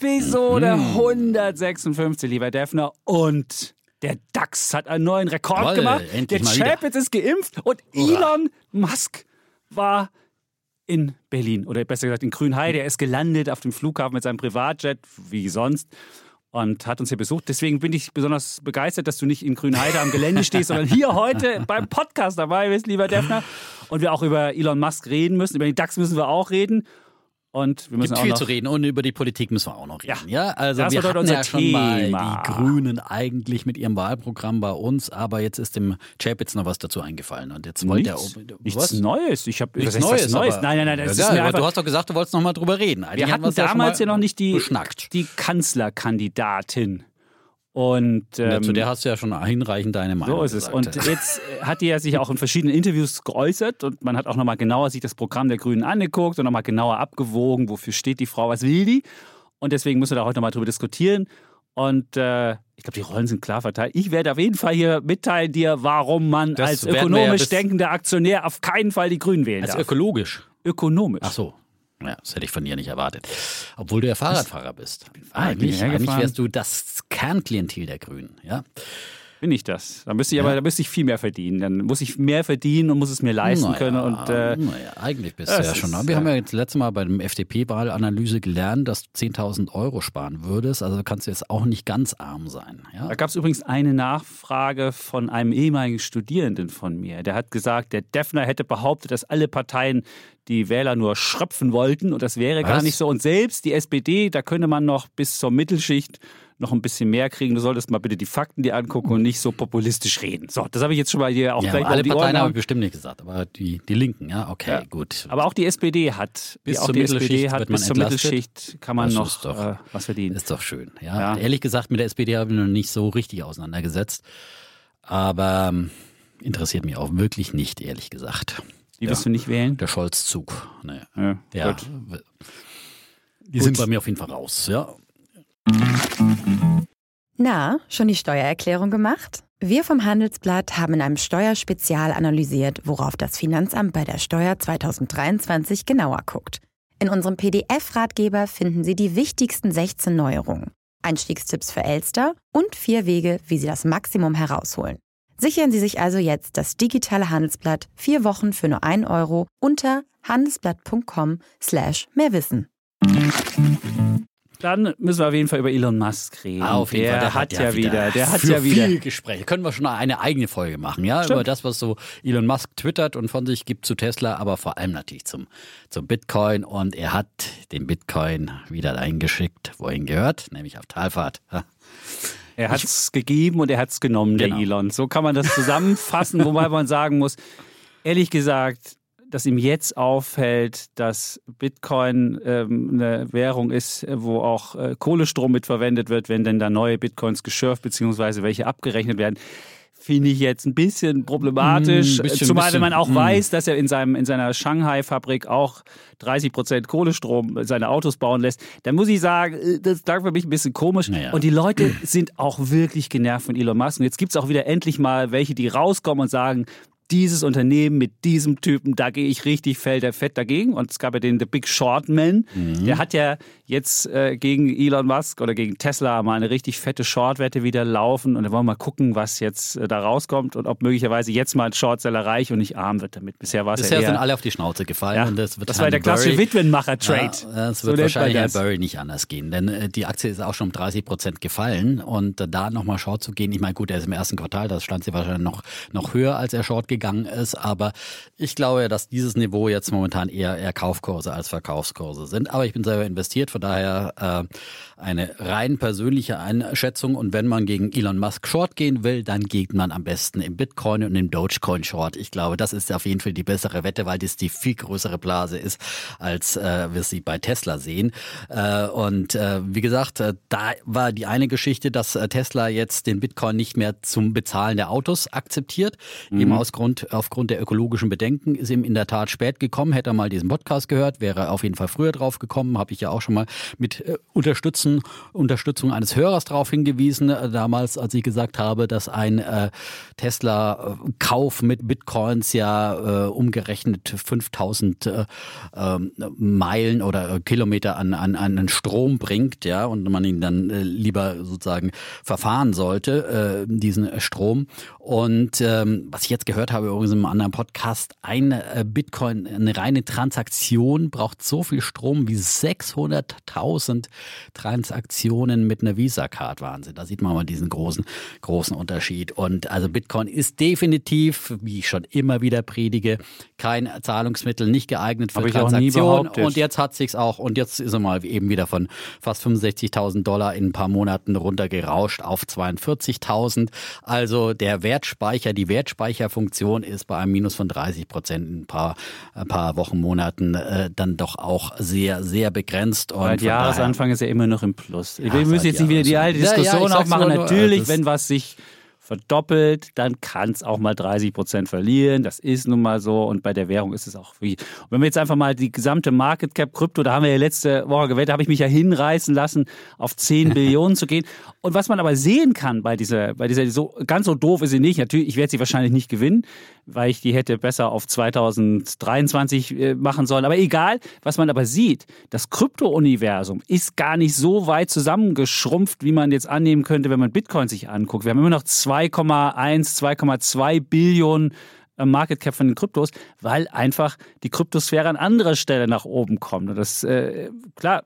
Episode 156, lieber Defner. Und der DAX hat einen neuen Rekord Toll, gemacht. Der. Chapitz ist geimpft und Hurra. Elon Musk war in Berlin oder besser gesagt in Grünheide. Er ist gelandet auf dem Flughafen mit seinem Privatjet, wie sonst. Und hat uns hier besucht. Deswegen bin ich besonders begeistert, dass du nicht in Grünheide am Gelände stehst, sondern hier heute beim Podcast dabei bist, lieber Defner. Und wir auch über Elon Musk reden müssen. Über den DAX müssen wir auch reden. Und wir müssen Gibt auch viel noch zu reden und über die Politik müssen wir auch noch reden. Ja, also Das wir hatten unser ja schon mal die Grünen eigentlich mit ihrem Wahlprogramm bei uns, aber jetzt ist dem Chapitz noch was dazu eingefallen und jetzt wollte er nichts was? Neues. Ich habe Nichts Neues, Neues. aber- Nein, nein, nein. Ja, einfach, du hast doch gesagt, du wolltest noch mal drüber reden. Eigentlich wir hatten damals ja, noch nicht die, beschnackt. die Kanzlerkandidatin. Und Ja, ähm, zu der hast du ja schon hinreichend deine Meinung so ist es. gesagt. Und jetzt äh, hat die ja sich auch in verschiedenen Interviews geäußert und man hat auch nochmal genauer sich das Programm der Grünen angeguckt und nochmal genauer abgewogen, wofür steht die Frau, was will die. Und deswegen müssen wir da heute nochmal drüber diskutieren. Und äh, ich glaube, die Rollen sind klar verteilt. Ich werde auf jeden Fall hier mitteilen dir, warum man Das als ja ökonomisch bis- denkender Aktionär auf keinen Fall die Grünen wählen als darf. ökologisch. ökonomisch. Ach so. Ja, das hätte ich von dir nicht erwartet. Obwohl du ja Fahrradfahrer bist. Eigentlich, eigentlich wärst du das Kernklientel der Grünen. Ja? Bin ich das. Da müsste ich aber da müsste ich viel mehr verdienen. Dann muss ich mehr verdienen und muss es mir leisten Naja, können. Und äh, naja, eigentlich bist du ja schon. ist, Wir haben äh, ja jetzt letztes Mal bei dem FDP-Wahlanalyse gelernt, dass du 10.000 Euro sparen würdest. Also kannst du jetzt auch nicht ganz arm sein. Ja? da gab es übrigens eine Nachfrage von einem ehemaligen Studierenden von mir. Der hat gesagt, der Defner hätte behauptet, dass alle Parteien die Wähler nur schröpfen wollten und das wäre gar Was? nicht so. Und selbst die SPD, da könnte man noch bis zur Mittelschicht noch ein bisschen mehr kriegen. Du solltest mal bitte die Fakten dir angucken und nicht so populistisch reden. So, das habe ich jetzt schon mal hier auch Ja, gleich alle Parteien habe ich bestimmt nicht gesagt, aber die, die Linken, ja, okay, Ja. gut. Aber auch die SPD hat, Bis auch zur die SPD hat bis zur. Mittelschicht kann man Das noch doch- äh, was verdienen. Ist doch schön. Ja. Ja. Ehrlich gesagt, mit der SPD habe ich mich noch nicht so richtig auseinandergesetzt. Aber ähm, interessiert mich auch wirklich nicht, ehrlich gesagt. Die wirst du nicht wählen? Der Scholz-Zug. Nee. Ja, Ja. gut. Die sind bei mir auf jeden Fall raus, ja. Na, schon die Steuererklärung gemacht? Wir vom Handelsblatt haben in einem Steuerspezial analysiert, worauf das Finanzamt bei der Steuer 2023 genauer guckt. In unserem PDF-Ratgeber finden Sie die wichtigsten 16 Neuerungen, Einstiegstipps für Elster und vier Wege, wie Sie das Maximum herausholen. Sichern Sie sich also jetzt das digitale Handelsblatt vier Wochen für nur 1 Euro unter handelsblatt.com slash mehrwissen. Dann müssen wir auf jeden Fall über Elon Musk reden. Auf jeden der, Fall, hat ja wieder, der hat ja wieder. viel Gespräche. Können wir schon eine eigene Folge machen, ja? Stimmt. Über das, was so Elon Musk twittert und von sich gibt zu Tesla, aber vor allem natürlich zum, zum Bitcoin. Und er hat den Bitcoin wieder eingeschickt, wohin gehört, nämlich auf Talfahrt. Er hat es gegeben und er hat es genommen, der Genau. Elon. So kann man das zusammenfassen, wobei man sagen muss, ehrlich gesagt, dass ihm jetzt auffällt, dass Bitcoin ähm, eine Währung ist, wo auch äh, Kohlestrom mitverwendet wird, wenn denn da neue Bitcoins geschürft bzw. welche abgerechnet werden. Finde ich jetzt ein bisschen problematisch. Mm, bisschen, Zumal, wenn man auch bisschen, mm. weiß, dass er in, seinem, in seiner Shanghai-Fabrik auch 30 Prozent Kohlestrom seine Autos bauen lässt, dann muss ich sagen, äh, das klang für mich ein bisschen komisch. Naja. Und die Leute sind auch wirklich genervt von Elon Musk. Und jetzt gibt es auch wieder endlich mal welche, die rauskommen und sagen, dieses Unternehmen mit diesem Typen, da gehe ich richtig fett, fett dagegen. Und es gab ja den The Big Short Man, Mhm. der hat ja jetzt äh, gegen Elon Musk oder gegen Tesla mal eine richtig fette Shortwette wieder laufen. Und da wollen wir mal gucken, was jetzt äh, da rauskommt und ob möglicherweise jetzt mal ein Shortseller reich und nicht arm wird damit. Bisher war es Bisher ja sind eher... alle auf die Schnauze gefallen. Ja, und das wird das war der klassische Witwenmacher-Trade. Ja, das So wird man wahrscheinlich Herr. Burry nicht anders gehen, denn äh, die Aktie ist auch schon um 30 Prozent gefallen und äh, da nochmal Short zu gehen, ich meine, gut, er ist im ersten Quartal, das stand sie wahrscheinlich noch, noch höher, als er Short gegangen ist. Aber ich glaube, dass dieses Niveau jetzt momentan eher, eher Kaufkurse als Verkaufskurse sind. Aber ich bin selber investiert, von daher äh, eine rein persönliche Einschätzung. Und wenn man gegen Elon Musk Short gehen will, dann geht man am besten im Bitcoin und im Dogecoin Short. Ich glaube, das ist auf jeden Fall die bessere Wette, weil das die viel größere Blase ist, als äh, wir sie bei Tesla sehen. Äh, und äh, wie gesagt, äh, da war die eine Geschichte, dass äh, Tesla jetzt den Bitcoin nicht mehr zum Bezahlen der Autos akzeptiert. Mhm. Eben aus Grund, aufgrund der ökologischen Bedenken ist ihm in der Tat spät gekommen. Hätte er mal diesen Podcast gehört, wäre auf jeden Fall früher drauf gekommen. Habe ich ja auch schon mal mit äh, Unterstützen, Unterstützung eines Hörers darauf hingewiesen, äh, damals, als ich gesagt habe, dass ein äh, Tesla-Kauf mit Bitcoins ja äh, umgerechnet 5000 äh, ähm, Meilen oder Kilometer an, an, an Strom bringt, ja, und man ihn dann äh, lieber sozusagen verfahren sollte, äh, diesen Strom. Und ähm, was ich jetzt gehört habe, übrigens im anderen Podcast, ein äh, Bitcoin, eine reine Transaktion braucht so viel Strom wie 600.000 Transaktionen mit einer Visa-Card. Wahnsinn. Da sieht man mal diesen großen, großen Unterschied. Und also Bitcoin ist definitiv, wie ich schon immer wieder predige, kein Zahlungsmittel, nicht geeignet für Transaktionen. Und jetzt hat sich's auch, und jetzt ist er mal eben wieder von fast 65.000 Dollar in ein paar Monaten runtergerauscht auf 42.000. Also der Wertspeicher, die Wertspeicherfunktion ist bei einem Minus von 30 Prozent in ein paar, ein paar Wochen, Monaten äh, dann doch auch sehr, sehr begrenzt. Und Seit Jahresanfang ist er immer noch im Plus. Ja, Wir müssen jetzt nicht wieder die alte Diskussion ja, ja, aufmachen. Natürlich, wenn was sich verdoppelt, dann kann es auch mal 30 Prozent verlieren. Das ist nun mal so. Und bei der Währung ist es auch wie. Und wenn wir jetzt einfach mal die gesamte Market Cap Krypto, da haben wir ja letzte Woche gewählt, da habe ich mich ja hinreißen lassen, auf 10 Billionen zu gehen. Und was man aber sehen kann bei dieser, bei dieser, so ganz so doof ist sie nicht. Natürlich, ich werde sie wahrscheinlich nicht gewinnen, weil ich die hätte besser auf 2023 äh, machen sollen. Aber egal, was man aber sieht, das Krypto-Universum ist gar nicht so weit zusammengeschrumpft, wie man jetzt annehmen könnte, wenn man Bitcoin sich anguckt. Wir haben immer noch zwei 2,1, 2,2 Billionen äh, Market Cap von den Kryptos, weil einfach die Kryptosphäre an anderer Stelle nach oben kommt. Und das, äh, klar,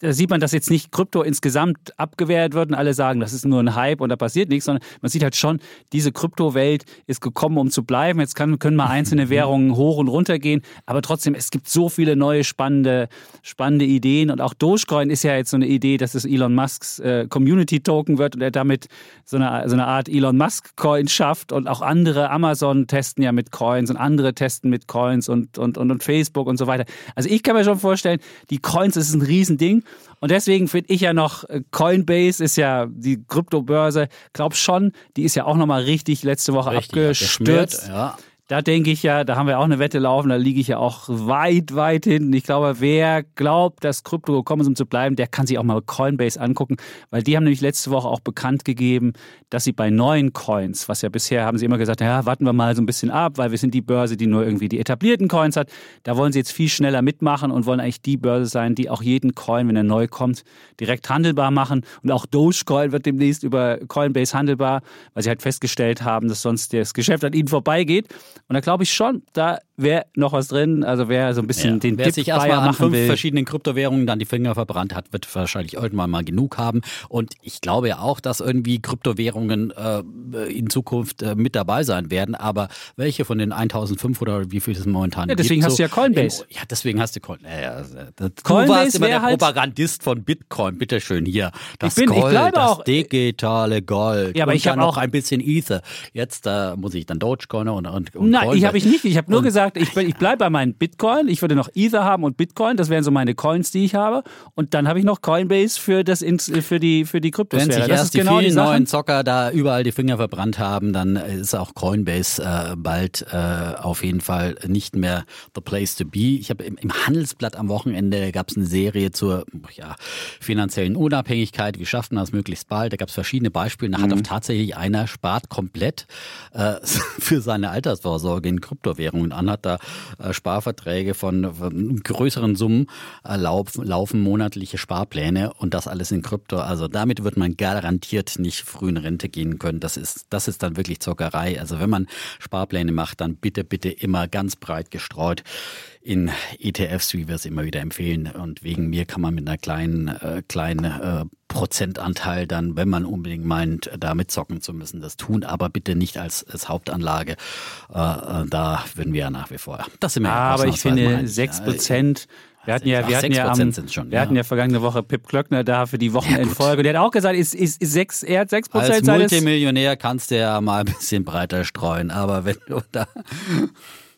da sieht man, dass jetzt nicht Krypto insgesamt abgewehrt wird und alle sagen, das ist nur ein Hype und da passiert nichts, sondern man sieht halt schon, diese Kryptowelt ist gekommen, um zu bleiben. Jetzt kann, können mal einzelne Währungen hoch und runter gehen, aber trotzdem, es gibt so viele neue spannende, spannende Ideen und auch Dogecoin ist ja jetzt so eine Idee, dass es Elon Musks äh, Community Token wird und er damit so eine, so eine Art Elon Musk Coin schafft und auch andere Amazon testen ja mit Coins und andere testen mit Coins und, und, und, und Facebook und so weiter. Also ich kann mir schon vorstellen, die Coins ist ein Riesending Ding. Und deswegen finde ich ja noch, äh, Coinbase ist ja die Kryptobörse, glaub schon, die ist ja auch nochmal richtig letzte Woche richtig, abgestürzt. Ja. Da denke ich ja, da haben wir auch eine Wette laufen, da liege ich ja auch weit, weit hinten. Ich glaube, wer glaubt, dass Krypto gekommen ist, um zu bleiben, der kann sich auch mal Coinbase angucken, weil die haben nämlich letzte Woche auch bekannt gegeben, dass sie bei neuen Coins, was ja bisher haben sie immer gesagt, ja, warten wir mal so ein bisschen ab, weil wir sind die Börse, die nur irgendwie die etablierten Coins hat. Da wollen sie jetzt viel schneller mitmachen und wollen eigentlich die Börse sein, die auch jeden Coin, wenn er neu kommt, direkt handelbar machen. Und auch Dogecoin wird demnächst über Coinbase handelbar, weil sie halt festgestellt haben, dass sonst das Geschäft an ihnen vorbeigeht. Und da glaube ich schon, da wäre noch was drin. Also wer so ein bisschen ja. den wer Dip sich erstmal an fünf will. verschiedenen Kryptowährungen dann die Finger verbrannt hat, wird wahrscheinlich irgendwann mal genug haben. Und ich glaube ja auch, dass irgendwie Kryptowährungen äh, in Zukunft äh, mit dabei sein werden. Aber welche von den 1500 oder wie viel es momentan ja, deswegen gibt, hast so, du ja Coinbase. ja, deswegen hast du Coinbase. Ja, du Coinbase warst immer der halt Propagandist von Bitcoin. Bitteschön hier. Das ich bin, Gold, ich das auch, digitale Gold. Ja, aber ich habe noch ein bisschen Ether. Jetzt äh, muss ich dann Dogecoin und, und, und Nein, ich habe ich nicht. Ich habe nur gesagt, ich, ich bleibe bei meinen Bitcoin. Ich würde noch Ether haben und Bitcoin. Das wären so meine Coins, die ich habe. Und dann habe ich noch Coinbase für das für die für die Kryptosphäre. Wenn sich erst die genau vielen die neuen Zocker da überall die Finger verbrannt haben, dann ist auch Coinbase äh, bald äh, auf jeden Fall nicht mehr the place to be. Ich habe im, im, Handelsblatt am Wochenende gab es eine Serie zur ja, finanziellen Unabhängigkeit. Wie schafft man das möglichst bald? Da gab es verschiedene Beispiele. Da hat mhm. auch tatsächlich einer spart komplett äh, für seine Altersvorsorge in Kryptowährungen an, hat da äh, Sparverträge von, größeren Summen äh, laufen, laufen monatliche Sparpläne und das alles in Krypto. Also damit wird man garantiert nicht früh in Rente gehen können. Das ist, das ist dann wirklich Zockerei. Also wenn man Sparpläne macht, dann bitte, bitte immer ganz breit gestreut in ETFs, wie wir es immer wieder empfehlen. Und wegen mir kann man mit einer kleinen, äh, kleinen äh, Prozentanteil dann, wenn man unbedingt meint, da mitzocken zu müssen, das tun, aber bitte nicht als, als Hauptanlage. Äh, äh da würden wir ja nach wie vor. Das sind wir ah, Aber ich finde, sechs Prozent. Wir hatten ja, wir hatten ja, am, schon, wir ja. hatten ja vergangene Woche Pip Klöckner da für die Wochenendfolge. Ja, der hat auch gesagt, ist, ist, ist sechs, er hat sechs Prozent. Als Multimillionär kannst du ja mal ein bisschen breiter streuen, aber wenn du da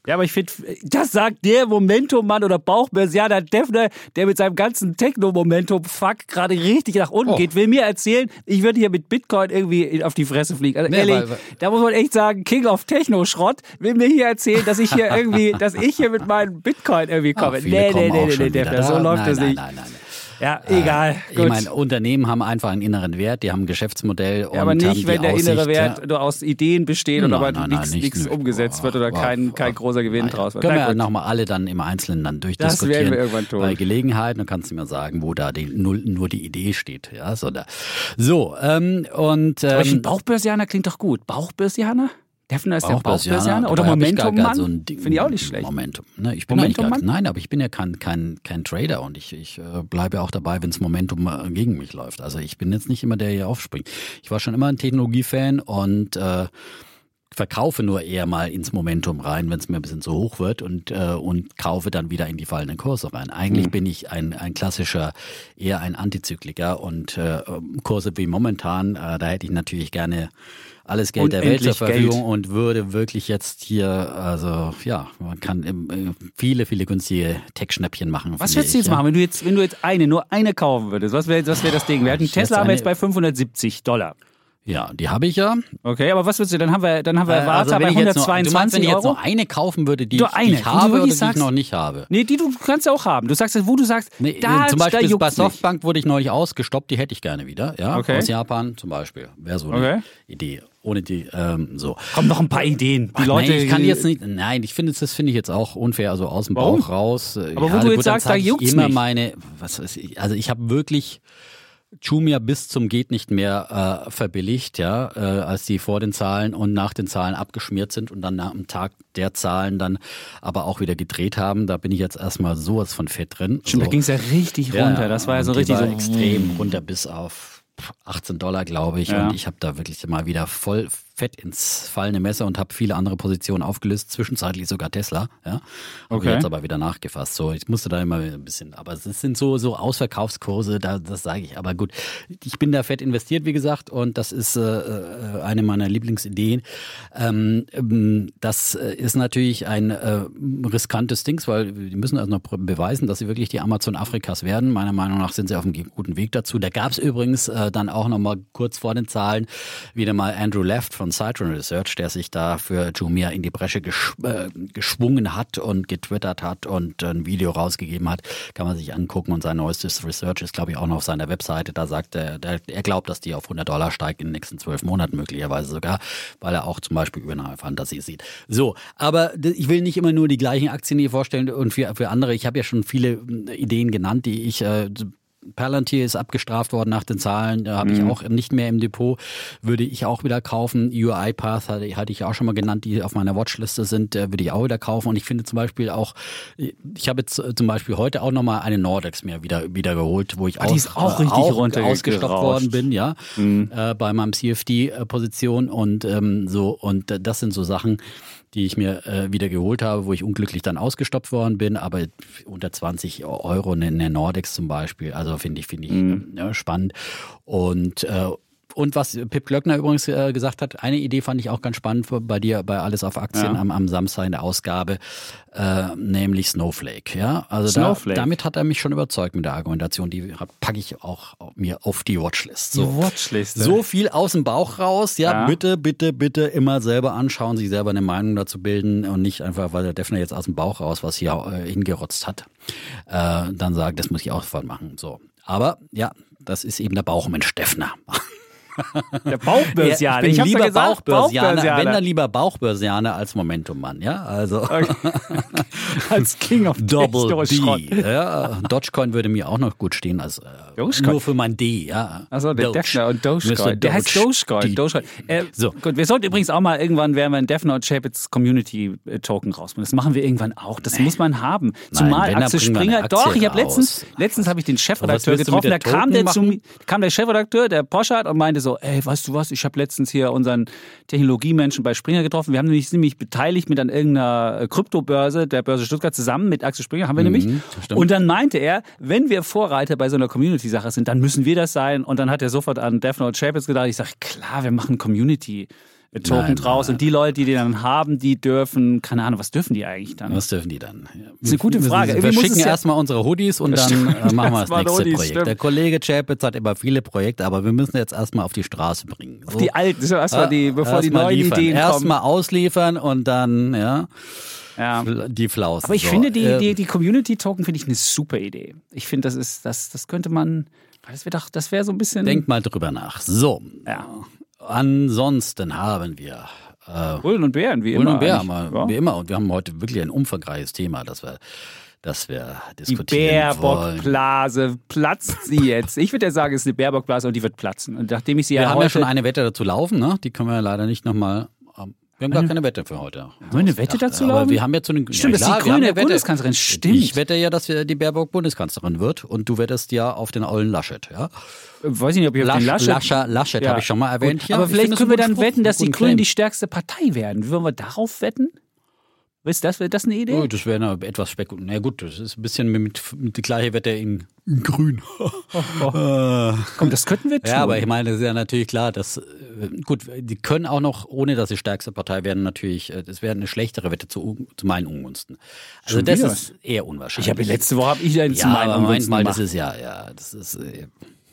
ja, aber ich finde, das sagt der Momentum-Mann oder Bauchbörsianer Defner, der mit seinem ganzen Techno-Momentum-Fuck gerade richtig nach unten oh. geht, will mir erzählen, ich würde hier mit Bitcoin irgendwie auf die Fresse fliegen. Also nee, ehrlich, weil, weil, da muss man echt sagen, King of Techno-Schrott will mir hier erzählen, dass ich hier irgendwie, dass ich hier mit meinem Bitcoin irgendwie komme. Oh, nee, nee, nee, nee, nee, Defner, so läuft das nicht. Nein, nein, nein. Ja, egal. Äh, ich meine, Unternehmen haben einfach einen inneren Wert, die haben ein Geschäftsmodell. Ja, aber nicht, wenn der Aussicht, innere Wert ja. aus Ideen besteht und aber nichts umgesetzt wird oder kein, kein großer Gewinn draus wird. Können wir ja nochmal alle dann im Einzelnen dann durchdiskutieren. Das werden wir irgendwann tun. Bei Gelegenheit, dann kannst du mir sagen, wo da die, nur, nur die Idee steht. Ja, so, da. so ähm, und. Ähm, aber Bauchbörsianer klingt doch gut. Bauchbörsianer? Defner ist der Bauchbörsianer oder Momentum-Mann. So Finde ich auch nicht schlecht. Momentum. Ne, ich bin Momentum gar, nein, aber ich bin ja kein, kein, kein Trader und ich, ich äh, bleibe auch dabei, wenn es Momentum äh, gegen mich läuft. Also ich bin jetzt nicht immer der, der hier aufspringt. Ich war schon immer ein Technologiefan und äh, verkaufe nur eher mal ins Momentum rein, wenn es mir ein bisschen zu hoch wird und, äh, und kaufe dann wieder in die fallenden Kurse rein. Eigentlich mhm. bin ich ein, ein klassischer, eher ein Antizykliker und äh, Kurse wie momentan, äh, da hätte ich natürlich gerne alles Geld der Welt zur Verfügung Geld. und würde wirklich jetzt hier, also ja, man kann äh, viele, viele günstige Tech-Schnäppchen machen. Was würdest du jetzt ja? machen, wenn du jetzt, wenn du jetzt eine, nur eine kaufen würdest? Was wäre was wär das Ding? Wir hatten Tesla haben wir jetzt bei 570 Dollar. Ja, die habe ich ja. Okay, aber was würdest du, dann haben wir, dann haben wir äh, also bei 122 nur, meinst, wenn ich jetzt nur eine kaufen würde, die, ich, eine, die ich habe oder sagst, die ich noch nicht habe? Nee, die du kannst auch haben. Du sagst, wo du sagst, nee, da Zum Beispiel da bei Softbank nicht. wurde ich neulich ausgestoppt, die hätte ich gerne wieder. Ja, okay. aus Japan zum Beispiel. Wäre so eine okay. Idee. Ohne die, ähm, so. Kommen noch ein paar Ideen. Die Ach, Leute. Nein, ich kann jetzt nicht, nein, ich finde, das finde ich jetzt auch unfair, also aus dem Warum? Bauch raus. Aber ja, wo du jetzt sagst, da juckt's immer nicht. meine, was weiß ich, also ich habe wirklich, Jumia bis zum geht nicht mehr äh, verbilligt, ja, äh, als die vor den Zahlen und nach den Zahlen abgeschmiert sind und dann am Tag der Zahlen dann aber auch wieder gedreht haben. Da bin ich jetzt erstmal sowas von fett drin. Stimmt, so. da ging es ja richtig runter. Ja, das war ja so richtig so extrem runter bis auf 18 Dollar, glaube ich. Ja. Und ich habe da wirklich mal wieder voll fett ins fallende Messer und habe viele andere Positionen aufgelöst, zwischenzeitlich sogar Tesla. Ja. Okay. Jetzt aber wieder nachgefasst. So, ich musste da immer ein bisschen, aber es sind so, so Ausverkaufskurse, da, das sage ich. Aber gut, ich bin da fett investiert, wie gesagt, und das ist äh, äh eine meiner Lieblingsideen. Ähm, ähm, das äh, ist natürlich ein äh, riskantes Ding, weil die müssen also noch beweisen, dass sie wirklich die Amazon Afrikas werden. Meiner Meinung nach sind sie auf einem guten Weg dazu. Da gab es übrigens äh, dann auch noch mal kurz vor den Zahlen wieder mal Andrew Left von von Citron Research, der sich da für Jumia in die Bresche gesch äh, geschwungen hat und getwittert hat und ein Video rausgegeben hat. Kann man sich angucken und sein neuestes Research ist, glaube ich, auch noch auf seiner Webseite. Da sagt er, er glaubt, dass die auf 100 Dollar steigt in den nächsten zwölf Monaten möglicherweise sogar, weil er auch zum Beispiel Übernahmefantasie sieht. So, aber ich will nicht immer nur die gleichen Aktien hier vorstellen und für, für andere. Ich habe ja schon viele Ideen genannt, die ich äh, Palantir ist abgestraft worden nach den Zahlen, da habe ich mhm. auch nicht mehr im Depot, würde ich auch wieder kaufen. UiPath hatte, hatte ich auch schon mal genannt, die auf meiner Watchliste sind, würde ich auch wieder kaufen. Und ich finde zum Beispiel auch, ich habe jetzt zum Beispiel heute auch nochmal eine Nordex mir wieder, wieder geholt, wo ich ah, auch, auch, richtig auch ausgestoppt worden bin, ja, mhm. äh, bei meinem CFD-Position und ähm, so. Und das sind so Sachen, die ich mir äh, wieder geholt habe, wo ich unglücklich dann ausgestoppt worden bin, aber unter 20 Euro in der Nordex zum Beispiel. Also finde ich, finde ich mhm. äh, spannend. Und äh, und was Pip Glöckner übrigens äh, gesagt hat, eine Idee fand ich auch ganz spannend bei dir bei Alles auf Aktien ja. am, am Samstag in der Ausgabe, äh, nämlich Snowflake. Ja, also Snowflake. Da, damit hat er mich schon überzeugt mit der Argumentation. Die packe ich auch mir auf die Watchlist. So, die Watchlist. So viel aus dem Bauch raus. Ja, ja, bitte, bitte, bitte immer selber anschauen, sich selber eine Meinung dazu bilden und nicht einfach, weil der Defner jetzt aus dem Bauch raus was hier äh, hingerotzt hat, äh, dann sagen, das muss ich auch voll machen. So. Aber ja, das ist eben der Bauchmensch Defner. Der Bauchbörsianer. ich bin lieber gesagt, Bauchbörsianer, Bauchbörsianer, wenn dann lieber Bauchbörsianer als Momentum-Mann, ja? Also okay. als King of Double D. Ja, Dogecoin würde mir auch noch gut stehen als äh, Dogecoin. Nur für mein D, ja. Achso, der Doge. Defner und. Dogecoin. Der heißt Doge. Dogecoin. Dogecoin. Äh, So. Gut, wir sollten übrigens auch mal irgendwann, werden wir ein Defner und Chapitz Community äh, Token rausbringen. Das machen wir irgendwann auch. Das muss man haben. Zumal dann Axel Springer. Aktie Doch, ich habe letztens, letztens habe ich den Chefredakteur getroffen. Da kam der, zu, kam der Chefredakteur, der Poschardt, und meinte so: Ey, weißt du was? Ich habe letztens hier unseren Technologiemenschen bei Springer getroffen. Wir haben nämlich nämlich beteiligt mit an irgendeiner äh, Kryptobörse, der Börse Stuttgart, zusammen mit Axel Springer, haben wir nämlich. Mhm, stimmt. Und dann meinte er, wenn wir Vorreiter bei so einer Community-Sache sind, dann müssen wir das sein. Und dann hat er sofort an Defner und Chapitz gedacht. Ich sage, klar, wir machen Community. Token Nein, draus nein. und die Leute, die den dann haben, die dürfen, keine Ahnung, was dürfen die eigentlich dann? Was dürfen die dann? Ja. ist eine gute Frage. Wir, wir schicken ja- erstmal unsere Hoodies und dann stimmt. äh, machen wir das nächste Hoodies, Projekt. stimmt. Der Kollege Chapitz hat immer viele Projekte, aber wir müssen jetzt erstmal auf die Straße bringen. So. Die alten, das ist erstmal die, bevor die Erstmal neuen liefern. Ideen kommen. Erstmal ausliefern und dann, ja, Ja. die Flausen. Aber ich So, finde, die, äh, die, die Community-Token finde ich eine super Idee. Ich finde, das ist, das, das könnte man, das wäre doch, das wäre so ein bisschen. Denk mal drüber nach. So, Ja. Ansonsten haben wir äh, Bullen und Bären, wie Bullen immer. und Bär, eigentlich. haben wir, Ja. wie immer. Und wir haben heute wirklich ein umfangreiches Thema, das wir, das wir Die diskutieren wollen. Baerbock-Blase platzt sie jetzt. Ich würde ja sagen, es ist eine Baerbock-Blase und die wird platzen. Und nachdem ich sie Wir ja haben heute ja schon eine Wette dazu laufen, ne? Die können wir ja leider nicht nochmal. Wir haben gar keine Wette für heute. Haben wir eine Wette dazu Aber laufen? wir haben jetzt so eine. Stimmt, ja, dass die klar, wir haben grüne. Bundeskanzlerin, stimmt. Ich wette ja, dass wir die Baerbock Bundeskanzlerin wird und du wettest ja auf den ollen Laschet, ja? weiß ich nicht, ob ich auf den Lasch, Laschet... Lascher, Laschet Ja. habe ich schon mal erwähnt. Gut, aber Ich vielleicht können wir dann guter wetten, dass die Spruch, Grünen die stärkste Partei werden. Wollen wir darauf wetten? Ihr, das wäre das eine Idee? Oh, das wäre eine etwas spekulativ. Na gut, das ist ein bisschen mit, mit die gleiche Wette in, in grün. Komm, das könnten wir tun. Ja, aber ich meine, es ist ja natürlich klar, dass, äh, gut, die können auch noch, ohne dass sie stärkste Partei werden, natürlich, äh, das wäre eine schlechtere Wette zu, zu meinen Ungunsten. Also Schon das wieder? ist eher unwahrscheinlich. ich habe letzte Woche habe ich einen zu ja, meinen aber Ungunsten mal, das gemacht. ist ja, ja, das ist, äh,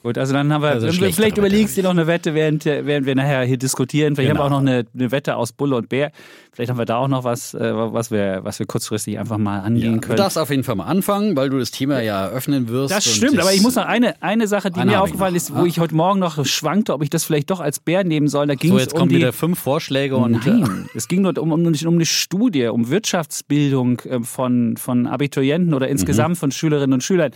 Gut, also dann haben wir, Also vielleicht überlegst du dir noch eine Wette, während, während wir nachher hier diskutieren. Vielleicht Genau. haben wir auch noch eine, eine Wette aus Bulle und Bär. Vielleicht haben wir da auch noch was, äh, was wir, was wir kurzfristig einfach mal angehen ja. Du können. darfst auf jeden Fall mal anfangen, weil du das Thema ja eröffnen wirst. Das stimmt, aber ich muss noch eine, eine Sache, die Eine mir aufgefallen ist, wo Ah. ich heute Morgen noch schwankte, ob ich das vielleicht doch als Bär nehmen soll. Da ging So, es jetzt um kommen die, wieder fünf Vorschläge und äh, Nein, es ging nur um, um, um eine Studie, um Wirtschaftsbildung ähm, von, von Abiturienten oder insgesamt von Schülerinnen und Schülern.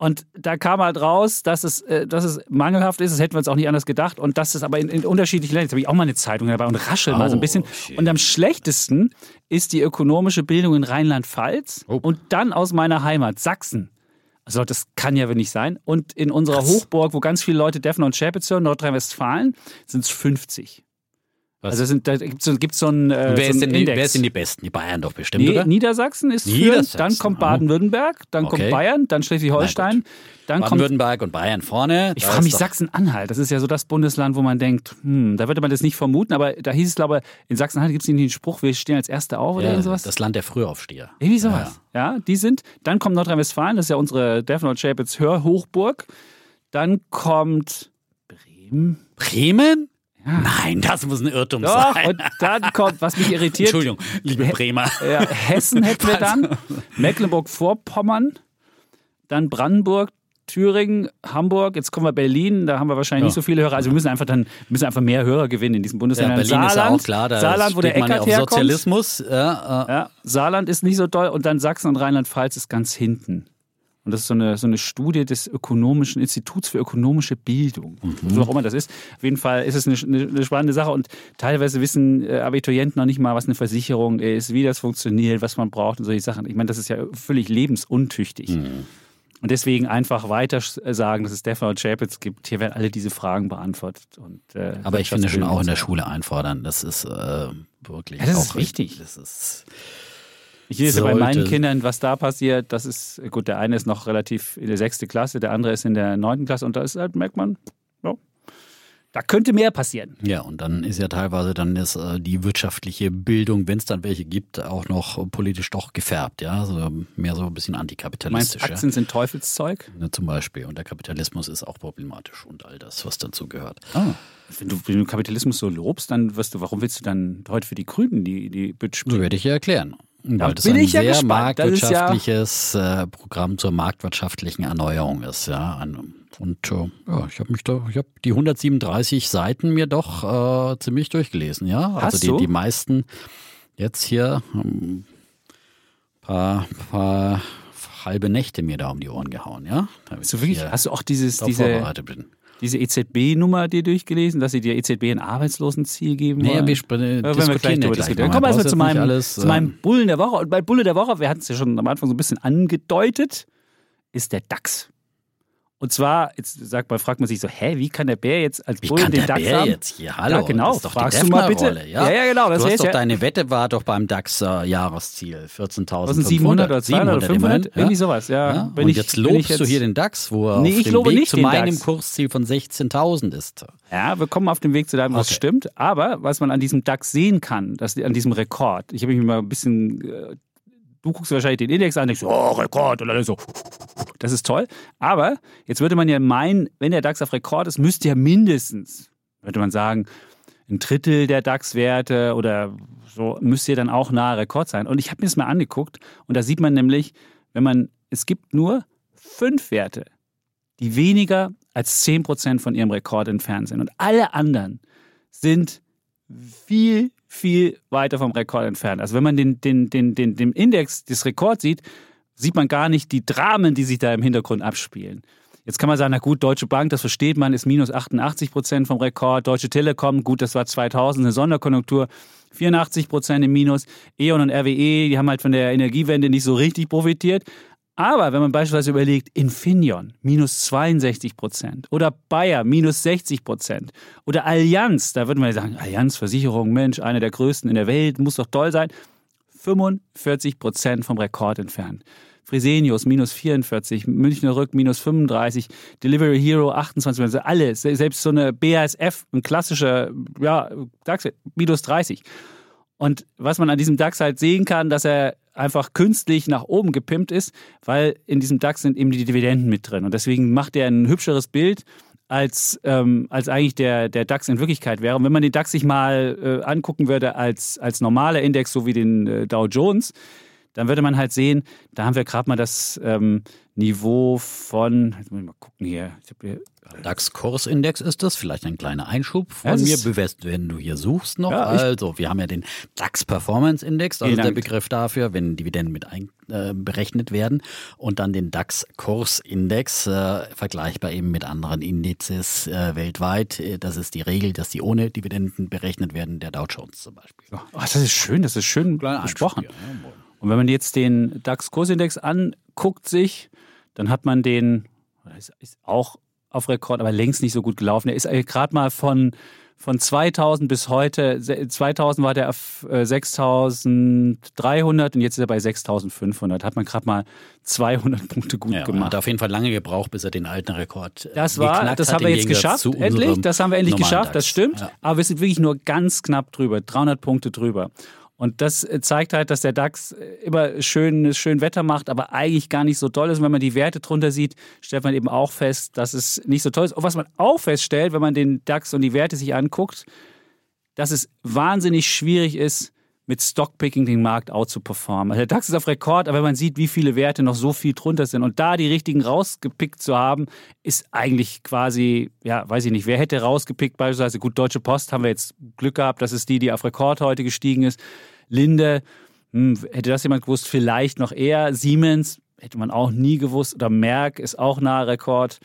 Und da kam halt raus, dass es, äh, dass es mangelhaft ist, das hätten wir uns auch nicht anders gedacht, und dass es aber in, in unterschiedlichen Ländern, jetzt habe ich auch mal eine Zeitung dabei und raschel mal so ein Oh, bisschen. shit. Und am schlechtesten ist die ökonomische Bildung in Rheinland-Pfalz Oh. und dann aus meiner Heimat, Sachsen. Also das kann ja wohl nicht sein. Und in unserer Hochburg, wo ganz viele Leute Defner und Chapitz hören, Nordrhein-Westfalen, sind es 50. Was? Also sind, da gibt es so, gibt's so einen, äh, wer, so ist einen die, Index. wer sind die Besten? Die Bayern doch bestimmt, Nee, oder? Niedersachsen ist führend, Niedersachsen, dann kommt. Baden-Württemberg, dann kommt Okay. Bayern, dann Schleswig-Holstein, dann kommt Baden-Württemberg und Bayern vorne. ich frage ist mich Sachsen-Anhalt. Das ist ja so das Bundesland, wo man denkt, hm, da würde man das nicht vermuten, aber da hieß es, glaube ich, in Sachsen-Anhalt gibt es nicht den Spruch, wir stehen als Erste auf oder Ja, irgend sowas. das Land der Frühaufsteher. Irgendwie sowas. Ja. die sind. Dann kommt Nordrhein-Westfalen, das ist ja unsere Defner und Chapitz Hörhochburg. Dann kommt Bremen. Bremen? Nein, das muss ein Irrtum Doch, sein. und dann kommt, was mich irritiert, Entschuldigung, liebe Bremer. Ja, Hessen hätten wir dann, Mecklenburg-Vorpommern, dann Brandenburg, Thüringen, Hamburg, jetzt kommen wir Berlin, da haben wir wahrscheinlich Ja. nicht so viele Hörer. Also wir müssen einfach dann müssen einfach mehr Hörer gewinnen in diesen Ja, Bundesländern. Berlin ist ja Saarland, auch klar, da Saarland, wo der man ja Eckart auf herkommt. Sozialismus. Ja, äh, Ja, Saarland ist nicht so doll und dann Sachsen und Rheinland-Pfalz ist ganz hinten. Und das ist so eine, so eine Studie des Ökonomischen Instituts für ökonomische Bildung. Mhm. So auch immer das ist. Auf jeden Fall ist es eine, eine, spannende Sache und teilweise wissen äh, Abiturienten noch nicht mal, was eine Versicherung ist, wie das funktioniert, was man braucht und solche Sachen. Ich meine, das ist ja völlig lebensuntüchtig. Mhm. Und deswegen einfach weiter sagen, dass es Defner und Chapitz gibt. Hier werden alle diese Fragen beantwortet. Und, äh, aber ich finde schon auch in der Schule einfordern. Das ist äh, wirklich. Ja, das auch ist wichtig. Das ist, Ich sehe es ja bei meinen sollte- Kindern, was da passiert. Das ist, gut, der eine ist noch relativ in der sechsten Klasse, der andere ist in der neunten Klasse und da ist halt, merkt man, ja, da könnte mehr passieren. ja, und dann ist ja teilweise dann ist, äh, die wirtschaftliche Bildung, wenn es dann welche gibt, auch noch politisch doch gefärbt. Ja, so mehr so ein bisschen Du meinst, antikapitalistisch. ja. Aktien sind Teufelszeug? Ne, zum Beispiel. Und der Kapitalismus ist auch problematisch und all das, was dazu gehört. Wenn du, wenn du Kapitalismus so lobst, dann wirst du, warum willst du dann heute für die Grünen die, die Bitch So werde ich ja erklären. Weil das bin ein ich ja sehr ja- marktwirtschaftliches äh, Programm zur marktwirtschaftlichen Erneuerung ist. Ja. Und äh, ja, ich habe mich da, ich habe die 137 Seiten mir doch äh, ziemlich durchgelesen. Ja, also Hast die, du? die meisten jetzt hier ein paar, paar halbe Nächte mir da um die Ohren gehauen, ja? Hast du, wirklich, hast du auch dieses, diese, bin. Diese EZB-Nummer dir durchgelesen, dass sie dir EZB ein Arbeitslosenziel geben wollen? wir sp- Ja, wenn wir diskutieren gleich gleich diskutieren. Kommen wir erstmal zu meinem, alles, zu meinem ähm, Bullen der Woche. Und bei Bulle der Woche, wir hatten es ja schon am Anfang so ein bisschen angedeutet, ist der DAX. Und zwar, jetzt sagt man, fragt man sich so, hä, wie kann der Bär jetzt als Wie Bullen kann den DAX Bär haben? jetzt hier? Hallo, ja, genau. das ist doch Fragst du mal bitte. Ja? ja, ja, genau. Das du hast doch ja, deine Wette war doch beim DAX äh, Jahresziel 14.500 was sind 700 oder 200 oder 500? immerhin, Irgendwie sowas, ja. Ja? Wenn und ich- jetzt lobst ich du jetzt- hier den DAX, wo er Nee, auf ich dem lobe Weg nicht zu meinem DAX. Kursziel von 16.000 ist. Ja, wir kommen auf dem Weg zu deinem, was Okay. stimmt. Aber was man an diesem DAX sehen kann, dass, an diesem Rekord, ich habe mich mal ein bisschen, äh, du guckst wahrscheinlich den Index an, denkst, oh, Rekord, und alle so, das ist toll. Aber jetzt würde man ja meinen, wenn der DAX auf Rekord ist, müsste ja mindestens, würde man sagen, ein Drittel der DAX-Werte oder so müsste ja dann auch nahe Rekord sein. Und ich habe mir das mal angeguckt und da sieht man nämlich, wenn man, es gibt nur fünf Werte, die weniger als 10% von ihrem Rekord entfernt sind. Und alle anderen sind viel, viel weiter vom Rekord entfernt. Also wenn man den, den, den, den, den Index des Rekords sieht, sieht man gar nicht die Dramen, die sich da im Hintergrund abspielen. Jetzt kann man sagen, na gut, Deutsche Bank, das versteht man, ist minus 88 Prozent vom Rekord. Deutsche Telekom, gut, das war 2000, eine Sonderkonjunktur, 84 Prozent im Minus. E.ON und RWE, die haben halt von der Energiewende nicht so richtig profitiert. Aber wenn man beispielsweise überlegt, Infineon minus 62 Prozent oder Bayer minus 60 Prozent oder Allianz, da würde man sagen, Allianz Versicherung, Mensch, eine der größten in der Welt, muss doch toll sein. 45 Prozent vom Rekord entfernt. Fresenius minus 44, Münchner Rück minus 35, Delivery Hero 28, also alle, se- selbst so eine BASF, ein klassischer, ja, DAX, minus 30. Und was man an diesem DAX halt sehen kann, dass er einfach künstlich nach oben gepimpt ist, weil in diesem DAX sind eben die Dividenden mit drin. Und deswegen macht er ein hübscheres Bild, als, ähm, als eigentlich der, der DAX in Wirklichkeit wäre. Und wenn man den DAX sich mal äh, angucken würde als, als normaler Index, so wie den äh, Dow Jones, dann würde man halt sehen, da haben wir gerade mal das ähm, Niveau von, jetzt muss ich mal gucken hier, hier DAX-Kursindex ist das, vielleicht ein kleiner Einschub von Ja, es mir, bewässt, wenn du hier suchst noch. Ja, also, wir haben ja den DAX-Performance-Index, also der Dank. Begriff dafür, wenn Dividenden mit ein, äh, werden. Und dann den DAX-Kursindex, äh, vergleichbar eben mit anderen Indizes äh, weltweit. Äh, Das ist die Regel, dass die ohne Dividenden berechnet werden, der Dow Jones zum Beispiel. Oh, das ist schön, das ist schön besprochen. Einschub hier, ne? Und wenn man jetzt den DAX-Kursindex anguckt sich, dann hat man den, ist, ist auch auf Rekord, aber längst nicht so gut gelaufen. Er ist gerade mal von, von 2000 bis heute, se- 2000 war der auf äh, 6300 und jetzt ist er bei 6500. Hat man gerade mal 200 Punkte gut Ja, gemacht. hat auf jeden Fall lange gebraucht, bis er den alten Rekord äh, Das war, das haben wir jetzt geschafft, endlich. Das haben wir endlich geschafft, das DAX. stimmt. Ja. Aber wir sind wirklich nur ganz knapp drüber, 300 Punkte drüber. Und das äh, zeigt halt, dass der DAX äh, immer schön, schön Wetter macht, aber eigentlich gar nicht so toll ist. Und wenn man die Werte drunter sieht, stellt man eben auch fest, dass es nicht so toll ist. Und was man auch feststellt, wenn man den DAX und die Werte sich anguckt, dass es wahnsinnig schwierig ist, mit Stockpicking den Markt out zu performen. Also der DAX ist auf Rekord, aber wenn man sieht, wie viele Werte noch so viel drunter sind und da die richtigen rausgepickt zu haben, ist eigentlich quasi, ja, weiß ich nicht, wer hätte rausgepickt, beispielsweise, gut, Deutsche Post haben wir jetzt Glück gehabt, das ist die, die auf Rekord heute gestiegen ist. Linde, hm, hätte das jemand gewusst, vielleicht noch eher. Siemens, hätte man auch nie gewusst. Oder Merck ist auch nahe Rekord.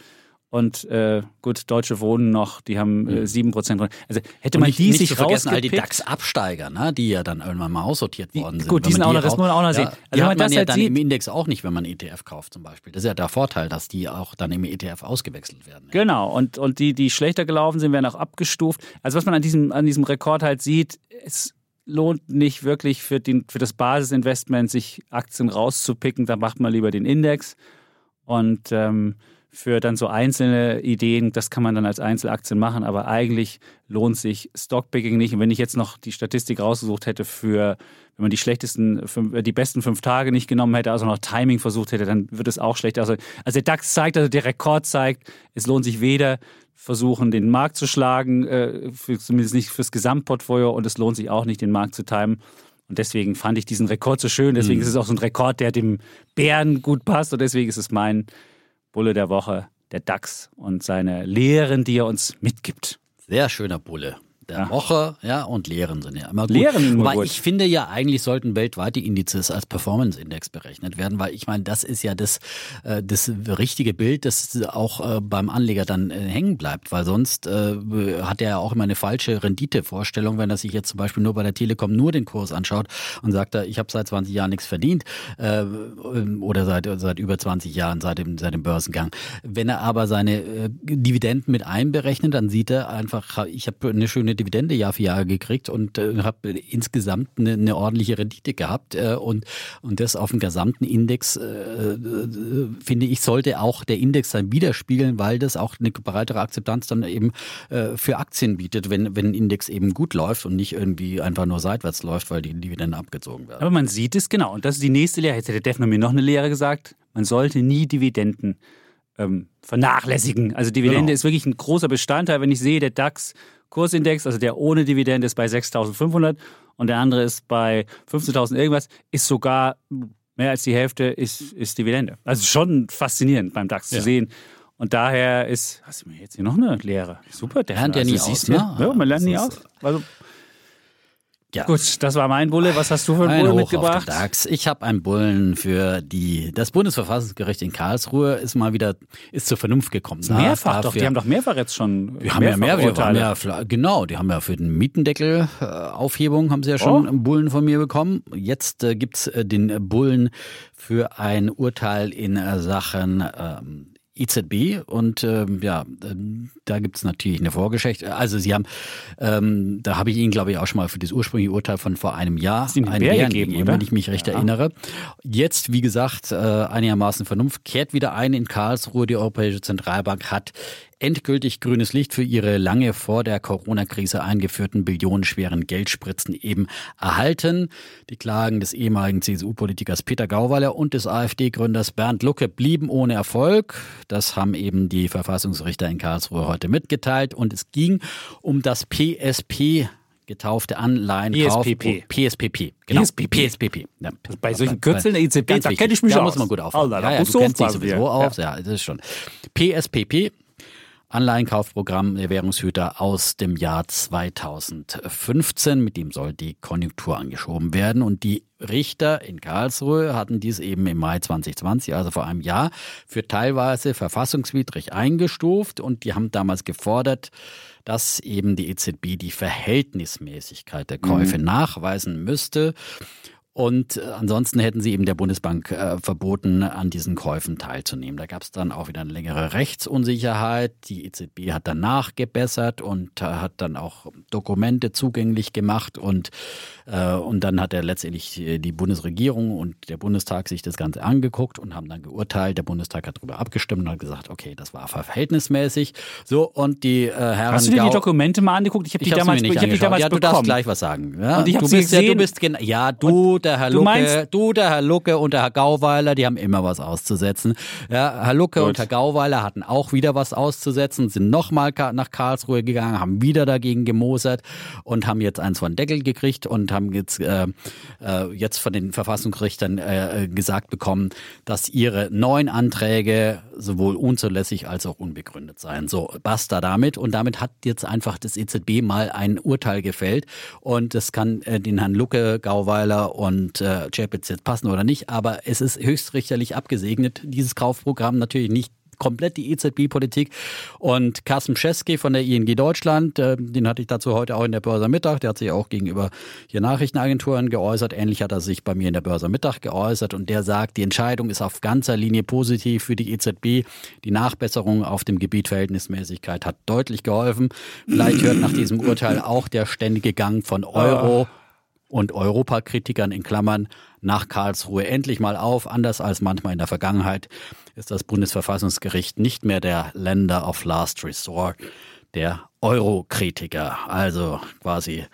Und äh, gut, Deutsche Wohnen noch, die haben äh, 7% drin. Also hätte man nicht, die nicht sich zu vergessen, all die DAX-Absteiger, ne, die ja dann irgendwann mal aussortiert worden sind. gut, die sind auch noch- das muss man auch noch sehen. Ja, Also die wenn man hat man das ja halt dann sieht- im Index auch nicht, wenn man ETF kauft zum Beispiel. Das ist ja der Vorteil, dass die auch dann im ETF ausgewechselt werden. Ja. Genau, und, und die, die schlechter gelaufen sind, werden auch abgestuft. Also was man an diesem, an diesem Rekord halt sieht, es lohnt nicht wirklich für, den, für das Basisinvestment, sich Aktien rauszupicken, da macht man lieber den Index. Und ähm, für dann so einzelne Ideen, das kann man dann als Einzelaktien machen, aber eigentlich lohnt sich Stockpicking nicht. Und wenn ich jetzt noch die Statistik rausgesucht hätte für, wenn man die schlechtesten, äh, die besten fünf Tage nicht genommen hätte, also noch Timing versucht hätte, dann wird es auch schlechter. Also, also der DAX zeigt, also der Rekord zeigt, es lohnt sich weder versuchen, den Markt zu schlagen, äh, für, zumindest nicht fürs Gesamtportfolio und es lohnt sich auch nicht, den Markt zu timen. Und deswegen fand ich diesen Rekord so schön. Deswegen ist es auch so ein Rekord, der dem Bären gut passt. Und deswegen ist es mein Bulle der Woche, der DAX und seine Lehren, die er uns mitgibt. Sehr schöner Bulle. Der Ja. Woche, ja, und Lehren sind ja immer gut. Lehren Wobei gut. ich finde ja, eigentlich sollten weltweit die Indizes als Performance-Index berechnet werden, weil ich meine, das ist ja das, äh, das richtige Bild, das auch äh, beim Anleger dann äh, hängen bleibt, weil sonst äh, hat er ja auch immer eine falsche Renditevorstellung, wenn er sich jetzt zum Beispiel nur bei der Telekom nur den Kurs anschaut und sagt, äh, ich habe seit 20 Jahren nichts verdient äh, oder seit, seit über 20 Jahren, seit dem, seit dem Börsengang. Wenn er aber seine Dividenden mit einberechnet, dann sieht er einfach, ich habe eine schöne Dividende Jahr für Jahr gekriegt und äh, habe insgesamt eine, eine ordentliche Rendite gehabt äh, und, und das auf dem gesamten Index, äh, äh, finde ich, sollte auch der Index dann widerspiegeln, weil das auch eine breitere Akzeptanz dann eben äh, für Aktien bietet, wenn, wenn ein Index eben gut läuft und nicht irgendwie einfach nur seitwärts läuft, weil die Dividenden abgezogen werden. Aber man sieht es genau. Und das ist die nächste Lehre. Jetzt hätte Defner mir noch eine Lehre gesagt. Man sollte nie Dividenden ähm, vernachlässigen. Also Dividende Genau. ist wirklich ein großer Bestandteil. Wenn ich sehe, der DAX-Kursindex, also der ohne Dividende ist bei 6.500 und der andere ist bei 15.000 irgendwas, ist sogar mehr als die Hälfte ist, ist Dividende. Also schon faszinierend beim DAX zu Ja. sehen. Und daher ist, hast du mir jetzt hier noch eine Lehre? Super, Defner. Lernt ja nie aus, ne? Ja, man lernt nie aus. Also, Ja. gut, das war mein Bulle. Was hast du für einen Ein Bulle Hoch mitgebracht? DAX. Ich habe einen Bullen für die. Das Bundesverfassungsgericht in Karlsruhe ist mal wieder ist zur Vernunft gekommen. Na, Mehrfach doch, die haben doch mehrfach jetzt schon. Die haben ja mehr, wir haben ja, genau, die haben ja für den Mietendeckel äh, Aufhebung haben sie ja schon Oh. einen Bullen von mir bekommen. Jetzt äh, gibt's äh, den Bullen für ein Urteil in äh, Sachen ähm, EZB und ähm, ja, ähm, da gibt's natürlich eine Vorgeschichte. Also sie haben, ähm, da habe ich Ihnen glaube ich auch schon mal für das ursprüngliche Urteil von vor einem Jahr einen Bär Bären gegeben, gegeben, wenn ich mich recht Ja. erinnere. Jetzt, wie gesagt, äh, einigermaßen Vernunft, kehrt wieder ein in Karlsruhe. Die Europäische Zentralbank hat endgültig grünes Licht für ihre lange vor der Corona-Krise eingeführten billionenschweren Geldspritzen eben erhalten. Die Klagen des ehemaligen CSU-Politikers Peter Gauweiler und des AfD-Gründers Bernd Lucke blieben ohne Erfolg. Das haben eben die Verfassungsrichter in Karlsruhe heute mitgeteilt. Und es ging um das PSP getaufte Anleihenkauf. PSPP. PSPP. Genau. PSPP. PSPP. Ja. Bei solchen Kürzeln der EZB, da kenne ich mich da aus. muss man gut aufpassen. Ja, ja, du kennst dich sowieso aus. Ja. das ist schon. PSPP. Anleihenkaufprogramm der Währungshüter aus dem Jahr 2015. Mit dem soll die Konjunktur angeschoben werden. Und die Richter in Karlsruhe hatten dies eben im Mai 2020, also vor einem Jahr, für teilweise verfassungswidrig eingestuft. Und die haben damals gefordert, dass eben die EZB die Verhältnismäßigkeit der Käufe nachweisen müsste. Und äh, ansonsten hätten sie eben der Bundesbank äh, verboten, an diesen Käufen teilzunehmen. Da gab es dann auch wieder eine längere Rechtsunsicherheit. Die EZB hat dann nachgebessert und äh, hat dann auch Dokumente zugänglich gemacht und, äh, und dann hat er letztendlich äh, die Bundesregierung und der Bundestag sich das Ganze angeguckt und haben dann geurteilt. Der Bundestag hat darüber abgestimmt und hat gesagt, okay, das war verhältnismäßig. So und die äh, Herren Hast du dir die Dokumente mal angeguckt? Ich habe die ich habe damals, ich hab die damals Ja, du bekommen. darfst gleich was sagen. Ja, Und ich hab du sie bist ja, du gesehen. bist ja, du, der Herr du Lucke, meinst- du, der Herr Lucke und der Herr Gauweiler, die haben immer was auszusetzen. Ja, Herr Lucke Gut. und Herr Gauweiler hatten auch wieder was auszusetzen, sind nochmal nach Karlsruhe gegangen, haben wieder dagegen gemosert und haben jetzt eins von Deckel gekriegt und haben jetzt, äh, äh, jetzt von den Verfassungsrichtern äh, gesagt bekommen, dass ihre neuen Anträge sowohl unzulässig als auch unbegründet seien. So, basta damit. Und damit hat jetzt einfach das EZB mal ein Urteil gefällt. Und das kann äh, den Herrn Lucke, Gauweiler und äh, Chapitz jetzt passen oder nicht. Aber es ist höchstrichterlich abgesegnet, dieses Kaufprogramm natürlich nicht komplett die EZB-Politik. Und Carsten Scheske von der ING Deutschland, äh, den hatte ich dazu heute auch in der Börse Mittag, der hat sich auch gegenüber hier Nachrichtenagenturen geäußert. Ähnlich hat er sich bei mir in der Börse Mittag geäußert und der sagt, die Entscheidung ist auf ganzer Linie positiv für die EZB. Die Nachbesserung auf dem Gebiet Verhältnismäßigkeit hat deutlich geholfen. Vielleicht hört nach diesem Urteil auch der ständige Gang von Euro und Europakritikern in Klammern nach Karlsruhe endlich mal auf. Anders als manchmal in der Vergangenheit ist das Bundesverfassungsgericht nicht mehr der Länder of Last Resort, der Eurokritiker. Also quasi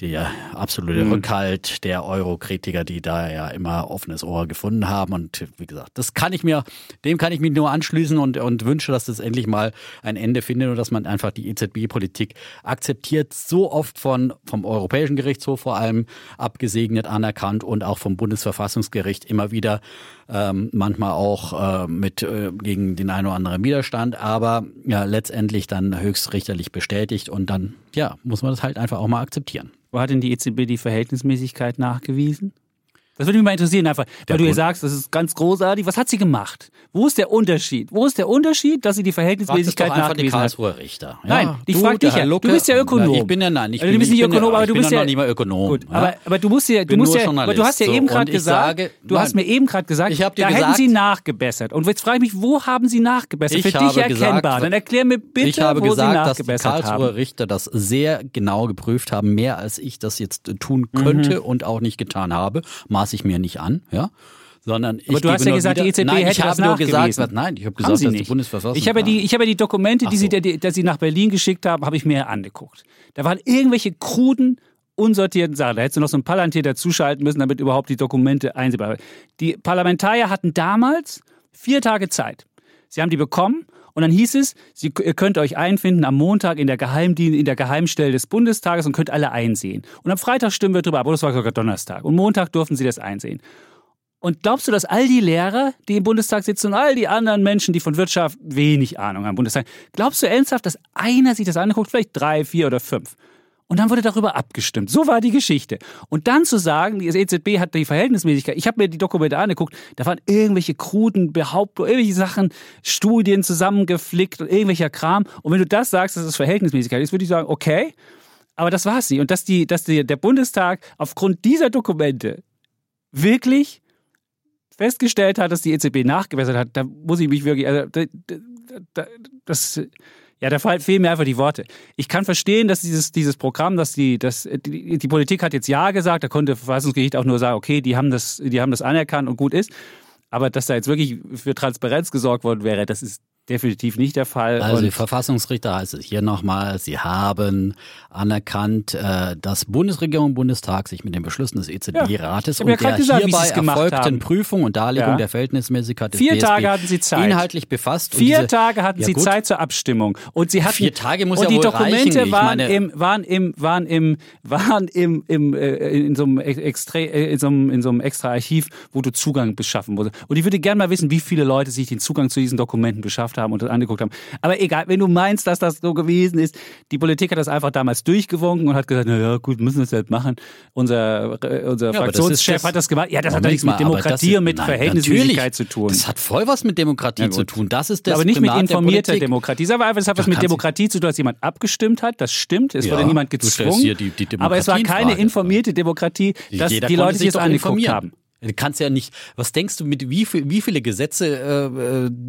der absolute Rückhalt der Euro-Kritiker, die da ja immer offenes Ohr gefunden haben. Und wie gesagt, das kann ich mir, dem kann ich mich nur anschließen und, und wünsche, dass das endlich mal ein Ende findet und dass man einfach die EZB-Politik akzeptiert, so oft von, vom Europäischen Gerichtshof vor allem abgesegnet, anerkannt und auch vom Bundesverfassungsgericht immer wieder ähm, manchmal auch äh, mit äh, gegen den einen oder anderen Widerstand, aber ja, letztendlich dann höchstrichterlich bestätigt und dann ja, muss man das halt einfach auch mal akzeptieren. Wo hat denn die EZB die Verhältnismäßigkeit nachgewiesen? Das würde mich mal interessieren, einfach, weil du ja sagst, das ist ganz großartig. Was hat sie gemacht? Wo ist der Unterschied? Wo ist der Unterschied, dass sie die Verhältnismäßigkeit Frag nachgewiesen hat? die Karlsruher Richter. Ja, Nein, ich frage dich der ja. Lucke, du bist ja Ökonom. Na, ich bin ja nein, ich Also, du bist ich nicht Ökonom, aber du bist ja nicht mal Ökonom. Gut, ja. aber, aber du musst ja, du musst ja, aber du hast ja so, eben gerade gesagt, sage, du nein. hast mir eben gerade gesagt, Ich hab dir da hätten gesagt- sie nachgebessert. Und jetzt frage ich mich, wo haben sie nachgebessert? Ich Für dich erkennbar. gesagt- Dann erklär mir bitte, ich habe wo gesagt, sie dass die nachgebessert Karlsruher. Richter das sehr genau geprüft haben, mehr als ich das jetzt tun könnte Mhm. und auch nicht getan habe. Maß ich mir nicht an, ja. Sondern ich Aber du hast ja gesagt, wieder, die EZB nein, hätte ich das habe nur gesagt, nachgewiesen. was, nein, ich habe gesagt, sie dass die nicht. Bundesverfassung. Ich habe, die, ich habe die Dokumente, die sie, so. die, die sie nach Berlin geschickt haben, habe ich mir angeguckt. Da waren irgendwelche kruden, unsortierten Sachen. Da hättest du noch so ein Palantir dazuschalten müssen, damit überhaupt die Dokumente einsehbar waren. Die Parlamentarier hatten damals vier Tage Zeit. Sie haben die bekommen und dann hieß es, Sie, ihr könnt euch einfinden am Montag in der, in der Geheimstelle des Bundestages und könnt alle einsehen. Und am Freitag stimmen wir drüber ab, oder das war sogar Donnerstag. Und Montag durften sie das einsehen. Und glaubst du, dass all die Lehrer, die im Bundestag sitzen und all die anderen Menschen, die von Wirtschaft wenig Ahnung haben im Bundestag, glaubst du ernsthaft, dass einer sich das anguckt, vielleicht drei, vier oder fünf? Und dann wurde darüber abgestimmt. So war die Geschichte. Und dann zu sagen, die EZB hat die Verhältnismäßigkeit. Ich habe mir die Dokumente angeguckt, da waren irgendwelche kruden Behauptungen, irgendwelche Sachen, Studien zusammengeflickt und irgendwelcher Kram. Und wenn du das sagst, dass es Verhältnismäßigkeit ist, würde ich sagen, okay. Aber das war es nicht. Und dass, die, dass die, der Bundestag aufgrund dieser Dokumente wirklich festgestellt hat, dass die EZB nachgebessert hat, da muss ich mich wirklich, also, da, da, da, das, ja, da fehlen mir einfach die Worte. Ich kann verstehen, dass dieses, dieses Programm, dass die, dass die, die Politik hat jetzt Ja gesagt, da konnte Verfassungsgericht auch nur sagen, okay, die haben das, die haben das anerkannt und gut ist. Aber dass da jetzt wirklich für Transparenz gesorgt worden wäre, das ist definitiv nicht der Fall. Also die und Verfassungsrichter heißt es hier nochmal, sie haben anerkannt, äh, dass Bundesregierung und Bundestag sich mit den Beschlüssen des EZB-Rates und ja grad der gesagt, hierbei erfolgten haben. Prüfung und Darlegung Ja. der Verhältnismäßigkeit des Vier DSB Tage hatten sie Zeit. inhaltlich befasst. und Vier diese- Tage hatten Ja, sie. Zeit zur Abstimmung und sie hatten Vier Tage muss und ja die wohl Dokumente reichen. Ich waren meine- im waren im waren im waren im, im äh, in so einem extra äh, in so einem, in so einem extra Archiv, wo du Zugang beschaffen musst. Und ich würde gerne mal wissen, wie viele Leute sich den Zugang zu diesen Dokumenten beschafft haben und das angeguckt haben. Aber egal, wenn du meinst, dass das so gewesen ist, die Politik hat das einfach damals durchgewunken und hat gesagt, na ja, gut, müssen wir es halt machen. Unser äh, unser Ja, das Fraktionschef ist das- hat das gemacht. Ja, das hat doch nichts mit Demokratie das- und mit nein, Verhältnismäßigkeit zu tun. Das hat voll was mit Demokratie Ja, zu tun. Das ist das aber nicht mit der informierter. Demokratie. Das, aber das hat was mit Demokratie zu tun, dass jemand abgestimmt hat. Das stimmt. Es Ja, wurde niemand gezwungen. die- die aber es war keine informierte Demokratie, dass Jeder die Leute sich das angeguckt haben. Du kannst ja nicht, was denkst du, mit wie, viel, wie viele Gesetze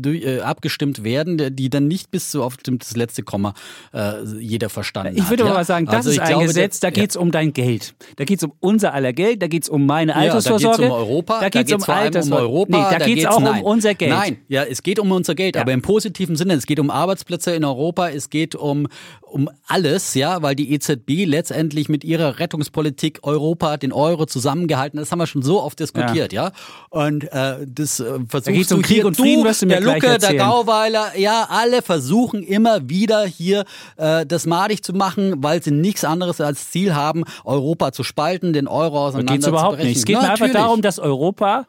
äh, äh, äh, abgestimmt werden, die dann nicht bis zu auf das letzte Komma äh, jeder verstanden Ich hat? würde ja? aber mal sagen, das Also ist ich ein glaube, Gesetz, da geht es um dein Geld. Da geht es um unser aller Geld, da geht es um meine Ja, da geht's Altersvorsorge. um Europa, da geht es um um Altersvorsorge. Europa, Nee, da, da geht es geht's- auch um nein. unser Geld. Nein, ja, es geht um unser Geld, Ja. aber im positiven Sinne. Es geht um Arbeitsplätze in Europa, es geht um, um alles, ja, weil die EZB letztendlich mit ihrer Rettungspolitik Europa, den Euro zusammengehalten hat. Das haben wir schon so oft diskutiert, ja. Und äh, das äh, versuchst geht's du um Krieg hier, und Frieden, du der Lucke, der. Gauweiler, ja, alle versuchen immer wieder hier äh, das madig zu machen, weil sie nichts anderes als Ziel haben, Europa zu spalten, den Euro auseinander Geht es überhaupt nicht. Es geht mir einfach darum, dass Europa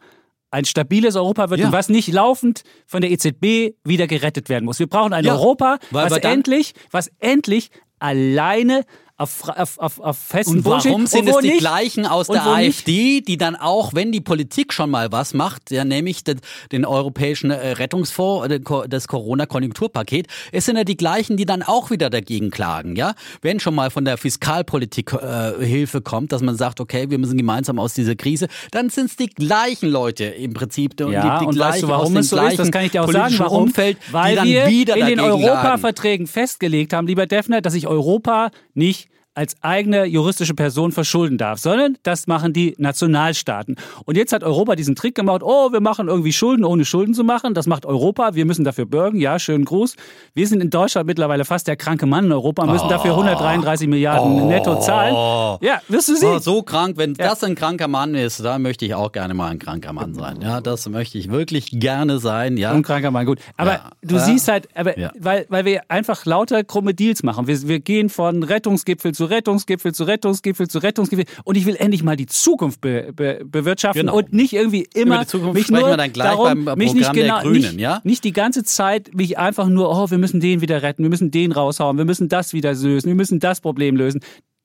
ein stabiles Europa wird Ja. und was nicht laufend von der EZB wieder gerettet werden muss. Wir brauchen ein Ja, Europa, was endlich, was endlich alleine auf, auf, auf, auf festen Und Boden warum sind und es die nicht, gleichen aus und der wo nicht- AfD, die dann auch, wenn die Politik schon mal was macht, ja nämlich den, den europäischen äh, Rettungsfonds, äh, das Corona-Konjunkturpaket, es sind ja die gleichen, die dann auch wieder dagegen klagen, ja? Wenn schon mal von der Fiskalpolitik äh, Hilfe kommt, dass man sagt, okay, wir müssen gemeinsam aus dieser Krise, dann sind es die gleichen Leute im Prinzip, die, Ja, die, die und weißt gleichen du, aus warum dem es so ist? Das kann ich dir auch sagen, warum. Umfeld, Weil die dann wir wieder in den. Europaverträgen festgelegt haben, lieber Defner, dass sich Europa nicht als eigene juristische Person verschulden darf, sondern das machen die Nationalstaaten. Und jetzt hat Europa diesen Trick gemacht, oh, wir machen irgendwie Schulden, ohne Schulden zu machen. Das macht Europa, wir müssen dafür bürgen. Ja, schönen Gruß. Wir sind in Deutschland mittlerweile fast der kranke Mann in Europa müssen dafür 133 Milliarden netto zahlen. Ja, wirst du Oh, sehen. so krank, wenn Ja. das ein kranker Mann ist, da möchte ich auch gerne mal ein kranker Mann sein. Ja, das möchte ich wirklich gerne sein. Ja, Ein kranker Mann, gut. Aber Ja. du Ja. siehst halt, aber weil, weil wir einfach lauter krumme Deals machen. Wir, wir gehen von Rettungsgipfel zu zu Rettungsgipfel zu Rettungsgipfel zu Rettungsgipfel und ich will endlich mal die Zukunft be, be, bewirtschaften Genau. und nicht irgendwie immer mich nur wir dann gleich darum, beim mich nicht genau, Grünen, nicht, ja? nicht die ganze Zeit mich einfach nur, oh, wir müssen den wieder retten, wir müssen den raushauen, wir müssen das wieder lösen, wir müssen das Problem lösen.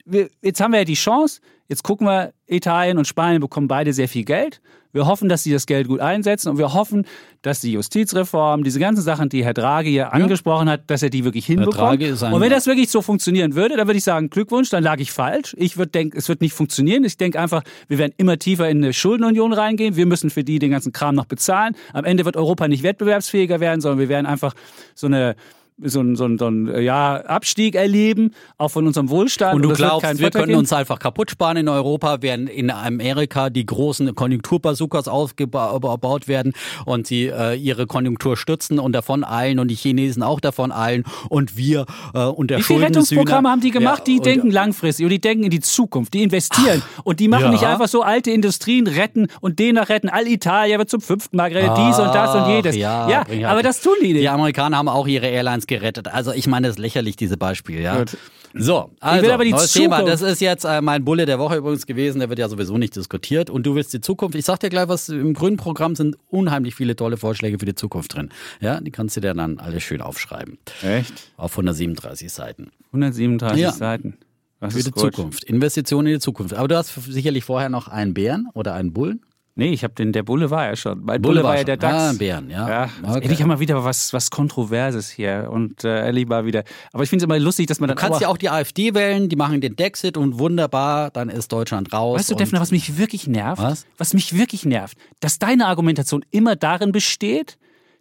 Wir, jetzt haben wir ja die Chance, jetzt gucken wir, Italien und Spanien bekommen beide sehr viel Geld. Wir hoffen, dass sie das Geld gut einsetzen und wir hoffen, dass die Justizreform, diese ganzen Sachen, die Herr Draghi hier angesprochen hat, dass er die wirklich hinbekommt. Und wenn das wirklich so funktionieren würde, dann würde ich sagen, Glückwunsch, dann lag ich falsch. Ich würde denken, es wird nicht funktionieren. Ich denke einfach, wir werden immer tiefer in eine Schuldenunion reingehen. Wir müssen für die den ganzen Kram noch bezahlen. Am Ende wird Europa nicht wettbewerbsfähiger werden, sondern wir werden einfach so eine so ein, so ein, so ein ja, Abstieg erleben, auch von unserem Wohlstand. Und du wird glaubst, wir können weitergehen. uns einfach kaputt sparen in Europa, während in Amerika die großen Konjunkturbazookas aufgebaut werden und sie äh, ihre Konjunktur stützen und davon eilen und die Chinesen auch davon eilen und wir äh, und der Wie viele Rettungsprogramme haben die gemacht? Ja, die und- denken langfristig und die denken in die Zukunft, die investieren und die machen ja. nicht einfach so alte Industrien retten und den noch retten. All-Italia wird zum fünften Mal gerettet, dies und das und Ach, jedes. Ja, halt- aber das tun die nicht. Die Amerikaner haben auch ihre Airlines gerettet. Also ich meine, das ist lächerlich, diese Beispiele. Ja? Gut. So, also, aber die neues Thema. Das ist jetzt äh, mein Bulle der Woche übrigens gewesen. Der wird ja sowieso nicht diskutiert. Und du willst die Zukunft. Ich sag dir gleich was, im grünen Programm sind unheimlich viele tolle Vorschläge für die Zukunft drin. Ja, die kannst du dir dann alle schön aufschreiben. Echt? Auf 137 Seiten. 137 Ja. Seiten. Das Für ist die gut. Zukunft. Investitionen in die Zukunft. Aber du hast sicherlich vorher noch einen Bären oder einen Bullen. Nee, ich habe den, der Bulle war ja schon. Mein Bulle Bulle, war, war ja der. DAX. Ah, Bären, ja. Ja, Okay. endlich haben wir wieder was, was Kontroverses hier und äh, mal wieder. Aber ich finde es immer lustig, dass man dann Du kannst ja auch die AfD wählen, die machen den Dexit und wunderbar, dann ist Deutschland raus. Weißt du, Defner, was mich wirklich nervt? Was? mich wirklich nervt, dass deine Argumentation immer darin besteht,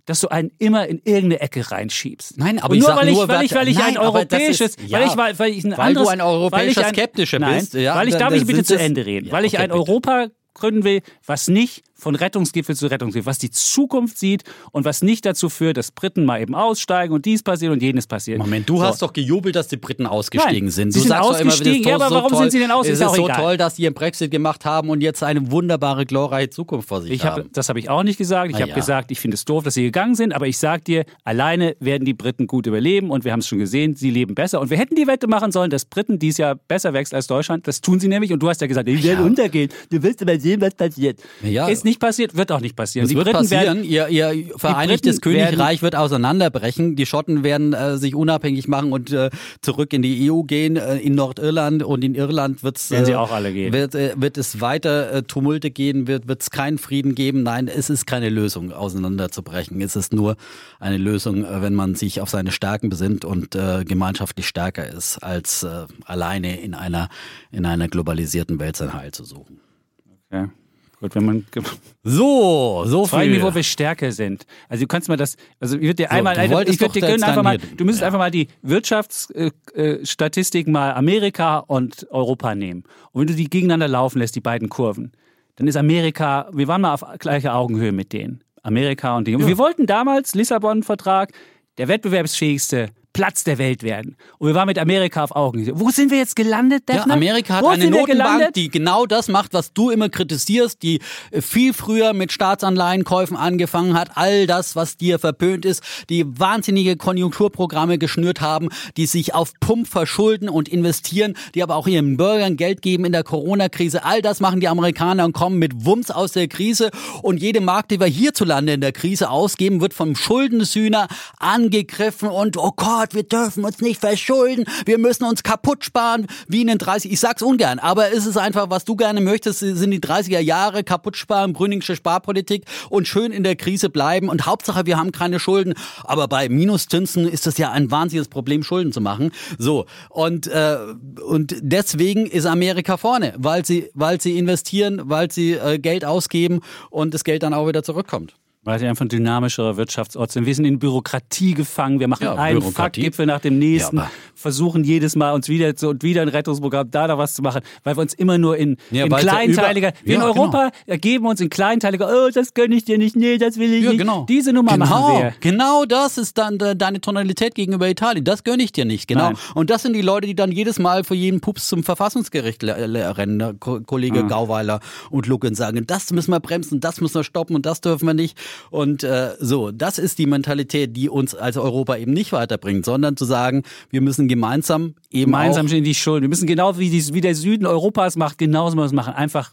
dass du einen immer in irgendeine Ecke reinschiebst. Nein, aber Und ich nur sag weil ich, nur, weil ich, weil ich nein, ein europäisches, ist- ja, weil ich, weil, weil ich ein weil anderes, du ein europäischer weil ich ein, Skeptischer nein, bist, ja, weil ich da- darf da ich bitte zu Ende reden, Ja, weil ich okay, ein bitte. Europa gründen will, was nicht von Rettungsgipfel zu Rettungsgipfel, was die Zukunft sieht und was nicht dazu führt, dass Briten mal eben aussteigen und dies passiert und jenes passiert. Moment, du So. hast doch gejubelt, dass die Briten ausgestiegen Nein, sind. sie Du sind sagst doch immer, ausgestiegen. Ja, so aber warum toll, sind sie denn aus? Es Ist ist so egal. toll, dass die ihren Brexit gemacht haben und jetzt eine wunderbare, glorreiche Zukunft vor sich Ich hab, haben. das habe ich auch nicht gesagt. Ich habe ja. gesagt, ich finde es doof, dass sie gegangen sind, aber ich sag dir, alleine werden die Briten gut überleben und wir haben es schon gesehen, sie leben besser. Und wir hätten die Wette machen sollen, dass Briten dies Jahr besser wächst als Deutschland. Das tun sie nämlich und du hast ja gesagt, die werden untergehen. Du willst aber sehen, was passiert. Ja. Ist nicht passiert, wird auch nicht passieren. Das die wird Briten passieren. werden Ihr, ihr Vereinigtes Königreich wird auseinanderbrechen. Die Schotten werden äh, sich unabhängig machen und äh, zurück in die EU gehen. Äh, in Nordirland und in Irland wird's, Werden sie äh, auch alle gehen. Wird, äh, wird es weiter äh, Tumulte gehen, wird es keinen Frieden geben. Nein, es ist keine Lösung, auseinanderzubrechen. Es ist nur eine Lösung, äh, wenn man sich auf seine Stärken besinnt und äh, gemeinschaftlich stärker ist, als äh, alleine in einer, in einer globalisierten Welt sein Heil zu suchen. ja. Gut, wenn man So, so Vor allem, viel. wo wir stärker sind. Also du kannst mal das, also ich würde dir einmal, du ich würde dir einfach mal, du müsstest ja. einfach mal die Wirtschaftsstatistiken mal Amerika und Europa nehmen. Und wenn du die gegeneinander laufen lässt, die beiden Kurven, dann ist Amerika, wir waren mal auf gleicher Augenhöhe mit denen. Amerika und die. Und wir wollten damals, Lissabon-Vertrag, der wettbewerbsfähigste Platz der Welt werden. Und wir waren mit Amerika auf Augenhöhe. Wo sind wir jetzt gelandet, Ja, Defner? Amerika hat Wo eine Notenbank, die genau das macht, was du immer kritisierst, die äh, viel früher mit Staatsanleihenkäufen angefangen hat. All das, was dir verpönt ist, die wahnsinnige Konjunkturprogramme geschnürt haben, die sich auf Pump verschulden und investieren, die aber auch ihren Bürgern Geld geben in der Corona-Krise. All das machen die Amerikaner und kommen mit Wumms aus der Krise. Und jede Mark, die wir hierzulande in der Krise ausgeben, wird vom Schuldensühner angegriffen und oh Gott, wir dürfen uns nicht verschulden, wir müssen uns kaputt sparen, wie in den 30 Ich sag's ungern, aber es ist einfach, was du gerne möchtest, sind die 30er Jahre, kaputt sparen, Brüningsche Sparpolitik und schön in der Krise bleiben und Hauptsache, wir haben keine Schulden. Aber bei Minuszinsen ist das ja ein wahnsinniges Problem, Schulden zu machen. So, und, äh, und deswegen ist Amerika vorne, weil sie, weil sie investieren, weil sie äh, Geld ausgeben und das Geld dann auch wieder zurückkommt. Weil sie einfach ein dynamischerer Wirtschaftsort sind. Wir sind in Bürokratie gefangen. Wir machen Ja, einen. Fuckgipfel nach dem nächsten, Ja, versuchen jedes Mal uns wieder zu, und wieder ein Rettungsprogramm, da noch was zu machen, weil wir uns immer nur in, Ja, in kleinteiliger, über- wir in Europa ergeben uns in kleinteiliger, oh, das gönne ich dir nicht, nee, das will ich nicht. genau. Diese Nummer genau, machen wir. Genau das ist dann de- deine Tonalität gegenüber Italien. Das gönne ich dir nicht, genau. Nein. Und das sind die Leute, die dann jedes Mal für jeden Pups zum Verfassungsgericht rennen. Ko- Kollege. Gauweiler und und sagen, das müssen wir bremsen, das müssen wir stoppen und das dürfen wir nicht. Und äh, so, das ist die Mentalität, die uns als Europa eben nicht weiterbringt, sondern zu sagen, wir müssen gemeinsam eben Gemeinsam auch stehen die Schulden. Wir müssen genau wie, die, wie der Süden Europas macht, genauso müssen wir das machen. Einfach,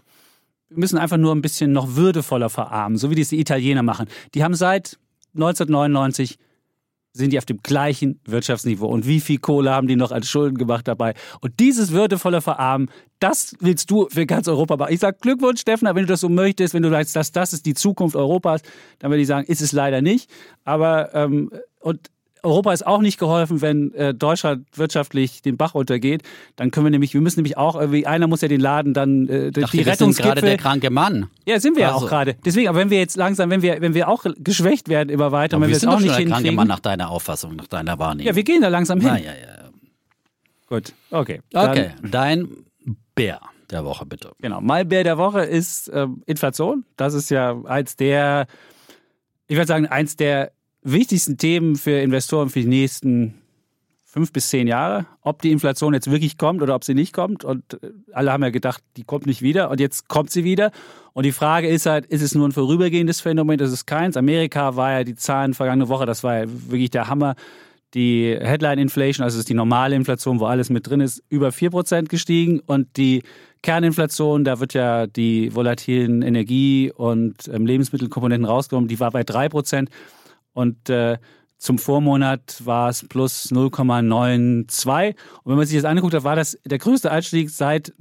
wir müssen einfach nur ein bisschen noch würdevoller verarmen, so wie das die Italiener machen. Die haben seit 1999 sind die auf dem gleichen Wirtschaftsniveau. Und wie viel Kohle haben die noch als Schulden gemacht dabei? Und dieses würdevolle Verarmen, das willst du für ganz Europa machen. Ich sage Glückwunsch, Steffen, wenn du das so möchtest, wenn du sagst, dass das ist die Zukunft Europas, dann würde ich sagen, ist es leider nicht. Aber ähm, und Europa ist auch nicht geholfen, wenn äh, Deutschland wirtschaftlich den Bach runtergeht. Dann können wir nämlich, wir müssen nämlich auch irgendwie, einer muss ja den Laden dann äh, Dachte, die wir sind gerade der kranke Mann. Ja, sind wir ja Also. auch gerade. Deswegen, aber wenn wir jetzt langsam, wenn wir, wenn wir auch geschwächt werden immer weiter, und Aber wenn wir es auch nicht der kranke hinkriegen. Mann nach deiner Auffassung, nach deiner Wahrnehmung. Ja, wir gehen da langsam hin. ja, ja, ja. Gut, okay. Okay, dein Bär der Woche bitte. Genau. Malbär der Woche ist ähm, Inflation. Das ist ja eins der, ich würde sagen, eins der wichtigsten Themen für Investoren für die nächsten fünf bis zehn Jahre. Ob die Inflation jetzt wirklich kommt oder ob sie nicht kommt. Und äh, alle haben ja gedacht, die kommt nicht wieder. Und jetzt kommt sie wieder. Und die Frage ist halt, ist es nur ein vorübergehendes Phänomen? Das ist keins. Amerika war ja die Zahlen vergangene Woche, das war ja wirklich der Hammer. Die Headline Inflation, also ist die normale Inflation, wo alles mit drin ist, über 4% gestiegen. Und die Kerninflation, da wird ja die volatilen Energie- und ähm, Lebensmittelkomponenten rausgenommen, die war bei 3%. Und äh, zum Vormonat war es plus 0,92. Und wenn man sich das anguckt, da war das der größte Anstieg seit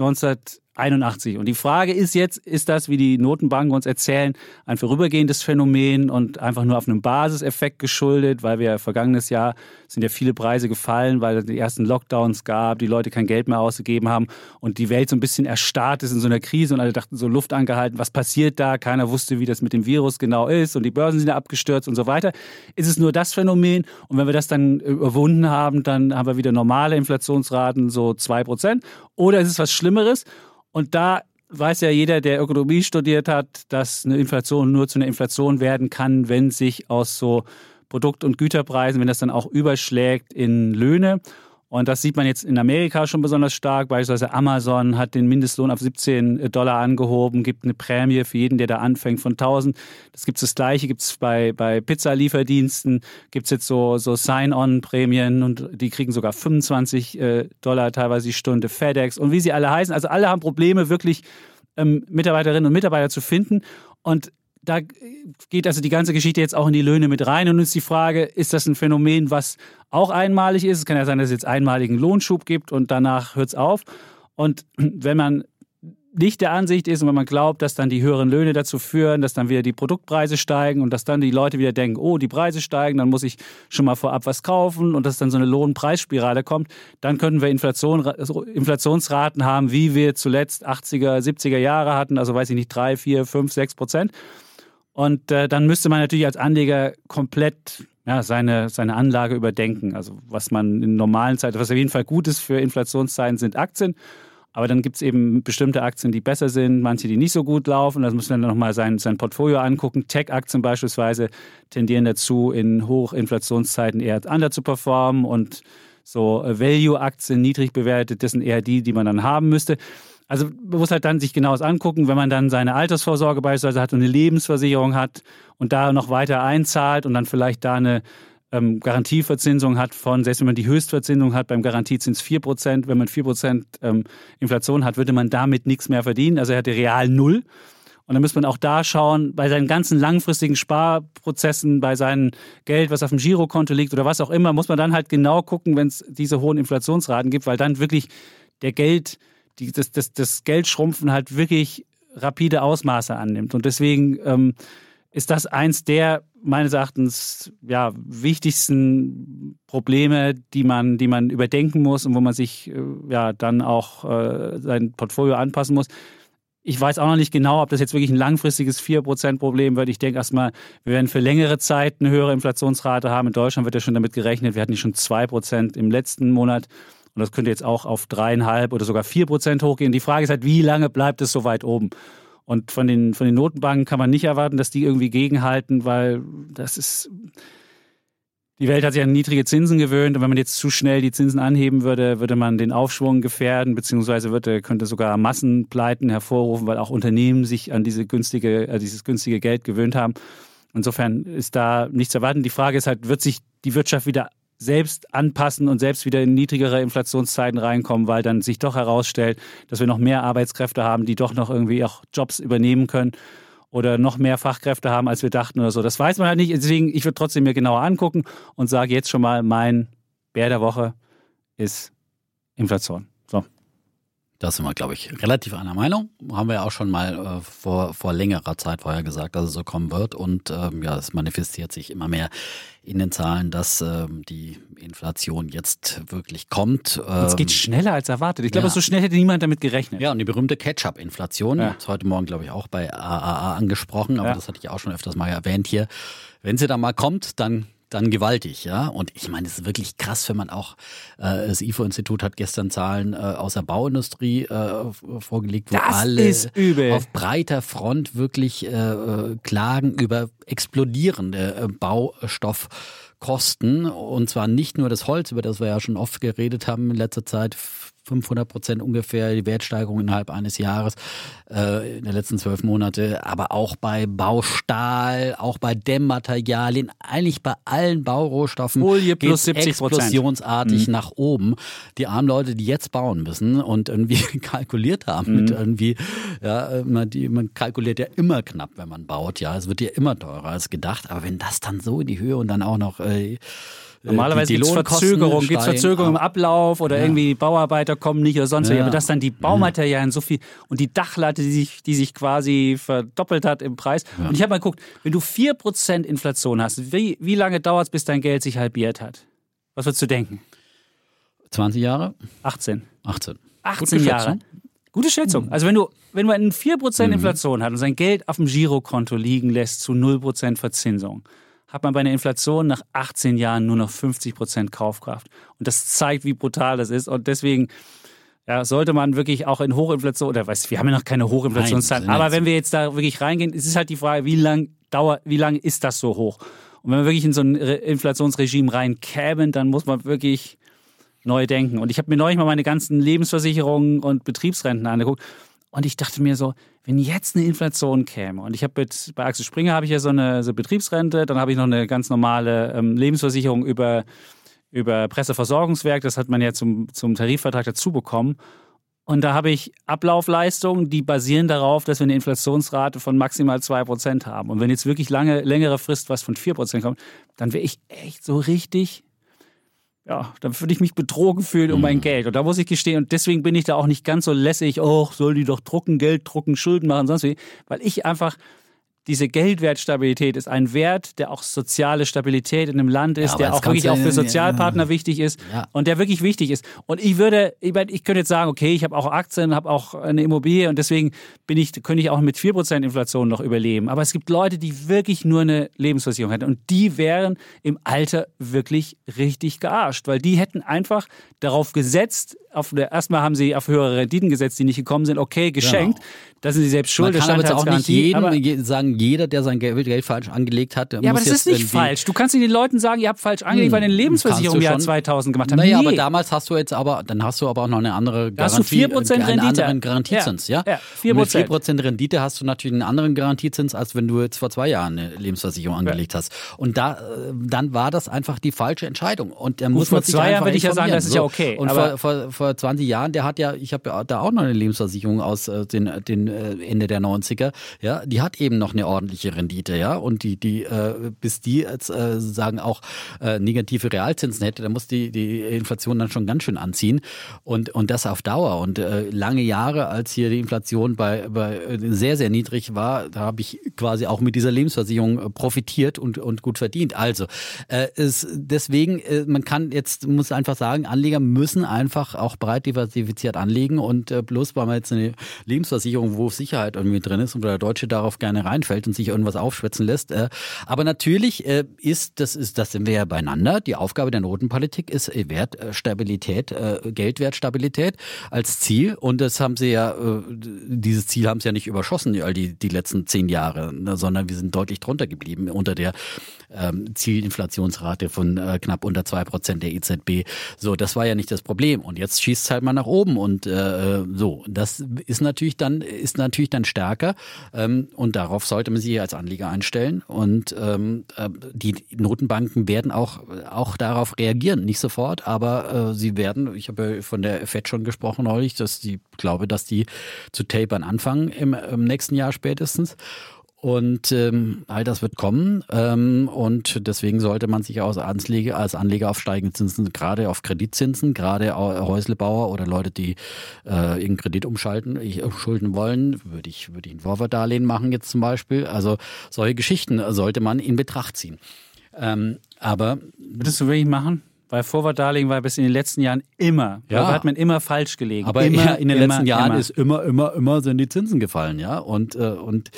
1981. Und die Frage ist jetzt, ist das, wie die Notenbanken uns erzählen, ein vorübergehendes Phänomen und einfach nur auf einem Basiseffekt geschuldet, weil wir vergangenes Jahr sind ja viele Preise gefallen, weil es die ersten Lockdowns gab, die Leute kein Geld mehr ausgegeben haben und die Welt so ein bisschen erstarrt ist in so einer Krise und alle dachten so Luft angehalten, was passiert da? Keiner wusste, wie das mit dem Virus genau ist und die Börsen sind abgestürzt und so weiter. Ist es nur das Phänomen und wenn wir das dann überwunden haben, dann haben wir wieder normale Inflationsraten, so 2%. Oder ist es was Schlimmeres? Und da weiß ja jeder, der Ökonomie studiert hat, dass eine Inflation nur zu einer Inflation werden kann, wenn sich aus so Produkt- und Güterpreisen, wenn das dann auch überschlägt in Löhne. Und das sieht man jetzt in Amerika schon besonders stark. Beispielsweise Amazon hat den Mindestlohn auf 17 Dollar angehoben, gibt eine Prämie für jeden, der da anfängt von 1000. Das gibt es das Gleiche, gibt es bei, bei Pizzalieferdiensten, gibt es jetzt so, so Sign-on-Prämien und die kriegen sogar 25 äh, Dollar teilweise die Stunde, FedEx und wie sie alle heißen. Also alle haben Probleme, wirklich ähm, Mitarbeiterinnen und Mitarbeiter zu finden. Und da geht also die ganze Geschichte jetzt auch in die Löhne mit rein. Und ist die Frage, ist das ein Phänomen, was auch einmalig ist? Es kann ja sein, dass es jetzt einmaligen Lohnschub gibt und danach hört es auf. Und wenn man nicht der Ansicht ist und wenn man glaubt, dass dann die höheren Löhne dazu führen, dass dann wieder die Produktpreise steigen und dass dann die Leute wieder denken, oh, die Preise steigen, dann muss ich schon mal vorab was kaufen und dass dann so eine Lohnpreisspirale kommt, dann könnten wir Inflation, also Inflationsraten haben, wie wir zuletzt 80er, 70er Jahre hatten, also weiß ich nicht, drei, vier, fünf, sechs Prozent. Und äh, dann müsste man natürlich als Anleger komplett ja, seine, seine Anlage überdenken. Also was man in normalen Zeiten, was auf jeden Fall gut ist für Inflationszeiten, sind Aktien. Aber dann gibt es eben bestimmte Aktien, die besser sind, manche, die nicht so gut laufen. Da muss man dann nochmal sein, sein Portfolio angucken. Tech-Aktien beispielsweise tendieren dazu, in Hochinflationszeiten eher under zu performen und so äh, Value-Aktien, niedrig bewertet, das sind eher die, die man dann haben müsste. Also man muss halt dann sich genaues angucken, wenn man dann seine Altersvorsorge beispielsweise hat und eine Lebensversicherung hat und da noch weiter einzahlt und dann vielleicht da eine ähm, Garantieverzinsung hat von, selbst wenn man die Höchstverzinsung hat, beim Garantiezins 4%, wenn man 4% ähm, Inflation hat, würde man damit nichts mehr verdienen. Also er hatte real null. Und dann muss man auch da schauen, bei seinen ganzen langfristigen Sparprozessen, bei seinem Geld, was auf dem Girokonto liegt oder was auch immer, muss man dann halt genau gucken, wenn es diese hohen Inflationsraten gibt, weil dann wirklich der Geld, die, das, das, das Geldschrumpfen halt wirklich rapide Ausmaße annimmt. Und deswegen ähm, ist das eins der meines Erachtens ja, wichtigsten Probleme, die man, die man überdenken muss und wo man sich äh, ja dann auch äh, sein Portfolio anpassen muss. Ich weiß auch noch nicht genau, ob das jetzt wirklich ein langfristiges 4%-Problem wird. Ich denke erstmal, wir werden für längere Zeit eine höhere Inflationsrate haben. In Deutschland wird ja schon damit gerechnet. Wir hatten schon 2% im letzten Monat. Und das könnte jetzt auch auf dreieinhalb oder sogar 4% hochgehen. Die Frage ist halt, wie lange bleibt es so weit oben? Und von den, von den Notenbanken kann man nicht erwarten, dass die irgendwie gegenhalten, weil das ist. Die Welt hat sich an niedrige Zinsen gewöhnt und wenn man jetzt zu schnell die Zinsen anheben würde, würde man den Aufschwung gefährden, beziehungsweise würde, könnte sogar Massenpleiten hervorrufen, weil auch Unternehmen sich an diese günstige, äh, dieses günstige Geld gewöhnt haben. Insofern ist da nichts zu erwarten. Die Frage ist halt, wird sich die Wirtschaft wieder selbst anpassen und selbst wieder in niedrigere Inflationszeiten reinkommen, weil dann sich doch herausstellt, dass wir noch mehr Arbeitskräfte haben, die doch noch irgendwie auch Jobs übernehmen können oder noch mehr Fachkräfte haben, als wir dachten oder so. Das weiß man halt nicht. Deswegen, ich würde trotzdem mir genauer angucken und sage jetzt schon mal, mein Bär der Woche ist Inflation. Da sind wir, glaube ich, relativ einer Meinung. Haben wir ja auch schon mal äh, vor, vor längerer Zeit vorher gesagt, dass es so kommen wird. Und ähm, ja, es manifestiert sich immer mehr in den Zahlen, dass ähm, die Inflation jetzt wirklich kommt. Ähm, es geht schneller als erwartet. Ich glaube, ja. so schnell hätte niemand damit gerechnet. Ja, und die berühmte Ketchup-Inflation, ja. ist heute Morgen, glaube ich, auch bei AAA angesprochen, aber ja. das hatte ich auch schon öfters mal erwähnt hier. Wenn sie da mal kommt, dann dann gewaltig, ja. Und ich meine, es ist wirklich krass, wenn man auch, äh, das IFO-Institut hat gestern Zahlen äh, aus der Bauindustrie äh, vorgelegt, wo das alle auf breiter Front wirklich äh, klagen über explodierende äh, Baustoffkosten. Und zwar nicht nur das Holz, über das wir ja schon oft geredet haben in letzter Zeit, 500 Prozent ungefähr die Wertsteigerung innerhalb eines Jahres äh, in den letzten zwölf Monate, aber auch bei Baustahl, auch bei Dämmmaterialien, eigentlich bei allen Baurohstoffen Folie plus 70 explosionsartig mhm. nach oben. Die armen Leute, die jetzt bauen müssen und irgendwie kalkuliert haben mhm. mit irgendwie, ja, man, die, man kalkuliert ja immer knapp, wenn man baut, ja, es wird ja immer teurer als gedacht, aber wenn das dann so in die Höhe und dann auch noch äh, Normalerweise gibt es Verzögerung, gibt's Verzögerung im Ablauf oder ja. irgendwie Bauarbeiter kommen nicht oder sonst was. Ja. Aber dass dann die Baumaterialien so viel und die Dachlatte, die sich, die sich quasi verdoppelt hat im Preis. Ja. Und ich habe mal geguckt, wenn du 4% Inflation hast, wie, wie lange dauert es, bis dein Geld sich halbiert hat? Was würdest du denken? 20 Jahre? 18. 18. 18 Jahre. Gute Schätzung. Also wenn du, wenn man 4% mhm. Inflation hat und sein Geld auf dem Girokonto liegen lässt zu 0% Verzinsung, hat man bei einer Inflation nach 18 Jahren nur noch 50 Prozent Kaufkraft. Und das zeigt, wie brutal das ist. Und deswegen ja, sollte man wirklich auch in Hochinflation, oder weiß, wir haben ja noch keine Hochinflationszahlen, aber wenn wir jetzt da wirklich reingehen, es ist halt die Frage, wie lang dauert, wie lang ist das so hoch? Und wenn wir wirklich in so ein Inflationsregime reinkämen, dann muss man wirklich neu denken. Und ich habe mir neulich mal meine ganzen Lebensversicherungen und Betriebsrenten angeguckt. Und ich dachte mir so, wenn jetzt eine Inflation käme und ich habe bei Axel Springer habe ich ja so eine so Betriebsrente, dann habe ich noch eine ganz normale ähm, Lebensversicherung über über Presseversorgungswerk, das hat man ja zum zum Tarifvertrag dazu bekommen. Und da habe ich Ablaufleistungen, die basieren darauf, dass wir eine Inflationsrate von maximal 2% haben. Und wenn jetzt wirklich lange, längere Frist was von 4% kommt, dann wäre ich echt so richtig ja, dann würde ich mich betrogen fühlen um mein mhm. Geld. Und da muss ich gestehen, und deswegen bin ich da auch nicht ganz so lässig, oh, soll die doch drucken, Geld drucken, Schulden machen, sonst wie, weil ich einfach diese Geldwertstabilität ist ein Wert, der auch soziale Stabilität in einem Land ist, ja, der auch wirklich auch für Sozialpartner ja. wichtig ist ja. und der wirklich wichtig ist. Und ich würde, ich, ich könnte jetzt sagen, okay, ich habe auch Aktien, habe auch eine Immobilie und deswegen bin ich, könnte ich auch mit 4% Inflation noch überleben. Aber es gibt Leute, die wirklich nur eine Lebensversicherung hätten und die wären im Alter wirklich richtig gearscht, weil die hätten einfach darauf gesetzt, auf der, erstmal haben sie auf höhere Renditen gesetzt, die nicht gekommen sind, okay, geschenkt. Genau. Da sind sie selbst schuld. Man kann aber auch nicht jedem sagen, jeder, der sein Geld, Geld falsch angelegt hat, Ja, aber das ist nicht falsch. Du kannst nicht den Leuten sagen, ihr habt falsch angelegt, hm, weil ihr eine Lebensversicherung im Jahr 2000 gemacht habt. Naja, nee. aber damals hast du jetzt aber, dann hast du aber auch noch eine andere Garantie. Hast du 4% Rendite. Einen anderen Garantiezins, ja? ja? ja 4%. mit 4% Rendite hast du natürlich einen anderen Garantiezins, als wenn du jetzt vor zwei Jahren eine Lebensversicherung angelegt ja. hast. Und da, äh, dann war das einfach die falsche Entscheidung. Und dann muss man sich vor zwei Jahren würde ich ja sagen, das ist ja okay. Und vor, vor, vor 20 Jahren, der hat ja, ich habe da auch noch eine Lebensversicherung aus äh, den, den äh, Ende der 90er, ja, die hat eben noch eine ordentliche Rendite, ja, und die, die, äh, bis die jetzt sagen auch negative Realzinsen hätte, dann muss die, die Inflation dann schon ganz schön anziehen und, und das auf Dauer und lange Jahre, als hier die Inflation bei, bei sehr, sehr niedrig war, da habe ich quasi auch mit dieser Lebensversicherung profitiert und, und gut verdient. Also, es, deswegen, man kann jetzt, muss einfach sagen, Anleger müssen einfach auch breit diversifiziert anlegen und äh, bloß weil man jetzt eine Lebensversicherung, wo Sicherheit irgendwie drin ist und der Deutsche darauf gerne reinfällt und sich irgendwas aufschwätzen lässt. Äh, aber natürlich äh, ist, das ist, das sind wir ja beieinander. Die Aufgabe der Notenpolitik ist äh, Wertstabilität, äh, Geldwertstabilität als Ziel. Und das haben sie ja, äh, dieses Ziel haben sie ja nicht überschossen, all die, die letzten zehn Jahre, ne, sondern wir sind deutlich drunter geblieben unter der ähm, Zielinflationsrate von äh, knapp unter zwei Prozent der EZB. So, das war ja nicht das Problem. Und jetzt schießt halt mal nach oben und äh, so. Das ist natürlich dann ist natürlich dann stärker ähm, und darauf sollte man sich als Anleger einstellen und ähm, äh, die Notenbanken werden auch auch darauf reagieren, nicht sofort, aber äh, sie werden. Ich habe ja von der Fed schon gesprochen neulich, dass die glaube, dass die zu tapern anfangen im, im nächsten Jahr spätestens. Und ähm, all das wird kommen. Ähm, und deswegen sollte man sich als Anleger, als Anleger auf steigende Zinsen, gerade auf Kreditzinsen, gerade Häuslebauer oder Leute, die äh, irgendeinen Kredit umschalten, ich, umschulden wollen, würde ich, würde ich ein Vorverdarlehen machen jetzt zum Beispiel. Also solche Geschichten sollte man in Betracht ziehen. Ähm, aber Würdest du wirklich machen? Weil Vorwartdarlehen war bis in den letzten Jahren immer. Ja. Da hat man immer falsch gelegen. Aber immer, in den immer, letzten Jahren immer. ist immer, immer, immer sind die Zinsen gefallen, ja. Und, äh, und,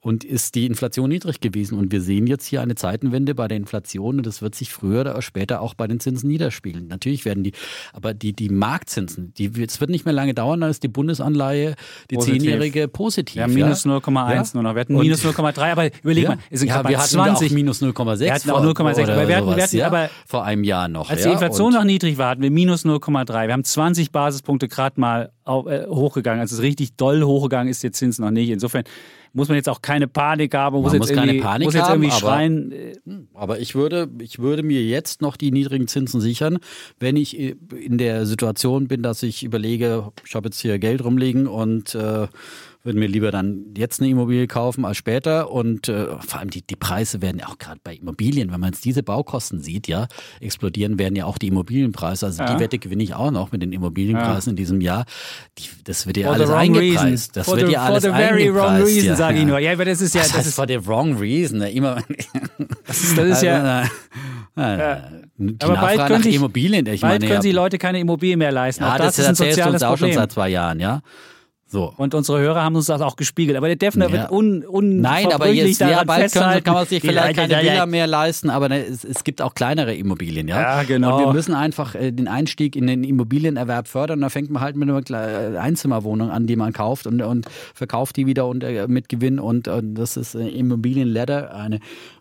und ist die Inflation niedrig gewesen. Und wir sehen jetzt hier eine Zeitenwende bei der Inflation und das wird sich früher oder später auch bei den Zinsen niederspiegeln. Natürlich werden die, aber die, die Marktzinsen, die, es wird nicht mehr lange dauern, dann ist die Bundesanleihe, die zehnjährige positiv. Ja, minus ja? 0,1 Ja. nur noch. Wir hatten minus 0,3, aber überleg Ja. mal, es sind ja, wir hatten 20. auch minus 0,6 Wir hatten auch vor- 0,6, oder aber wir hatten- wir hatten ja, aber- vor einem Jahr noch. Als die Inflation noch niedrig war, hatten wir minus 0,3. Wir haben 20 Basispunkte gerade mal äh, hochgegangen. Also es ist richtig doll hochgegangen ist der Zins noch nicht. Insofern muss man jetzt auch keine Panik haben, muss Man jetzt muss irgendwie, Panik muss jetzt haben, irgendwie aber- schreien. äh, Aber ich würde, ich würde mir jetzt noch die niedrigen Zinsen sichern, wenn ich in der Situation bin, dass ich überlege, ich habe jetzt hier Geld rumliegen und äh, würde mir lieber dann jetzt eine Immobilie kaufen als später. Und äh, vor allem die, die Preise werden ja auch gerade bei Immobilien, wenn man jetzt diese Baukosten sieht, ja, explodieren werden ja auch die Immobilienpreise. Also Ja. die Wette gewinne ich auch noch mit den Immobilienpreisen in diesem Jahr. Die, das wird ja For alles eingepreist. reason. Das for wird the, ja alles For the very wrong eingepreist. reason, ja. sage ich nur. Ja, aber das ist ja, Das das heißt ist, for the wrong reason. Immer, das ist, das ist ja, also, äh, die Aber bald Nachfrage können nach sich- Immobilien, ich bald meine, können ja, sich Leute keine Immobilien mehr leisten. ja, auch das, das, ist ein erzählst du soziales uns auch schon Problem. seit zwei Jahren, ja. So. Und unsere Hörer haben uns das auch gespiegelt. Aber der Defner Ja. wird un, un Nein, aber jetzt, ja, daran bald können, festhalten. kann man sich vielleicht keine ja, ja, Villa mehr leisten, aber ne, es, es gibt auch kleinere Immobilien, ja. Ja, genau. Und wir müssen einfach äh, den Einstieg in den Immobilienerwerb fördern. Da fängt man halt mit einer äh, Einzimmerwohnung an, die man kauft und, und verkauft die wieder und, äh, mit Gewinn. Und, und das ist äh, Immobilienladder, eine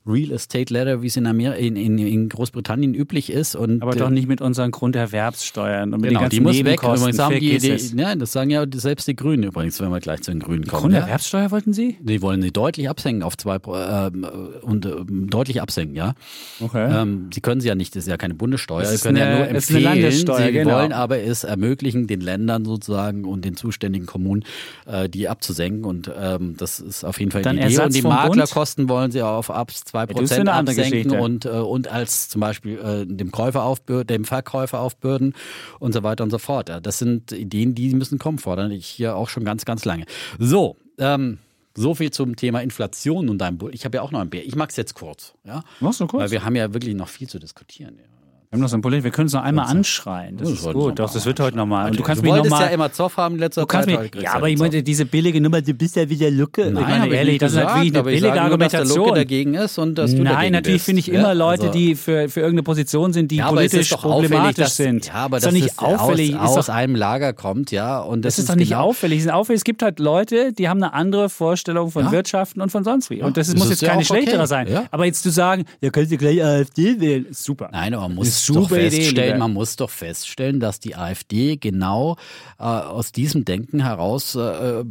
Real Estate Ladder, wie es in, Amer in, in, in Großbritannien üblich ist. Und, Aber äh, doch nicht mit unseren Grunderwerbssteuern und mit Genau, den die muss weg. Nebenkosten. Übrigens haben die, die, ja, das sagen ja selbst die Grünen übrigens, wenn wir gleich zu den Grünen kommen. Ja? Grunderwerbssteuer wollten Sie? Die wollen sie deutlich absenken auf zwei ähm, und ähm, deutlich absenken, ja. Okay. Ähm, sie können sie ja nicht, das ist ja keine Bundessteuer. Es Sie können ja eine- nur es ist eine empfehlen. Landessteuer, sie genau. wollen aber es ermöglichen, den Ländern sozusagen und den zuständigen Kommunen äh, die abzusenken. Und ähm, das ist auf jeden Fall Dann die Idee. Ersatz und die vom Bund? Maklerkosten wollen sie auf ab 2 ist Prozent andere absenken und, äh, und als zum Beispiel äh, dem Käufer aufbürden, dem Verkäufer aufbürden und so weiter und so fort. Ja, das sind Ideen, die müssen kommen, fordern ich hier auch schon ganz, ganz lange. So, ähm, so viel zum Thema Inflation und deinem Bull. Ich habe ja auch noch ein Bär. Ich mag es jetzt kurz. Ja? Machst du kurz? Weil wir haben ja wirklich noch viel zu diskutieren. Ja. Wir haben noch so ein Problem. Wir können es noch einmal anschreien. Das ist das gut. sollten wir Doch, das mal wird heute nochmal. Und du kannst du mich wolltest nochmal. ja immer Zoff haben letzter Zeit. kriegst ja, aber ich meine, diese billige Nummer, du bist ja wieder Lucke. Nein, ich meine, ich ehrlich, nicht das ist gesagt, natürlich eine ich billige nur, der Lucke Argumentation. dagegen ist und dass du Nein, natürlich finde ich Ja, immer Leute, also- die für, für irgendeine Position sind, die ja, politisch ist problematisch dass, sind. Ja, aber ist das doch nicht ist auffällig. aus, ist aus doch, einem Lager kommt, ja. Und das, das ist doch nicht genau, auffällig. Es ist gibt halt Leute, die haben eine andere Vorstellung von. Wirtschaften und von sonst wie. Und das muss ist jetzt keine schlechtere sein. Aber jetzt zu sagen, ja, könnt ihr gleich AfD wählen, ist super. Nein, aber man Das muss doch Idee, feststellen, lieber. man muss doch feststellen, dass die AfD genau äh, aus diesem Denken heraus äh, äh,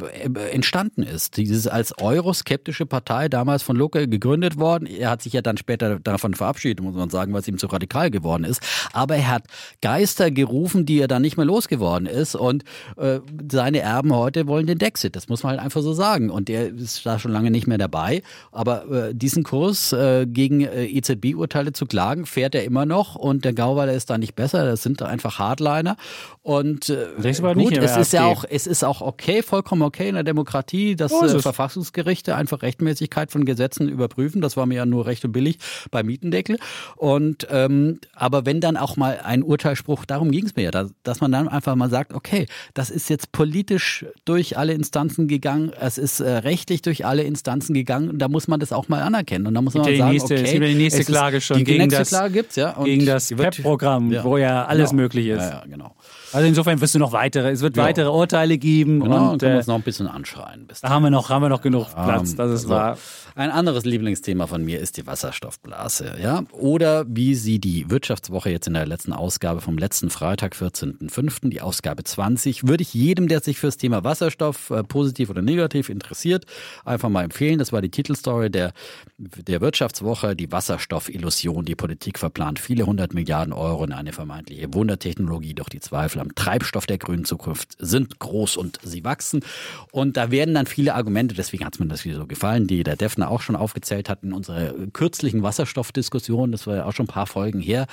entstanden ist. Dieses als euroskeptische Partei damals von Lucke gegründet worden. Er hat sich ja dann später davon verabschiedet, muss man sagen, weil es ihm zu radikal geworden ist. Aber er hat Geister gerufen, die er dann nicht mehr losgeworden ist. Und äh, seine Erben heute wollen den Dexit. Das muss man halt einfach so sagen. Und er ist da schon lange nicht mehr dabei. Aber äh, diesen Kurs äh, gegen EZB-Urteile zu klagen, fährt er immer noch. Und der Gauweiler ist da nicht besser. Das sind einfach Hardliner. Und äh, gut, es ist ja auch, es ist auch okay, vollkommen okay in der Demokratie, dass äh. Verfassungsgerichte einfach Rechtmäßigkeit von Gesetzen überprüfen. Das war mir ja nur recht und billig beim Mietendeckel. Und ähm, aber wenn dann auch mal ein Urteilsspruch, darum ging es mir ja, dass, man dann einfach mal sagt, okay, das ist jetzt politisch durch alle Instanzen gegangen, es ist äh, rechtlich durch alle Instanzen gegangen. Und da muss man das auch mal anerkennen. Und da muss man die sagen, nächste- okay, es gibt ja die nächste Klage schon die gegen nächste das- Klage gibt's ja. Und gegen das wird- PEP-Programm, wo ja alles genau. möglich ist. Ja, ja, genau. Also insofern wirst du noch weitere, es wird Ja. weitere Urteile geben Genau, und können wir äh, uns noch ein bisschen anschreien. Da haben wir noch, haben wir noch genug Platz, Ähm, das ist also, wahr. Ein anderes Lieblingsthema von mir ist die Wasserstoffblase, ja? Oder wie sie die Wirtschaftswoche jetzt in der letzten Ausgabe vom letzten Freitag, 14.05., die Ausgabe 20, würde ich jedem, der sich fürs Thema Wasserstoff äh, positiv oder negativ interessiert, einfach mal empfehlen. Das war die Titelstory der, der Wirtschaftswoche, die Wasserstoffillusion. Die Politik verplant viele hundert Milliarden Euro in eine vermeintliche Wundertechnologie, doch die Zweifel am Treibstoff der grünen Zukunft sind groß und sie wachsen. Und da werden dann viele Argumente, deswegen hat es mir das wieder so gefallen, die der Defner auch schon aufgezählt hat in unserer kürzlichen Wasserstoffdiskussion, das war ja auch schon ein paar Folgen her,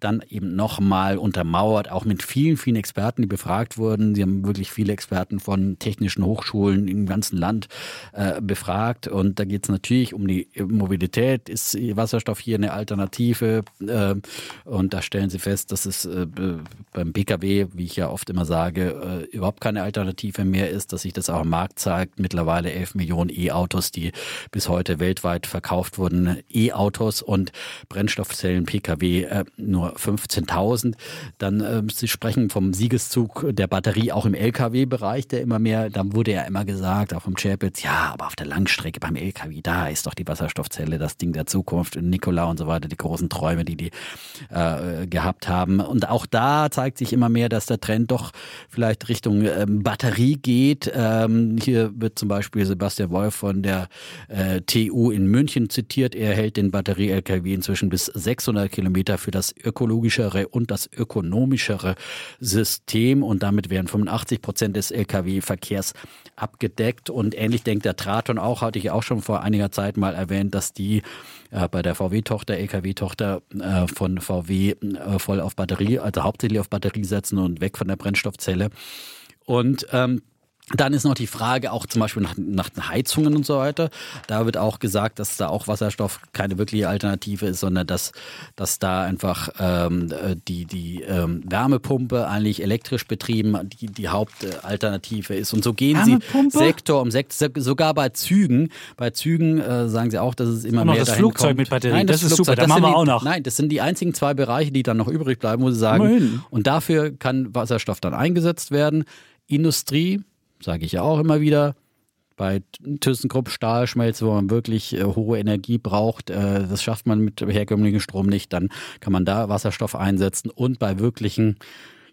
dann eben nochmal untermauert, auch mit vielen, vielen Experten, die befragt wurden. Sie haben wirklich viele Experten von technischen Hochschulen im ganzen Land äh, befragt. Und da geht es natürlich um die Mobilität. Ist Wasserstoff hier eine Alternative? Äh, und da stellen sie fest, dass es äh, beim BKW, wie ich ja oft immer sage, äh, überhaupt keine Alternative mehr ist, dass sich das auch am Markt zeigt. Mittlerweile 11 Millionen E-Autos, die bis heute weltweit verkauft wurden, E-Autos und Brennstoffzellen PKW äh, nur 15.000. Dann äh, Sie sprechen vom Siegeszug der Batterie auch im LKW-Bereich, der immer mehr, da wurde ja immer gesagt, auch im Chapitz, ja, aber auf der Langstrecke beim LKW, da ist doch die Wasserstoffzelle das Ding der Zukunft. Und Nikola und so weiter, die großen Träume, die die äh, gehabt haben. Und auch da zeigt sich immer mehr, dass der Trend doch vielleicht Richtung ähm, Batterie geht. Ähm, hier wird zum Beispiel Sebastian Wolf von der äh, TU in München zitiert. Er hält den Batterie-LKW inzwischen bis 600 Kilometer für das ökologischere und das ökonomischere System. Und damit wären 85 Prozent des LKW-Verkehrs abgedeckt. Und ähnlich denkt der Traton auch, hatte ich auch schon vor einiger Zeit mal erwähnt, dass die äh, bei der VW-Tochter, LKW-Tochter äh, von VW äh, voll auf Batterie, also hauptsächlich auf Batterie setzen und weg von der Brennstoffzelle. Und ähm, dann ist noch die Frage auch zum Beispiel nach, nach den Heizungen und so weiter. Da wird auch gesagt, dass da auch Wasserstoff keine wirkliche Alternative ist, sondern dass, dass da einfach ähm, die, die ähm, Wärmepumpe eigentlich elektrisch betrieben die, die Hauptalternative ist. Und so gehen sie Sektor um Sektor, sogar bei Zügen. Bei Zügen äh, sagen sie auch, dass es immer Und noch mehr das dahin Flugzeug kommt. mit Batterie. Nein, Das ist super, Flugzeug, da machen sind wir auch noch. Nein, das sind die einzigen zwei Bereiche, die dann noch übrig bleiben, wo sie sagen, Immerhin. und dafür kann Wasserstoff dann eingesetzt werden. Industrie, sage ich ja auch immer wieder, bei ThyssenKrupp Stahlschmelze, wo man wirklich äh, hohe Energie braucht, äh, das schafft man mit herkömmlichem Strom nicht, dann kann man da Wasserstoff einsetzen und bei wirklichen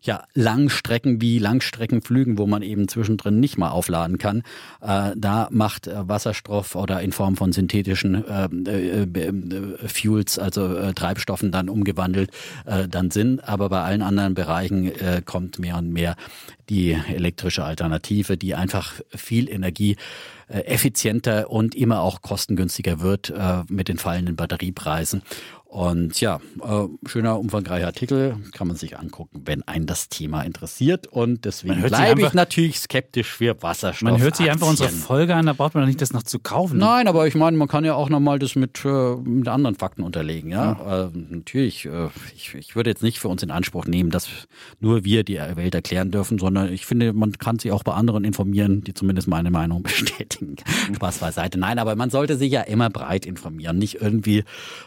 ja, Langstrecken wie Langstreckenflügen, wo man eben zwischendrin nicht mal aufladen kann, äh, da macht äh, Wasserstoff oder in Form von synthetischen äh, äh, Fuels, also Treibstoffen dann umgewandelt, dann Sinn. Aber bei allen anderen Bereichen kommt mehr und mehr die elektrische Alternative, die einfach viel Energie effizienter und immer auch kostengünstiger wird mit den fallenden Batteriepreisen. Und ja, äh, schöner, umfangreicher Artikel, kann man sich angucken, wenn einen das Thema interessiert. Und deswegen Man hört sich bleibe ich natürlich skeptisch für Wasserstoff. Man hört sich einfach unsere. Folge an, da braucht man doch nicht das noch zu kaufen. Nein, aber ich meine, man kann ja auch nochmal das mit, äh, mit anderen Fakten unterlegen. Ja, Äh, natürlich. Äh, ich, ich würde jetzt nicht für uns in Anspruch nehmen, dass nur wir die Welt erklären dürfen, sondern ich finde, man kann sich auch bei anderen informieren, die zumindest meine Meinung bestätigen. Spaß beiseite. Nein, aber man sollte sich ja immer breit informieren, nicht irgendwie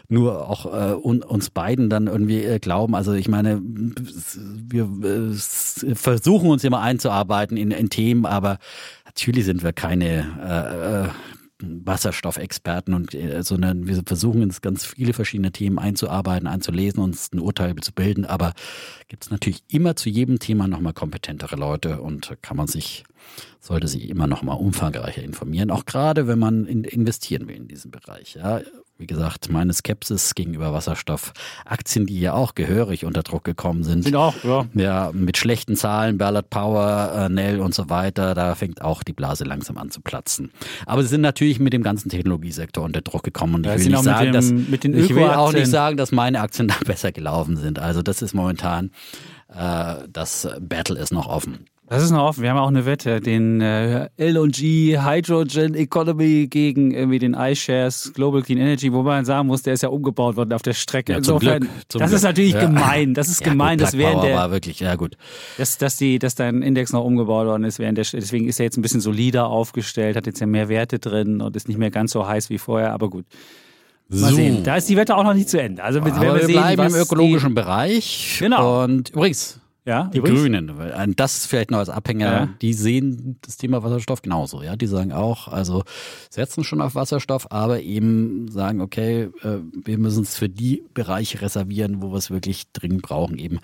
nur auch äh, un, uns beiden dann irgendwie äh, glauben. Also ich meine, wir äh, versuchen uns immer einzuarbeiten in, in Themen, aber natürlich sind wir keine äh, äh, Wasserstoffexperten und äh, sondern wir versuchen uns ganz viele verschiedene Themen einzuarbeiten, einzulesen, uns ein Urteil zu bilden, aber gibt es natürlich immer zu jedem Thema nochmal kompetentere Leute und kann man sich, sollte sich immer nochmal umfangreicher informieren, auch gerade wenn man in, investieren will in diesem Bereich. Ja. Wie gesagt, meine Skepsis gegenüber Wasserstoffaktien, die ja auch gehörig unter Druck gekommen sind. Sind auch, ja. Ja, mit schlechten Zahlen, Ballard Power, äh, Nell und so weiter, da fängt auch die Blase langsam an zu platzen. Aber sie sind natürlich mit dem ganzen Technologiesektor unter Druck gekommen und Ja, ich will nicht sagen, dem- dass ich will auch nicht sagen, dass meine Aktien da besser gelaufen sind. Also das ist momentan äh, das Battle ist noch offen. Das ist noch offen. Wir haben auch eine Wette, den äh, LNG Hydrogen Economy gegen irgendwie den iShares Global Clean Energy, wo man sagen muss, der ist ja umgebaut worden auf der Strecke. Ja, zum Insofern, Glück, zum das Glück. ist natürlich Ja. gemein. Das ist Ja, gemein, gut, dass während der, war wirklich, ja gut. dass, dass, die, dass dein Index noch umgebaut worden ist, während der, deswegen ist er jetzt ein bisschen solider aufgestellt, hat jetzt ja mehr Werte drin und ist nicht mehr ganz so heiß wie vorher, aber gut. Mal So. sehen. Da ist die Wette auch noch nicht zu Ende. Also wir, Aber werden wir sehen, bleiben im ökologischen Bereich. Genau. Und übrigens, Ja, Die übrigens. Grünen, äh, das vielleicht noch als Abhänger, Ja. die sehen das Thema Wasserstoff genauso, ja. Die sagen auch, also setzen schon auf Wasserstoff, aber eben sagen, okay, äh, wir müssen es für die Bereiche reservieren, wo wir es wirklich dringend brauchen, eben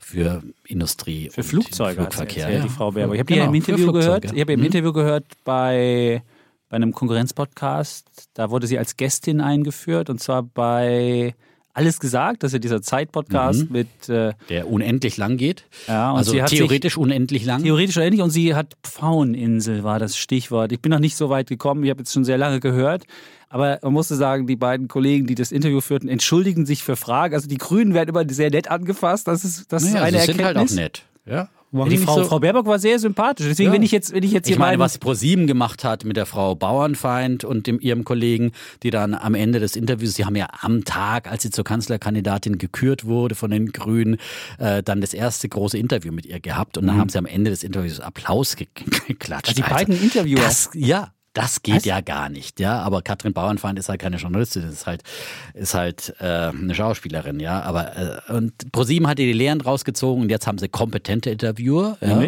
für Industrie. Für und Flugzeuge Flugverkehr. ja. die Frau Baerbock. Ich habe Genau, die ja im Interview gehört. Ich habe im Mhm. Interview gehört bei, bei einem Konkurrenzpodcast. Da wurde sie als Gästin eingeführt und zwar bei Alles gesagt, das ist ja dieser Zeitpodcast mit äh, Der unendlich lang geht. ja, und also sie hat sich- theoretisch unendlich lang. Theoretisch ähnlich und sie hat Pfaueninsel war das Stichwort. Ich bin noch nicht so weit gekommen, ich habe jetzt schon sehr lange gehört. Aber man musste sagen, die beiden Kollegen, die das Interview führten, entschuldigen sich für Fragen. Also die Grünen werden immer sehr nett angefasst. Das ist, das ist naja, eine sie sind Erkenntnis. halt auch nett. Ja. Ja, die Frau, Frau Baerbock war sehr sympathisch. Deswegen, Ja. wenn ich jetzt, wenn ich jetzt hier Ich meine, was ProSieben gemacht hat mit der Frau Bauernfeind und dem, ihrem Kollegen, die dann am Ende des Interviews, sie haben ja am Tag, als sie zur Kanzlerkandidatin gekürt wurde von den Grünen, äh, dann das erste große Interview mit ihr gehabt und dann haben sie am Ende des Interviews Applaus ge geklatscht. Mhm. Also die beiden Interviewer. Das, ja. Das geht Was? ja gar nicht, ja. Aber Katrin Bauernfeind ist halt keine Journalistin, ist halt, ist halt äh, eine Schauspielerin, ja. Aber äh, und ProSieben hat ihr die Lehren rausgezogen und jetzt haben sie kompetente Interviewer, ja.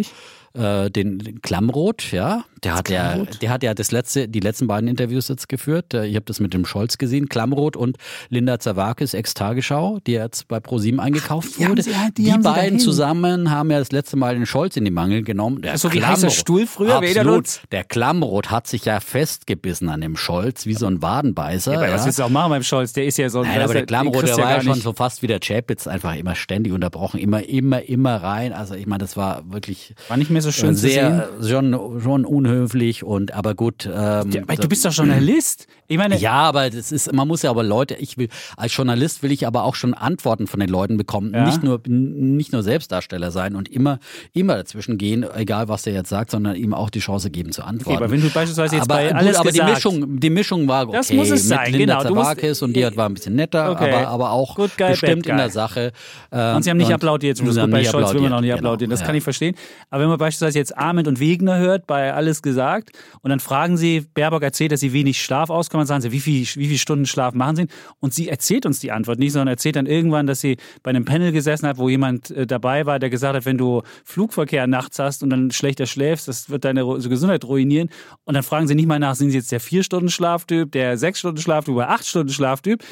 Äh, den, den Klammroth, ja. Der hat ja, der hat ja das letzte, die letzten beiden Interviews jetzt geführt. Äh, Ich habe das mit dem Scholz gesehen. Klammroth und Linda Zawakis, Ex-Tagesschau, die jetzt bei ProSieben eingekauft die haben wurde. sie- ja, die die beiden zusammen haben ja das letzte Mal den Scholz in die Mangel genommen. Der So wie heißer Stuhl früher, Absolut. Der Klammroth hat sich ja festgebissen an dem Scholz, wie so ein Wadenbeißer. Ja, aber ja. was willst du auch machen beim Scholz? Der ist ja so ein. Nein, aber der Klammroth, der war ja schon nicht. so fast wie der Chapitz, einfach immer ständig unterbrochen, immer, immer, immer rein. Also ich meine, das war wirklich War nicht mehr so schön zu sehen. sehr, schon, schon unhöflich und aber gut. Ähm, Ja, aber du bist doch Journalist. Ich meine, ja, aber das ist, man muss ja aber Leute, ich will, als Journalist will ich aber auch schon Antworten von den Leuten bekommen. Ja. Nicht nur, nicht nur Selbstdarsteller sein und immer, immer dazwischen gehen, egal was der jetzt sagt, sondern ihm auch die Chance geben zu antworten. aber wenn du beispielsweise jetzt aber, bei gut, alles aber die gesagt- Mischung, die Mischung war okay. Das muss es mit sein, Linda genau. Zawakis und die hat, war ein bisschen netter, Okay. aber, aber auch Good guy, bestimmt in der Sache. Ähm, Und sie haben nicht applaudiert. Gut, haben bei Scholz will man auch nicht genau, applaudieren. Das ja. kann ich verstehen. Aber wenn man beispielsweise jetzt Ahmed und Wegner hört, bei Alles gesagt, und dann fragen sie, Baerbock erzählt, dass sie wenig Schlaf auskommen, dann sagen sie, wie, viel, wie viele Stunden Schlaf machen sie? Und sie erzählt uns die Antwort nicht, sondern erzählt dann irgendwann, dass sie bei einem Panel gesessen hat, wo jemand äh, dabei war, der gesagt hat, wenn du Flugverkehr nachts hast und dann schlechter schläfst, das wird deine Gesundheit ruinieren. Und dann fragen sie nicht mal nach, sind sie jetzt der Vier-Stunden-Schlaftyp, der Sechs-Stunden-Schlaftyp oder Acht-Stunden-Schlaftyp?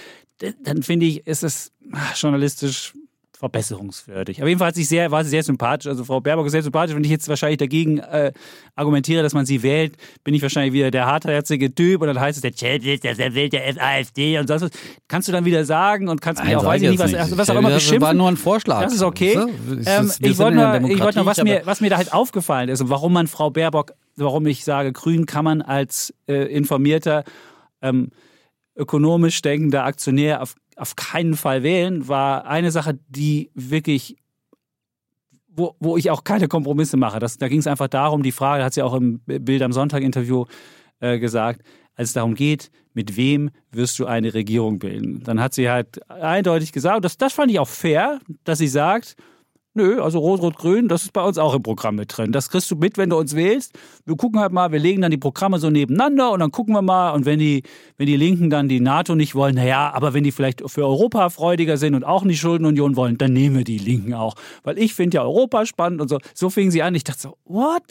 D- Dann finde ich, ist es ah, journalistisch verbesserungswürdig. Aber jedenfalls hat sich sehr, war sie sehr sympathisch. Also Frau Baerbock ist sehr sympathisch. Wenn ich jetzt wahrscheinlich dagegen äh, argumentiere, dass man sie wählt, bin ich wahrscheinlich wieder der hartherzige Typ und dann heißt es, der Chat ist, der wählt der AfD und sonst was. Kannst du dann wieder sagen und kannst Nein, auch, sag weiß ich nicht, was, nicht. was auch immer das beschimpfen. war nur ein Vorschlag. Das ist okay. Ähm, ich wollte nur, ich nur was, mir, was mir da halt aufgefallen ist und warum man Frau Baerbock, warum ich sage, Grün kann man als äh, informierter, ähm, ökonomisch denkender Aktionär auf, auf keinen Fall wählen, war eine Sache, die wirklich wo, wo ich auch keine Kompromisse mache. Das, da ging es einfach darum, die Frage, hat sie auch im Bild am Sonntag-Interview äh, gesagt, als es darum geht, mit wem wirst du eine Regierung bilden. Dann hat sie halt eindeutig gesagt, das, das fand ich auch fair, dass sie sagt, nö, also Rot-Rot-Grün, das ist bei uns auch im Programm mit drin. Das kriegst du mit, wenn du uns wählst. Wir gucken halt mal, wir legen dann die Programme so nebeneinander und dann gucken wir mal. Und wenn die, wenn die Linken dann die NATO nicht wollen, naja, aber wenn die vielleicht für Europa freudiger sind und auch nicht Schuldenunion wollen, dann nehmen wir die Linken auch. Weil ich finde ja Europa spannend und so. So fingen sie an. Ich dachte so, what?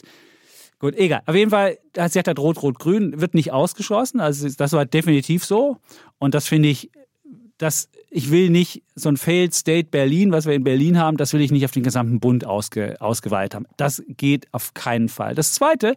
Gut, egal. Auf jeden Fall, sie hat halt Rot-Rot-Grün, wird nicht ausgeschlossen. Also das war definitiv so. Und das finde ich, das, ich will nicht so ein Failed State Berlin, was wir in Berlin haben, das will ich nicht auf den gesamten Bund ausge, ausgeweitet haben. Das geht auf keinen Fall. Das Zweite,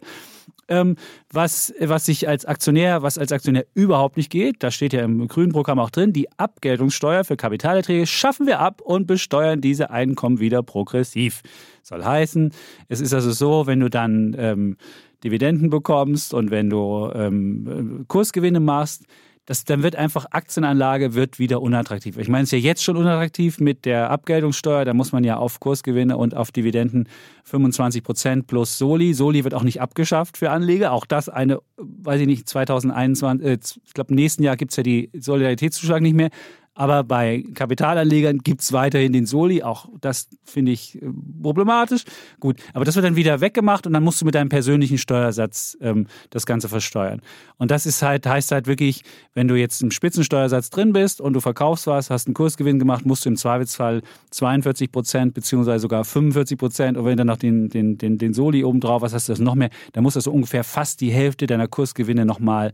ähm, was, was sich als Aktionär, was als Aktionär überhaupt nicht geht, da steht ja im grünen Programm auch drin, die Abgeltungssteuer für Kapitalerträge schaffen wir ab und besteuern diese Einkommen wieder progressiv. Soll heißen, es ist also so, wenn du dann ähm, Dividenden bekommst und wenn du ähm, Kursgewinne machst, das, dann wird einfach Aktienanlage wird wieder unattraktiv. Ich meine, es ist ja jetzt schon unattraktiv mit der Abgeltungssteuer. Da muss man ja auf Kursgewinne und auf Dividenden 25 Prozent plus Soli. Soli wird auch nicht abgeschafft für Anleger. Auch das eine, weiß ich nicht, 2021, äh, ich glaube, nächsten Jahr gibt es ja die Solidaritätszuschlag nicht mehr. Aber bei Kapitalanlegern gibt es weiterhin den Soli. Auch das finde ich äh, problematisch. Gut, aber das wird dann wieder weggemacht und dann musst du mit deinem persönlichen Steuersatz ähm, das Ganze versteuern. Und das ist halt, heißt halt wirklich, wenn du jetzt im Spitzensteuersatz drin bist und du verkaufst was, hast einen Kursgewinn gemacht, musst du im Zweifelsfall 42 Prozent beziehungsweise sogar 45 Prozent und wenn du dann noch den, den, den, den Soli oben drauf hast, hast du das noch mehr, dann musst du so ungefähr fast die Hälfte deiner Kursgewinne nochmal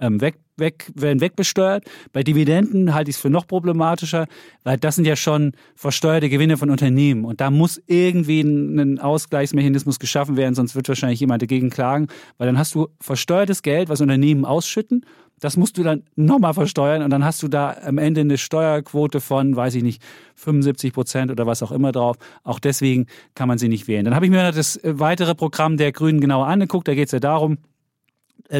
ähm, weg, weg, werden wegbesteuert. Bei Dividenden halte ich es für noch problematischer, weil das sind ja schon versteuerte Gewinne von Unternehmen. Und da muss irgendwie ein Ausgleichsmechanismus geschaffen werden, sonst wird wahrscheinlich jemand dagegen klagen, weil dann hast du versteuertes Geld, was Unternehmen ausschütten. Das musst du dann nochmal versteuern und dann hast du da am Ende eine Steuerquote von, weiß ich nicht, 75 Prozent oder was auch immer drauf. Auch deswegen kann man sie nicht wählen. Dann habe ich mir das weitere Programm der Grünen genauer angeguckt. Da geht es ja darum, äh,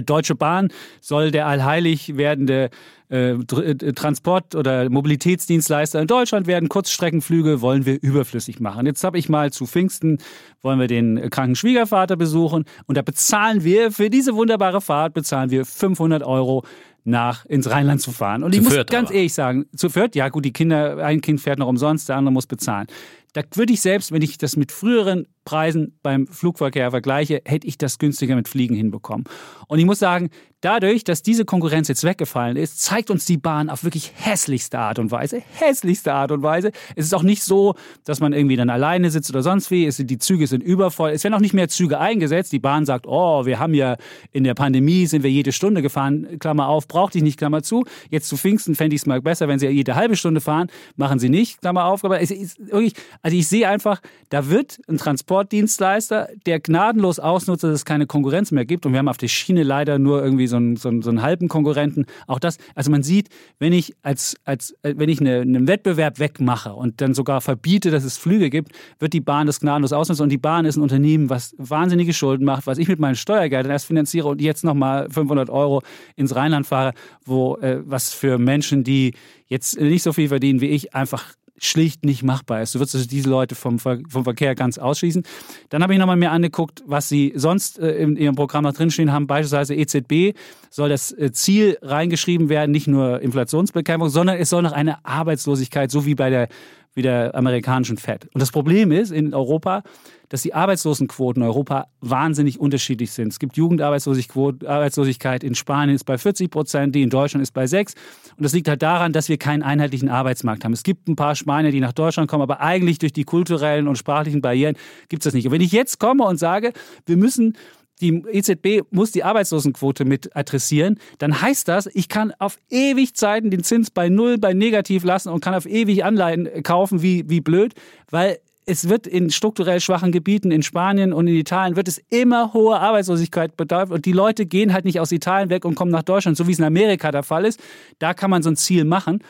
Deutsche Bahn soll der allheilig werdende äh, äh, Transport- oder Mobilitätsdienstleister in Deutschland werden. Kurzstreckenflüge wollen wir überflüssig machen. Jetzt habe ich mal zu Pfingsten, wollen wir den kranken Schwiegervater besuchen und da bezahlen wir für diese wunderbare Fahrt, bezahlen wir 500 Euro nach ins Rheinland zu fahren. Und zu ich muss ganz aber. ehrlich sagen, zu Fürth, ja gut, die Kinder, ein Kind fährt noch umsonst, der andere muss bezahlen. Da würde ich selbst, wenn ich das mit früheren Preisen beim Flugverkehr vergleiche, hätte ich das günstiger mit Fliegen hinbekommen. Und ich muss sagen, dadurch, dass diese Konkurrenz jetzt weggefallen ist, zeigt uns die Bahn auf wirklich hässlichste Art und Weise. Hässlichste Art und Weise. Es ist auch nicht so, dass man irgendwie dann alleine sitzt oder sonst wie. Es, die Züge sind übervoll. Es werden auch nicht mehr Züge eingesetzt. Die Bahn sagt, oh, wir haben ja in der Pandemie sind wir jede Stunde gefahren. Klammer auf, brauchte ich nicht, Klammer zu. Jetzt zu Pfingsten fände ich es mal besser, wenn sie jede halbe Stunde fahren. Machen sie nicht, Klammer auf. Aber es ist wirklich, also ich sehe einfach, da wird ein Transport Transportdienstleister, der gnadenlos ausnutzt, dass es keine Konkurrenz mehr gibt. Und wir haben auf der Schiene leider nur irgendwie so einen, so einen, so einen halben Konkurrenten. Auch das, also man sieht, wenn ich als, als äh, wenn ich eine, einen Wettbewerb wegmache und dann sogar verbiete, dass es Flüge gibt, wird die Bahn das gnadenlos ausnutzen. Und die Bahn ist ein Unternehmen, was wahnsinnige Schulden macht, was ich mit meinen Steuergeldern erst finanziere und jetzt nochmal 500 Euro ins Rheinland fahre, wo äh, was für Menschen, die jetzt nicht so viel verdienen wie ich, einfach schlicht nicht machbar ist. Du wirst also diese Leute vom, Ver vom Verkehr ganz ausschließen. Dann habe ich nochmal mir angeguckt, was sie sonst äh, in ihrem Programm noch drinstehen haben. Beispielsweise EZB soll das äh, Ziel reingeschrieben werden, nicht nur Inflationsbekämpfung, sondern es soll noch eine Arbeitslosigkeit, so wie bei der, wie der amerikanischen Fed. Und das Problem ist in Europa, dass die Arbeitslosenquoten in Europa wahnsinnig unterschiedlich sind. Es gibt Jugendarbeitslosigkeit in Spanien ist bei 40 Prozent, die in Deutschland ist bei 6. Und das liegt halt daran, dass wir keinen einheitlichen Arbeitsmarkt haben. Es gibt ein paar Spanier, die nach Deutschland kommen, aber eigentlich durch die kulturellen und sprachlichen Barrieren gibt es das nicht. Und wenn ich jetzt komme und sage, wir müssen die EZB muss die Arbeitslosenquote mit adressieren, dann heißt das, ich kann auf ewig Zeiten den Zins bei Null, bei Negativ lassen und kann auf ewig Anleihen kaufen, wie, wie blöd, weil es wird in strukturell schwachen Gebieten in Spanien und in Italien wird es immer hohe Arbeitslosigkeit bedarf und die Leute gehen halt nicht aus Italien weg und kommen nach Deutschland, so wie es in Amerika der Fall ist. Da kann man so ein Ziel machen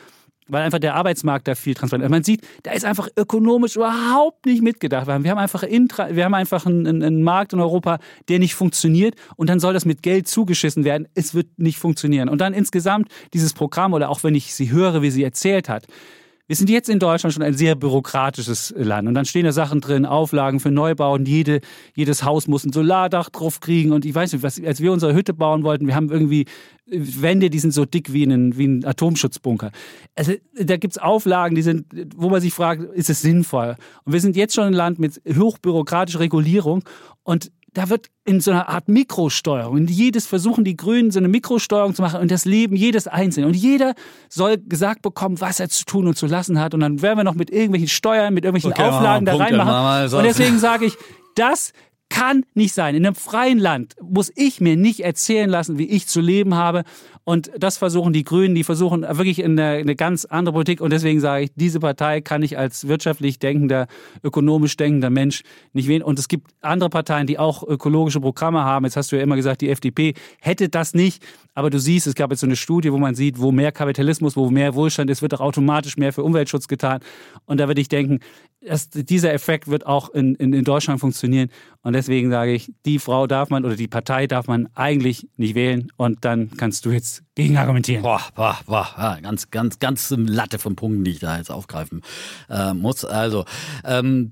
weil einfach der Arbeitsmarkt da viel transparent ist. Man sieht, da ist einfach ökonomisch überhaupt nicht mitgedacht. Wir haben einfach, wir haben einfach einen, einen, Markt in Europa, der nicht funktioniert und dann soll das mit Geld zugeschissen werden. Es wird nicht funktionieren. Und dann insgesamt dieses Programm oder auch wenn ich sie höre, wie sie erzählt hat, wir sind jetzt in Deutschland schon ein sehr bürokratisches Land. Und dann stehen da Sachen drin, Auflagen für Neubauten. Jede, jedes Haus muss ein Solardach drauf kriegen. Und ich weiß nicht, was, als wir unsere Hütte bauen wollten, wir haben irgendwie Wände, die sind so dick wie ein, wie ein Atomschutzbunker. Also da gibt's Auflagen, die sind, wo man sich fragt, ist es sinnvoll? Und wir sind jetzt schon ein Land mit hochbürokratischer Regulierung. Und da wird in so einer Art Mikrosteuerung, in jedes versuchen die Grünen so eine Mikrosteuerung zu machen und das Leben jedes Einzelnen. Und jeder soll gesagt bekommen, was er zu tun und zu lassen hat. Und dann werden wir noch mit irgendwelchen Steuern, mit irgendwelchen okay, Auflagen da reinmachen. Und deswegen sage ich, das kann nicht sein. In einem freien Land muss ich mir nicht erzählen lassen, wie ich zu leben habe. Und das versuchen die Grünen, die versuchen wirklich eine, eine ganz andere Politik. Und deswegen sage ich, diese Partei kann ich als wirtschaftlich denkender, ökonomisch denkender Mensch nicht wählen. Und es gibt andere Parteien, die auch ökologische Programme haben. Jetzt hast du ja immer gesagt, die FDP hätte das nicht. Aber du siehst, es gab jetzt so eine Studie, wo man sieht, wo mehr Kapitalismus, wo mehr Wohlstand ist, wird auch automatisch mehr für Umweltschutz getan. Und da würde ich denken, dass dieser Effekt wird auch in, in, in Deutschland funktionieren. Und deswegen sage ich, die Frau darf man oder die Partei darf man eigentlich nicht wählen. Und dann kannst du jetzt gegen argumentieren. Boah, boah, boah. Ja, ganz, ganz, ganz Latte von Punkten, die ich da jetzt aufgreifen äh, muss. Also, ähm,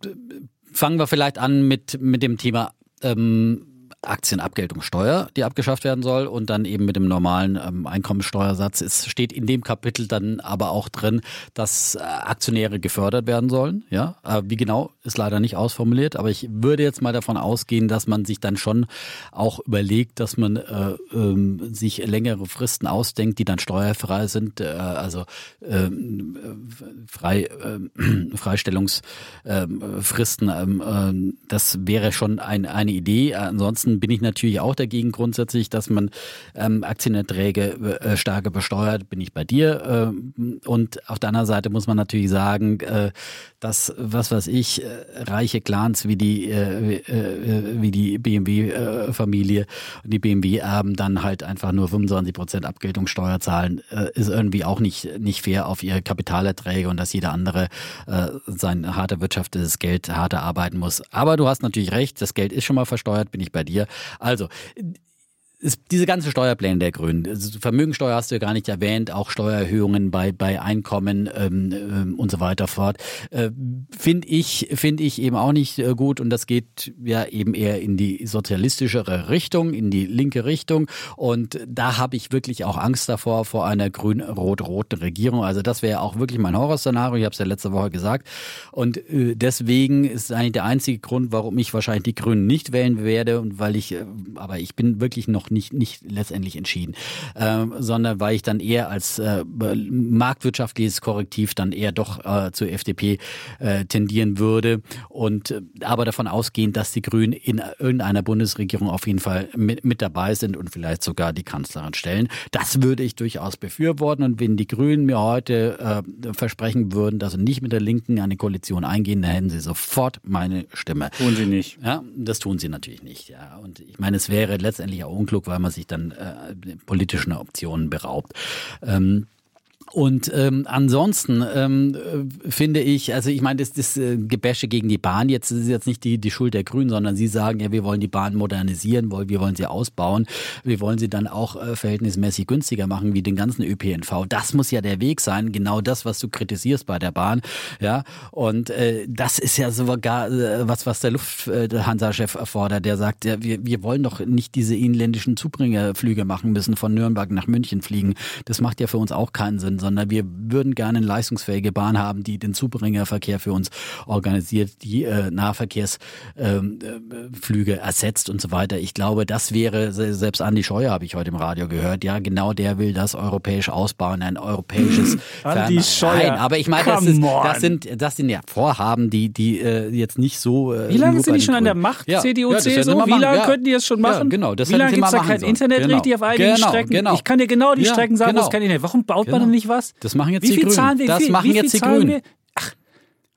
fangen wir vielleicht an mit, mit dem Thema ähm, Aktienabgeltungssteuer, die abgeschafft werden soll und dann eben mit dem normalen ähm, Einkommensteuersatz. Es steht in dem Kapitel dann aber auch drin, dass äh, Aktionäre gefördert werden sollen. Ja, äh, wie genau ist leider nicht ausformuliert, aber ich würde jetzt mal davon ausgehen, dass man sich dann schon auch überlegt, dass man äh, ähm, sich längere Fristen ausdenkt, die dann steuerfrei sind, äh, also ähm, frei, äh, Freistellungsfristen. Ähm, äh, das wäre schon ein, eine Idee. Ansonsten bin ich natürlich auch dagegen grundsätzlich, dass man ähm, Aktienerträge äh, stärker besteuert. Bin ich bei dir. Äh, und auf der anderen Seite muss man natürlich sagen, äh, dass was weiß ich äh, reiche Clans wie die äh, äh, wie die BMW Familie und die BMW Erben dann halt einfach nur 25 Prozent Abgeltungssteuer zahlen, ist irgendwie auch nicht nicht fair auf ihre Kapitalerträge und dass jeder andere sein hart erwirtschaftetes Geld hart erarbeiten muss. Aber du hast natürlich recht, das Geld ist schon mal versteuert, bin ich bei dir. Also ist diese ganze Steuerpläne der Grünen, also Vermögensteuer hast du ja gar nicht erwähnt, auch Steuererhöhungen bei, bei Einkommen ähm, ähm, und so weiter fort, äh, finde ich, finde ich eben auch nicht äh, gut und das geht ja eben eher in die sozialistischere Richtung, in die linke Richtung und da habe ich wirklich auch Angst davor, vor einer grün-rot-roten Regierung. Also das wäre auch wirklich mein Horrorszenario, ich habe es ja letzte Woche gesagt und äh, deswegen ist eigentlich der einzige Grund, warum ich wahrscheinlich die Grünen nicht wählen werde und weil ich, äh, aber ich bin wirklich noch nicht letztendlich entschieden, ähm, sondern weil ich dann eher als äh, marktwirtschaftliches Korrektiv dann eher doch äh, zur FDP äh, tendieren würde und äh, aber davon ausgehend, dass die Grünen in irgendeiner Bundesregierung auf jeden Fall mit, mit dabei sind und vielleicht sogar die Kanzlerin stellen. Das würde ich durchaus befürworten und wenn die Grünen mir heute äh, versprechen würden, dass sie nicht mit der Linken eine Koalition eingehen, dann hätten sie sofort meine Stimme. Tun sie nicht. Ja, das tun sie natürlich nicht. Ja, und ich meine, es wäre letztendlich auch unklug, weil man sich dann äh, politischen Optionen beraubt. Ähm, und ähm, ansonsten ähm, äh, finde ich, also ich meine, das, das äh, Gebäsche gegen die Bahn jetzt ist jetzt nicht die, die Schuld der Grünen, sondern sie sagen, ja, wir wollen die Bahn modernisieren, wir wollen sie ausbauen, wir wollen sie dann auch äh, verhältnismäßig günstiger machen wie den ganzen ÖPNV. Das muss ja der Weg sein, genau das, was du kritisierst bei der Bahn, ja. Und äh, das ist ja sogar äh, was, was der Lufthansa-Chef erfordert, der sagt, ja, wir, wir wollen doch nicht diese inländischen Zubringerflüge machen müssen, von Nürnberg nach München fliegen. Das macht ja für uns auch keinen Sinn sondern wir würden gerne eine leistungsfähige Bahn haben, die den Zubringerverkehr für uns organisiert, die äh, Nahverkehrsflüge ähm, äh, ersetzt und so weiter. Ich glaube, das wäre, selbst Andi Scheuer habe ich heute im Radio gehört, ja, genau der will das europäisch ausbauen, ein europäisches Andi Scheuer. Nein, aber ich meine, das, ist, das, sind, das sind ja Vorhaben, die, die äh, jetzt nicht so. Äh, Wie lange sind die schon an der Macht, ja. CDU, ja, CSU? Wie lange ja. könnten die das schon machen? Genau, das Wie lange gibt es da kein Internet genau. richtig auf einigen genau, Strecken? Genau. Ich kann dir genau die Strecken sagen, genau. wo es kein Internet Warum baut man denn nicht was? Das machen jetzt wie die Grünen. Zahlen wir, das wie, machen jetzt die Grünen. Wir? Ach,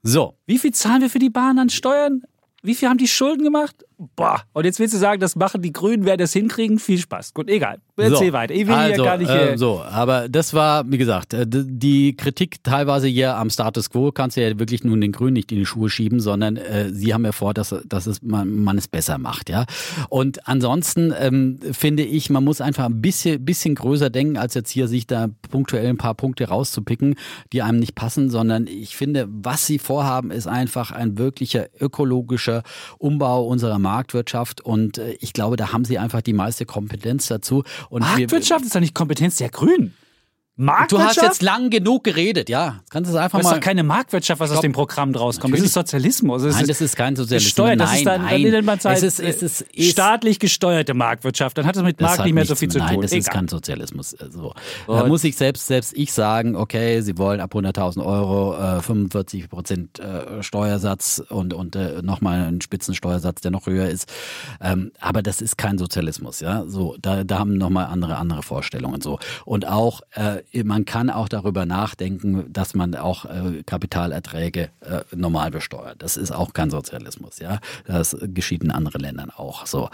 so. Wie viel zahlen wir für die Bahn an Steuern? Wie viel haben die Schulden gemacht? Boah. Und jetzt willst du sagen, das machen die Grünen, wer das hinkriegen? Viel Spaß. Gut, egal. Erzähl so, weiter. Ich will also, hier gar nicht. Äh, so, aber das war, wie gesagt, äh, die Kritik teilweise hier am Status quo kannst du ja wirklich nun den Grünen nicht in die Schuhe schieben, sondern äh, sie haben ja vor, dass, dass es, man, man es besser macht, ja. Und ansonsten ähm, finde ich, man muss einfach ein bisschen, bisschen größer denken, als jetzt hier sich da punktuell ein paar Punkte rauszupicken, die einem nicht passen, sondern ich finde, was sie vorhaben, ist einfach ein wirklicher ökologischer Umbau unserer Marktwirtschaft und äh, ich glaube, da haben sie einfach die meiste Kompetenz dazu. Und Marktwirtschaft wir, ist doch nicht Kompetenz der Grünen. Marktwirtschaft? Du hast jetzt lang genug geredet, ja. Das kannst du einfach das mal. Das ist doch keine Marktwirtschaft, was aus dem Programm rauskommt. Das ist Sozialismus. Das nein, das ist kein Sozialismus. Gesteuert. Das nein, ist dann, nein. dann man es ist, es ist, ist, staatlich gesteuerte Marktwirtschaft. Dann hat es mit Markt nicht mehr so viel zu tun. Nein, das Egal. ist kein Sozialismus. So. Da muss ich selbst, selbst ich sagen, okay, Sie wollen ab 100.000 Euro äh, 45 Prozent äh, Steuersatz und, und äh, nochmal einen Spitzensteuersatz, der noch höher ist. Ähm, aber das ist kein Sozialismus, ja. So, da, da haben nochmal andere, andere Vorstellungen so. Und auch, äh, man kann auch darüber nachdenken, dass man auch äh, Kapitalerträge äh, normal besteuert. Das ist auch kein Sozialismus, ja. Das geschieht in anderen Ländern auch. So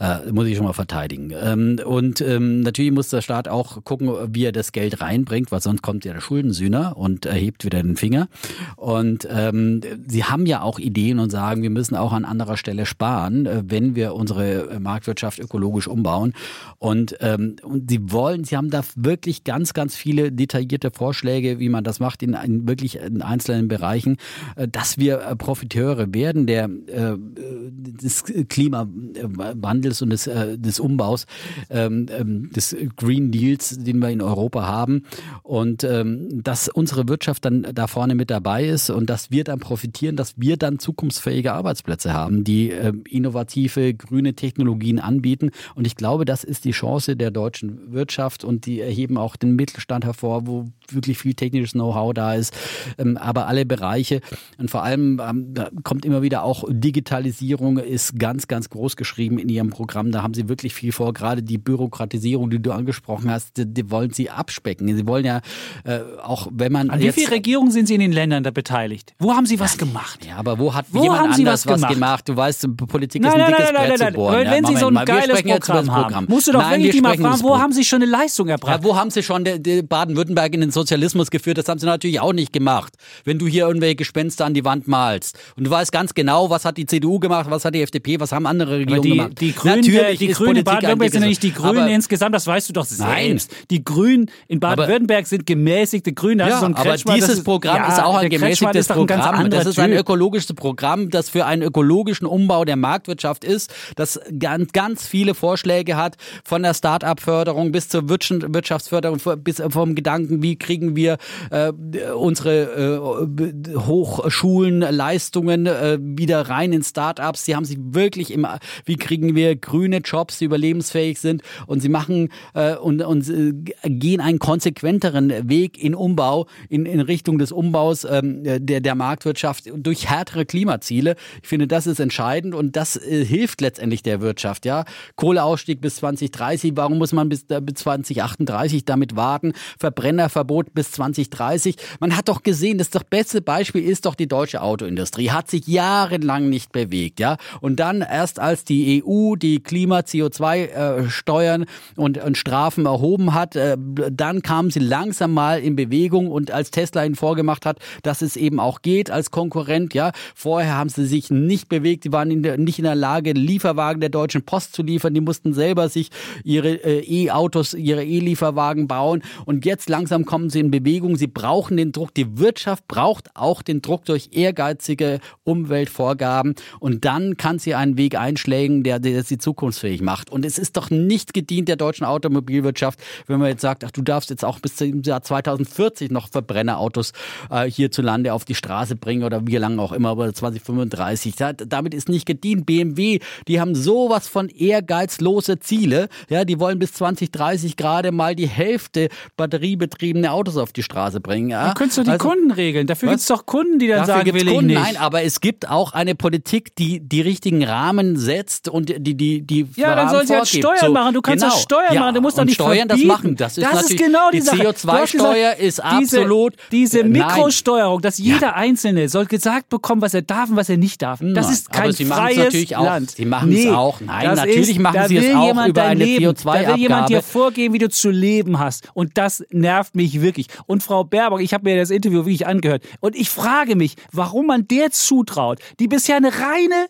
äh, muss ich schon mal verteidigen. Ähm, und ähm, natürlich muss der Staat auch gucken, wie er das Geld reinbringt, weil sonst kommt ja der Schuldensühner und erhebt wieder den Finger. Und ähm, sie haben ja auch Ideen und sagen, wir müssen auch an anderer Stelle sparen, äh, wenn wir unsere Marktwirtschaft ökologisch umbauen. Und, ähm, und sie wollen, sie haben da wirklich ganz, ganz viele detaillierte Vorschläge, wie man das macht in, in wirklich in einzelnen Bereichen, äh, dass wir äh, Profiteure werden der äh, des Klimawandels und des, des Umbaus, ähm, ähm, des Green Deals, den wir in Europa haben. Und ähm, dass unsere Wirtschaft dann da vorne mit dabei ist und dass wir dann profitieren, dass wir dann zukunftsfähige Arbeitsplätze haben, die innovative grüne Technologien anbieten. Und ich glaube, das ist die Chance der deutschen Wirtschaft und die erheben auch den Mittelstand hervor, wo wirklich viel technisches Know-how da ist. Ähm, aber alle Bereiche und vor allem ähm, kommt immer wieder auch Digitalisierung ist ganz, ganz groß geschrieben in ihrem Programm. Da haben sie wirklich viel vor. Gerade die Bürokratisierung, die du angesprochen hast, die, die wollen sie abspecken. Sie wollen ja äh, auch, wenn man. An wie viele Regierungen sind Sie in den Ländern da beteiligt? Wo haben Sie was gemacht? Ja, aber wo hat wo jemand anders was gemacht? was gemacht? Du weißt, Politik nein, ist ein dickes nein, nein, Brett zu bohren. Wenn ja, Sie so ein geiles Programm, haben, musst du doch nein, wirklich mal fragen, wo haben Sie schon eine Leistung erbracht? Ja, wo haben Sie schon Baden-Württemberg in den Sozialismus geführt? Das haben Sie natürlich auch nicht gemacht. Wenn du hier irgendwelche Gespenster an die Wand malst und du weißt ganz genau, was hat die CDU gemacht, was hat die FDP, was haben andere Regierungen die, gemacht. Die Grünen, Natürlich die Grünen in Baden-Württemberg sind ja nicht die Grünen insgesamt, das weißt du doch selbst. Nein. Die Grünen in Baden-Württemberg sind gemäßigte Grüne. Ja, so aber dieses Programm ja, ist auch ein gemäßigtes ist Programm. Ein das ist ein ökologisches Programm, das für einen ökologischen Umbau der Marktwirtschaft ist, das ganz, ganz viele Vorschläge hat, von der Start-up-Förderung bis zur Wirtschaftsförderung, bis vom Gedanken, wie kriegen wir äh, unsere äh, Hochschulen, Leistungen äh, wieder rein in Start-ups. Sie haben sich wirklich im, wie kriegen wir grüne Jobs, die überlebensfähig sind und sie machen äh, und, und äh, gehen einen konsequenteren Weg in Umbau, in, in Richtung des Umbaus ähm, der, der Marktwirtschaft durch härtere Klimaziele. Ich finde, das ist entscheidend und das äh, hilft letztendlich der Wirtschaft. Ja, Kohleausstieg bis 2030. Warum muss man bis, äh, bis 2038 damit warten? Verbrennerverbot bis 2030. Man hat doch gesehen, das, das beste Beispiel ist doch die deutsche Autoindustrie. Hat sich jahrelang nicht bewegt, ja. Und dann erst als die EU die Klima-CO2-Steuern äh, und, und Strafen erhoben hat, äh, dann kamen sie langsam mal in Bewegung und als Tesla ihnen vorgemacht hat, dass es eben auch geht als Konkurrent, ja. Vorher haben sie sich nicht bewegt, sie waren in der, nicht in der Lage, Lieferwagen der Deutschen Post zu liefern, die mussten selber sich ihre äh, E-Autos, ihre E-Lieferwagen bauen und jetzt langsam kommen sie in Bewegung, sie brauchen den Druck, die Wirtschaft braucht auch den Druck durch ehrgeizige Umweltvorgaben und dann kann sie einen Weg einschlägen, der, der sie zukunftsfähig macht. Und es ist doch nicht gedient der deutschen Automobilwirtschaft, wenn man jetzt sagt, ach, du darfst jetzt auch bis zum Jahr 2040 noch Verbrennerautos äh, hierzulande auf die Straße bringen oder wie lange auch immer, aber 2035. Ja, damit ist nicht gedient. BMW, die haben sowas von ehrgeizlose Ziele. Ja, die wollen bis 2030 gerade mal die Hälfte batteriebetriebene Autos auf die Straße bringen. Ja? Du könntest doch die also, Kunden regeln. Dafür gibt es doch Kunden, die dann dafür sagen, will Kunden, ich nicht. Nein, aber es gibt auch eine Politik, die die richtigen Rahmen setzt und die die die Ja, dann sollen sie halt Steuern so, machen. Du kannst genau. auch Steuern ja, machen. Du musst doch nicht Steuern verbieten. das machen. Das ist, das ist genau die, die CO2-Steuer ist absolut diese, diese Mikrosteuerung, dass jeder ja. Einzelne soll gesagt bekommen, was er darf und was er nicht darf. Das ist kein aber sie freies natürlich auch, Land. Sie machen nee, es auch. Nein, natürlich ist, machen sie es auch über eine CO2-Abgabe. Da will jemand dir vorgeben, wie du zu leben hast. Und das nervt mich wirklich. Und Frau Baerbock, ich habe mir das Interview wirklich angehört. Und ich frage mich, warum man der zutraut, die bisher eine reine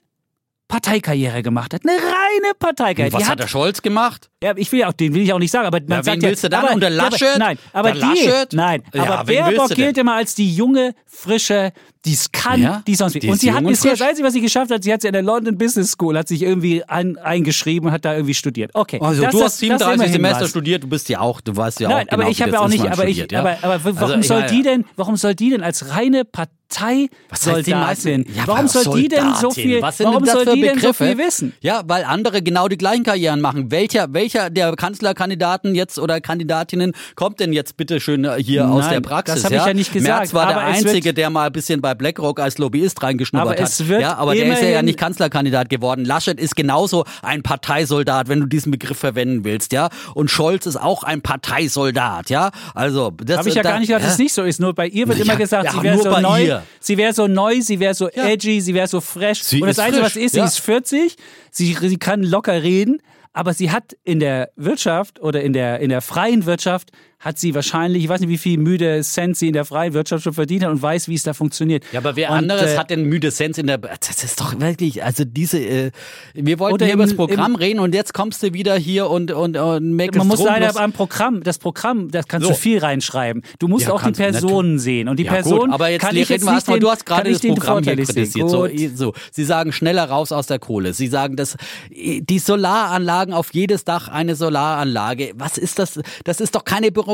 Parteikarriere gemacht hat. Eine reine Parteikarriere. Und was hat der Scholz gemacht? Ja, ich will ja auch, den will ich auch nicht sagen, aber man ja, sagt wen willst du dann aber, unter Laschet? Ja, aber, nein, aber die, Laschet? nein, ja, aber Baerbock gilt immer als die junge, frische, die es kann, ja, die sonst wie. Und sie hat bisher, das Einzige, was sie geschafft hat, sie hat sie an der London Business School, hat sich irgendwie an, eingeschrieben und hat da irgendwie studiert. Okay. Also das, du hast 37 Semester was. studiert, du bist ja auch, du weißt ja nein, auch genau, aber ich habe ja auch nicht, aber ich, aber, aber warum also, soll die denn, warum soll die denn als reine Partei Parteisoldatin. Ja, warum soll Soldatin? die denn so viel, warum soll die denn so viel wissen? Ja, weil andere genau die gleichen Karrieren machen. Welcher, welcher der Kanzlerkandidaten jetzt oder Kandidatinnen kommt denn jetzt bitte schön hier Nein, aus der Praxis? Das habe ja? ich ja nicht gesagt. Merz war der Einzige, der mal ein bisschen bei BlackRock als Lobbyist reingeschnuppert aber hat. ja, aber der ist ja, ja nicht Kanzlerkandidat geworden. Laschet ist genauso ein Parteisoldat, wenn du diesen Begriff verwenden willst, ja. Und Scholz ist auch ein Parteisoldat, ja. Also das habe ich ja da, gar nicht gedacht, dass es nicht so ist. Nur bei ihr wird immer gesagt, sie wäre so neu. Ihr. Sie wäre so neu, sie wäre so edgy, sie wäre so fresh. Sie Und das Einzige, was ist, sie ist 40, sie, sie kann locker reden, aber sie hat in der Wirtschaft oder in der, in der freien Wirtschaft hat sie wahrscheinlich, ich weiß nicht, wie viel müde Cent sie in der freien Wirtschaft schon verdient hat und weiß, wie es da funktioniert. Ja, aber wer und, anderes äh, hat denn müde Cent in der. Das ist doch wirklich, also diese. Äh, wir wollten hier im- über das Programm im- reden und jetzt kommst du wieder hier und und, und make Man muss leider beim Programm, das Programm, das kannst So. du viel reinschreiben. Du musst Ja, auch die Personen sehen. Und die Ja, Person gut, aber jetzt kann ich jetzt nicht den, du hast gerade das Programm hier kritisiert. So, so, Sie sagen schneller raus aus der Kohle. Sie sagen, dass die Solaranlagen auf jedes Dach eine Solaranlage. Was ist das? Das ist doch keine Bürokratie.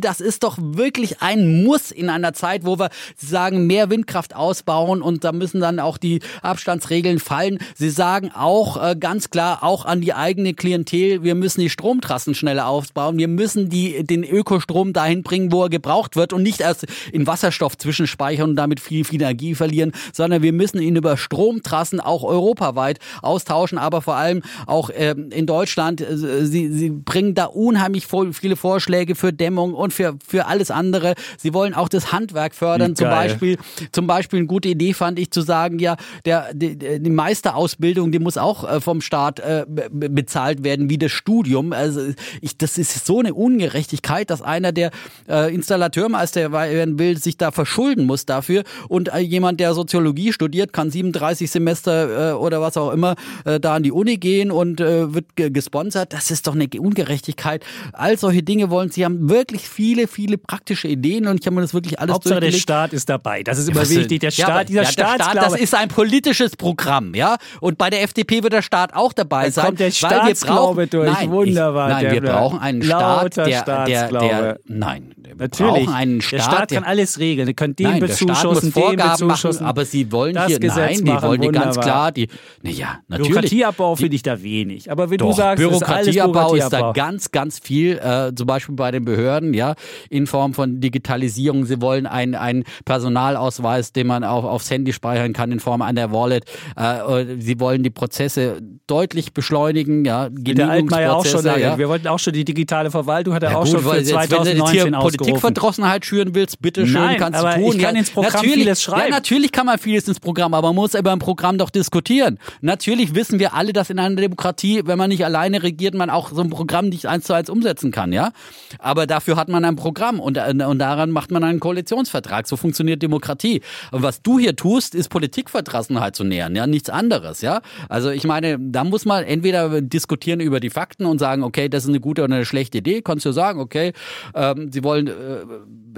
Das ist doch wirklich ein Muss in einer Zeit, wo wir sagen, mehr Windkraft ausbauen und da müssen dann auch die Abstandsregeln fallen. Sie sagen auch äh, ganz klar, auch an die eigene Klientel, wir müssen die Stromtrassen schneller aufbauen. Wir müssen die, den Ökostrom dahin bringen, wo er gebraucht wird und nicht erst in Wasserstoff zwischenspeichern und damit viel, viel Energie verlieren, sondern wir müssen ihn über Stromtrassen auch europaweit austauschen, aber vor allem auch ähm, in Deutschland. Äh, Sie, sie bringen da unheimlich viele Vorschläge für Dämmung und für, für alles andere. Sie wollen auch das Handwerk fördern, Wie zum. Beispiel, zum Beispiel eine gute Idee fand ich zu sagen, ja, der, die, die Meisterausbildung, die muss auch äh, vom Staat äh, be- bezahlt werden, wie das Studium. Also ich, das ist so eine Ungerechtigkeit, dass einer, der äh, Installateurmeister werden will, sich da verschulden muss dafür und äh, jemand, der Soziologie studiert, kann 37 Semester äh, oder was auch immer äh, da an die Uni gehen und äh, wird ge gesponsert. Das ist doch eine Ungerechtigkeit. All solche Dinge wollen sie haben wirklich viele, viele praktische Ideen und ich habe mir das wirklich alles Hauptsache der. Staat ist dabei. Das ist immer wichtig. Der? Ja, Staat, aber- dieser ja, der Staat, das ist ein politisches Programm, ja. Und bei der FDP wird der Staat auch dabei Da sein. kommt der Staatsglaube brauchen, durch. Nein, Wunderbar, Ich, nein, wir brauchen einen Staat, der, der, der, nein, wir Natürlich. brauchen einen Staat, der Staat kann alles regeln. Er kann den Nein, bezuschussen, den Vorgaben machen, bezuschussen. aber sie wollen das hier, Gesetz nein, die machen, wollen hier ganz wunderbar. klar, die, naja, natürlich. Bürokratieabbau finde ich da wenig. Aber wenn du Doch, sagst, das ist Bürokratieabbau ist da Bürokratieabbau. ganz, ganz viel, äh, zum Beispiel bei den Behörden, ja, in Form von Digitalisierung. Sie wollen einen, einen Personalausweis, den man auch aufs Handy speichern kann in Form einer Wallet. Äh, sie wollen die Prozesse deutlich beschleunigen, ja, der Altmaier auch schon. Genehmigungsprozesse, ja. Wir wollten auch schon die digitale Verwaltung, hat er Ja auch gut, schon für jetzt, wenn du jetzt 2019 hier. Politikverdrossenheit schüren willst, bitte schön, Nein, kannst aber du tun. ich kann ja, ins Programm natürlich, vieles schreiben. Ja, natürlich kann man vieles ins Programm, aber man muss über ein Programm doch diskutieren. Natürlich wissen wir alle, dass in einer Demokratie, wenn man nicht alleine regiert, man auch so ein Programm nicht eins zu eins umsetzen kann, ja. Aber dafür hat man ein Programm und, äh, und daran macht man einen Koalitionsvertrag. So funktioniert Demokratie. Und was du hier tust, ist Politikverdrossenheit zu nähern, ja, nichts anderes, ja. Also ich meine, da muss man entweder diskutieren über die Fakten und sagen, okay, das ist eine gute oder eine schlechte Idee. Kannst du sagen, okay, ähm, sie wollen, äh,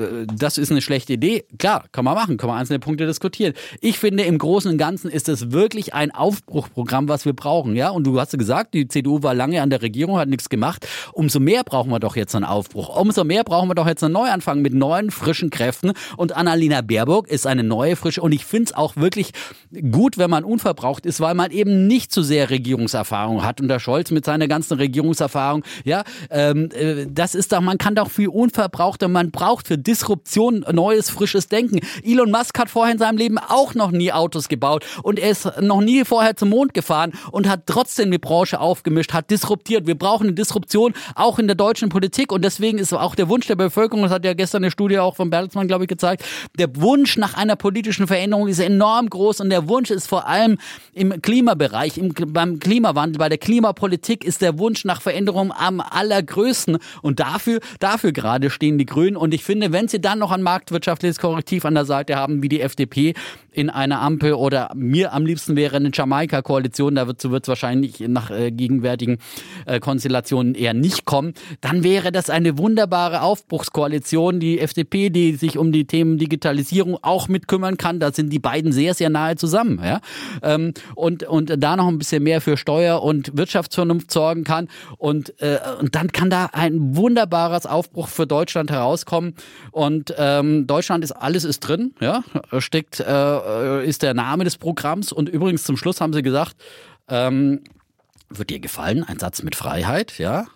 äh, das ist eine schlechte Idee. Klar, kann man machen, kann man einzelne Punkte diskutieren. Ich finde, im Großen und Ganzen ist es wirklich ein Aufbruchprogramm, was wir brauchen, ja. Und du hast gesagt, die CDU war lange an der Regierung, hat nichts gemacht. Umso mehr brauchen wir doch jetzt einen Aufbruch. Umso mehr brauchen wir doch jetzt einen Neuanfang mit neuen, frischen Kräften. Und Annalena Baerbock ist eine neue, frische. Und ich finde es auch wirklich gut, wenn man unverbraucht ist, weil man eben nicht zu sehr Regierungserfahrung hat. Und der Scholz mit seiner ganzen Regierungserfahrung, ja, ähm, äh, das ist doch, man kann doch viel unverbrauchter, man braucht für Disruption neues, frisches Denken. Elon Musk hat vorher in seinem Leben auch noch nie Autos gebaut und er ist noch nie vorher zum Mond gefahren und hat trotzdem die Branche aufgemischt, hat disruptiert. Wir brauchen eine Disruption auch in der deutschen Politik und deswegen ist auch der Wunsch der Bevölkerung, das hat ja gestern eine Studie auch von Bertelsmann, glaube ich, gezeigt, der Wunsch nach einer politischen Veränderung ist enorm groß und der Wunsch ist vor allem im Klimabereich, im, beim Klimawandel, bei der Klimapolitik ist der Wunsch nach Veränderung am allergrößten und dafür, dafür gerade stehen die Grünen und ich finde, wenn sie dann noch ein marktwirtschaftliches Korrektiv an der Seite haben, wie die FDP in einer Ampel oder mir am liebsten wäre eine Jamaika-Koalition, dazu wird es wahrscheinlich nach äh, gegenwärtigen äh, Konstellationen eher nicht kommen, dann wäre das eine wunderbare Aufbruchskoalition. Die FDP, die sich um die Themen Digitalisierung auch mitkümmern kann, da sind die beiden sehr, sehr nahe zusammen. Ja? Ähm, und, und da noch ein bisschen mehr für Steuer- und Wirtschaftsvernunft sorgen kann. Und, äh, und dann kann da ein wunderbares Aufbruch für Deutschland herauskommen. Und ähm, Deutschland ist alles ist drin, ja, steckt, äh, ist der Name des Programms. Und übrigens zum Schluss haben sie gesagt, ähm, wird dir gefallen, ein Satz mit Freiheit, ja?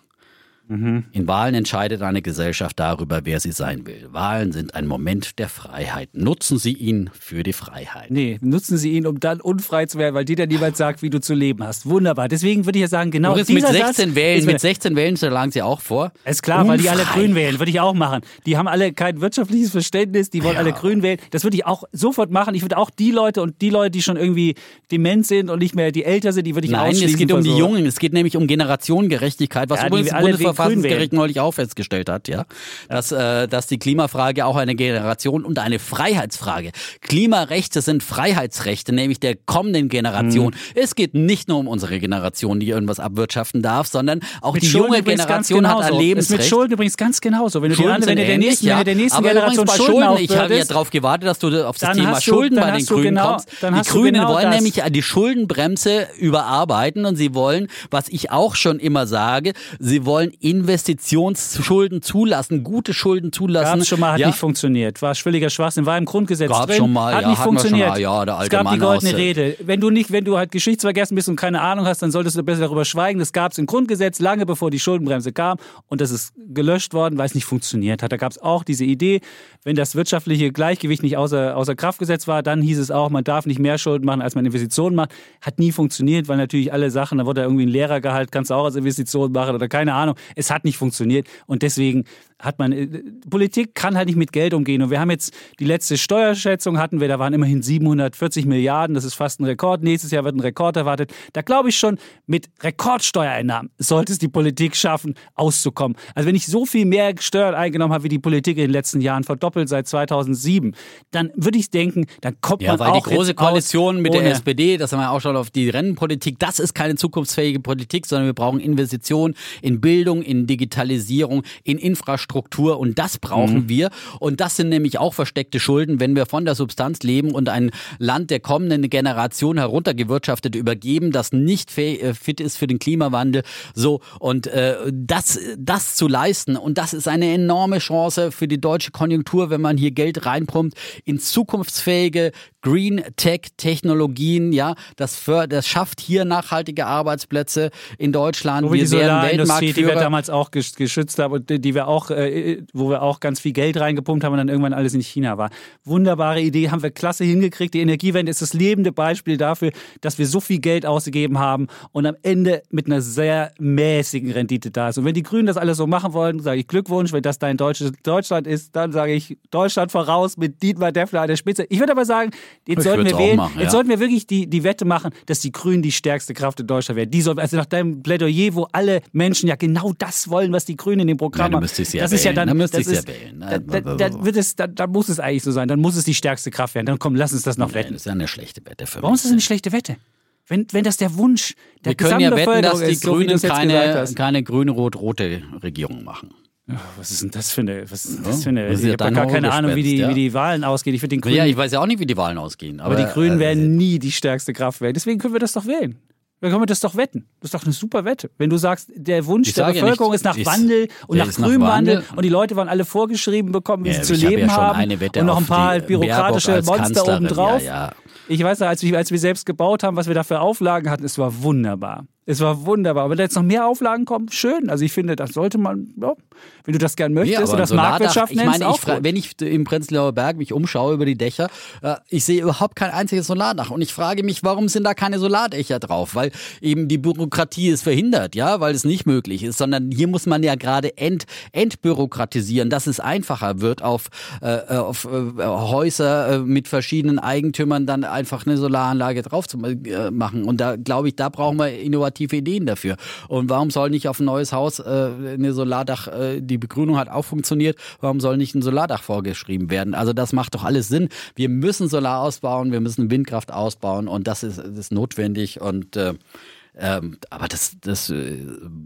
In Wahlen entscheidet eine Gesellschaft darüber, wer sie sein will. Wahlen sind ein Moment der Freiheit. Nutzen Sie ihn für die Freiheit. Nee, nutzen Sie ihn, um dann unfrei zu werden, weil dir dann niemand sagt, wie du zu leben hast. Wunderbar. Deswegen würde ich ja sagen, genau mit dieser 16 Satz Wählen, mit 16 Wählen schlagen Sie auch vor. Ist klar, weil die alle Unfrei. grün wählen. Würde ich auch machen. Die haben alle kein wirtschaftliches Verständnis, die wollen alle grün wählen. Das würde ich auch sofort machen. Ich würde auch die Leute und die Leute, die schon irgendwie dement sind und nicht mehr die älter sind, die würde ich Nein, ausschließen. es geht um die Jungen, es geht nämlich um Generationengerechtigkeit, was Ja, übrigens Bundesverfassung Bundesverfassungsgericht neulich auch festgestellt hat, ja, dass, äh, dass die Klimafrage auch eine Generation und eine Freiheitsfrage. Klimarechte sind Freiheitsrechte, nämlich der kommenden Generation. Mhm. Es geht nicht nur um unsere Generation, die irgendwas abwirtschaften darf, sondern auch mit die Schulden junge Generation hat ein Lebensrecht. Ist mit Schulden übrigens ganz genauso. Wenn du Schulden die, wenn du der nächsten, ja. wenn der nächsten Aber Generation bei Schulden, Schulden ich habe ja darauf gewartet, dass du auf das Thema du- Schulden bei den Grünen genau- kommst. Die Grünen genau wollen das. nämlich die Schuldenbremse überarbeiten und sie wollen, was ich auch schon immer sage, sie wollen Investitionsschulden zulassen, gute Schulden zulassen. Gab schon mal, hat ja? nicht funktioniert. War schwilliger Schwachsinn, war im Grundgesetz Gab drin. schon mal, hat ja, nicht funktioniert. mal, ja, es gab Mann die goldene Rede. Wenn du nicht, wenn du halt geschichtsvergessen bist und keine Ahnung hast, dann solltest du besser darüber schweigen. Das gab es im Grundgesetz lange bevor die Schuldenbremse kam und das ist gelöscht worden, weil es nicht funktioniert hat. Da gab es auch diese Idee, wenn das wirtschaftliche Gleichgewicht nicht außer, außer Kraft gesetzt war, dann hieß es auch, man darf nicht mehr Schulden machen, als man Investitionen macht. Hat nie funktioniert, weil natürlich alle Sachen, da wurde irgendwie ein Lehrergehalt, kannst du auch als Investition machen oder keine Ahnung. Es hat nicht funktioniert und deswegen hat man, äh, Politik kann halt nicht mit Geld umgehen. Und wir haben jetzt die letzte Steuerschätzung hatten wir, da waren immerhin 740 Milliarden, das ist fast ein Rekord. Nächstes Jahr wird ein Rekord erwartet. Da glaube ich schon, mit Rekordsteuereinnahmen sollte es die Politik schaffen, auszukommen. Also wenn ich so viel mehr Steuern eingenommen habe, wie die Politik in den letzten Jahren, verdoppelt seit 2007, dann würde ich denken, dann kommt Ja, man weil auch die große Koalition mit der SPD, das haben wir auch schon auf die Rennenpolitik, das ist keine zukunftsfähige Politik, sondern wir brauchen Investitionen in Bildung, in Digitalisierung, in Infrastruktur und das brauchen Mhm. wir. Und das sind nämlich auch versteckte Schulden, wenn wir von der Substanz leben und ein Land der kommenden Generation heruntergewirtschaftet übergeben, das nicht äh, fit ist für den Klimawandel. So und äh, das, das zu leisten und das ist eine enorme Chance für die deutsche Konjunktur, wenn man hier Geld reinpumpt in zukunftsfähige Green Tech Technologien. Ja, das, für, das schafft hier nachhaltige Arbeitsplätze in Deutschland. Wo wir die Solarindustrie, die wir damals auch gesch- geschützt haben und die die wir auch, äh, wo wir auch ganz viel Geld reingepumpt haben und dann irgendwann alles in China war. Wunderbare Idee, haben wir klasse hingekriegt. Die Energiewende ist das lebende Beispiel dafür, dass wir so viel Geld ausgegeben haben und am Ende mit einer sehr mäßigen Rendite da ist. Und wenn die Grünen das alles so machen wollen, sage ich Glückwunsch. Wenn das dein deutsches Deutschland ist, dann sage ich Deutschland voraus mit Dietmar Deffler an der Spitze. Ich würde aber sagen, jetzt Ich sollten wir wählen, machen, jetzt ja. sollten wir wirklich die, die Wette machen, dass die Grünen die stärkste Kraft in Deutschland werden. Die soll, also nach deinem Plädoyer, wo alle Menschen ja genau das wollen, was die Grünen in dem Programm dann haben. ja das ist ja wählen. dann, Dann müsste ich ja wählen. Da, da, da, wird es, da, da muss es eigentlich so sein. Dann muss es die stärkste Kraft werden. Dann komm, lass uns das noch Nein, wetten. das ist ja eine schlechte Wette für Warum mich. ist das eine schlechte Wette? Wenn, wenn das der Wunsch der Wir können ja wetten, dass die so Grünen gesagt keine, keine grün-rot-rote Regierung machen. Was ist denn das für eine, was ist das für eine, ist ich ja habe gar keine Ahnung, wie die, ja. wie die Wahlen ausgehen. Ich finde den Grünen, Ja, ich weiß ja auch nicht, wie die Wahlen ausgehen. Aber, aber die Grünen äh, werden nie die stärkste Kraft werden. Deswegen können wir das doch wählen. Dann können wir das doch wetten. Das ist doch eine super Wette. Wenn du sagst, der Wunsch der sage ja Bevölkerung nicht, ist nach ich- Wandel und nach ist nach grünem Wandel Wandel. und die Leute wollen alle vorgeschrieben bekommen, wie Ja, sie zu leben ja haben eine Wette und noch ein paar halt bürokratische Monster obendrauf. Ich weiß, als wir, als wir selbst gebaut haben, was wir da für Auflagen hatten, es war wunderbar. Es war wunderbar. Aber wenn da jetzt noch mehr Auflagen kommen, schön. Also ich finde, das sollte man, ja, wenn du das gern möchtest Ja, und das Marktwirtschaft ich nennst, meine, auch ich fra- gut. wenn ich im Prenzlauer Berg mich umschaue über die Dächer, äh, ich sehe überhaupt kein einziges Solardach. Und ich frage mich, warum sind da keine Solardächer drauf? Weil eben die Bürokratie es verhindert, ja, weil es nicht möglich ist, sondern hier muss man ja gerade ent, entbürokratisieren, dass es einfacher wird, auf, äh, auf äh, Häuser äh, mit verschiedenen Eigentümern dann einfach eine Solaranlage drauf zu äh, machen. Und da glaube ich, da brauchen wir innovative Ideen dafür. Und warum soll nicht auf ein neues Haus äh, eine Solardach, äh, die Begrünung hat auch funktioniert, warum soll nicht ein Solardach vorgeschrieben werden? Also das macht doch alles Sinn. Wir müssen Solar ausbauen, wir müssen Windkraft ausbauen und das ist, ist notwendig und äh, ähm, aber das, das äh,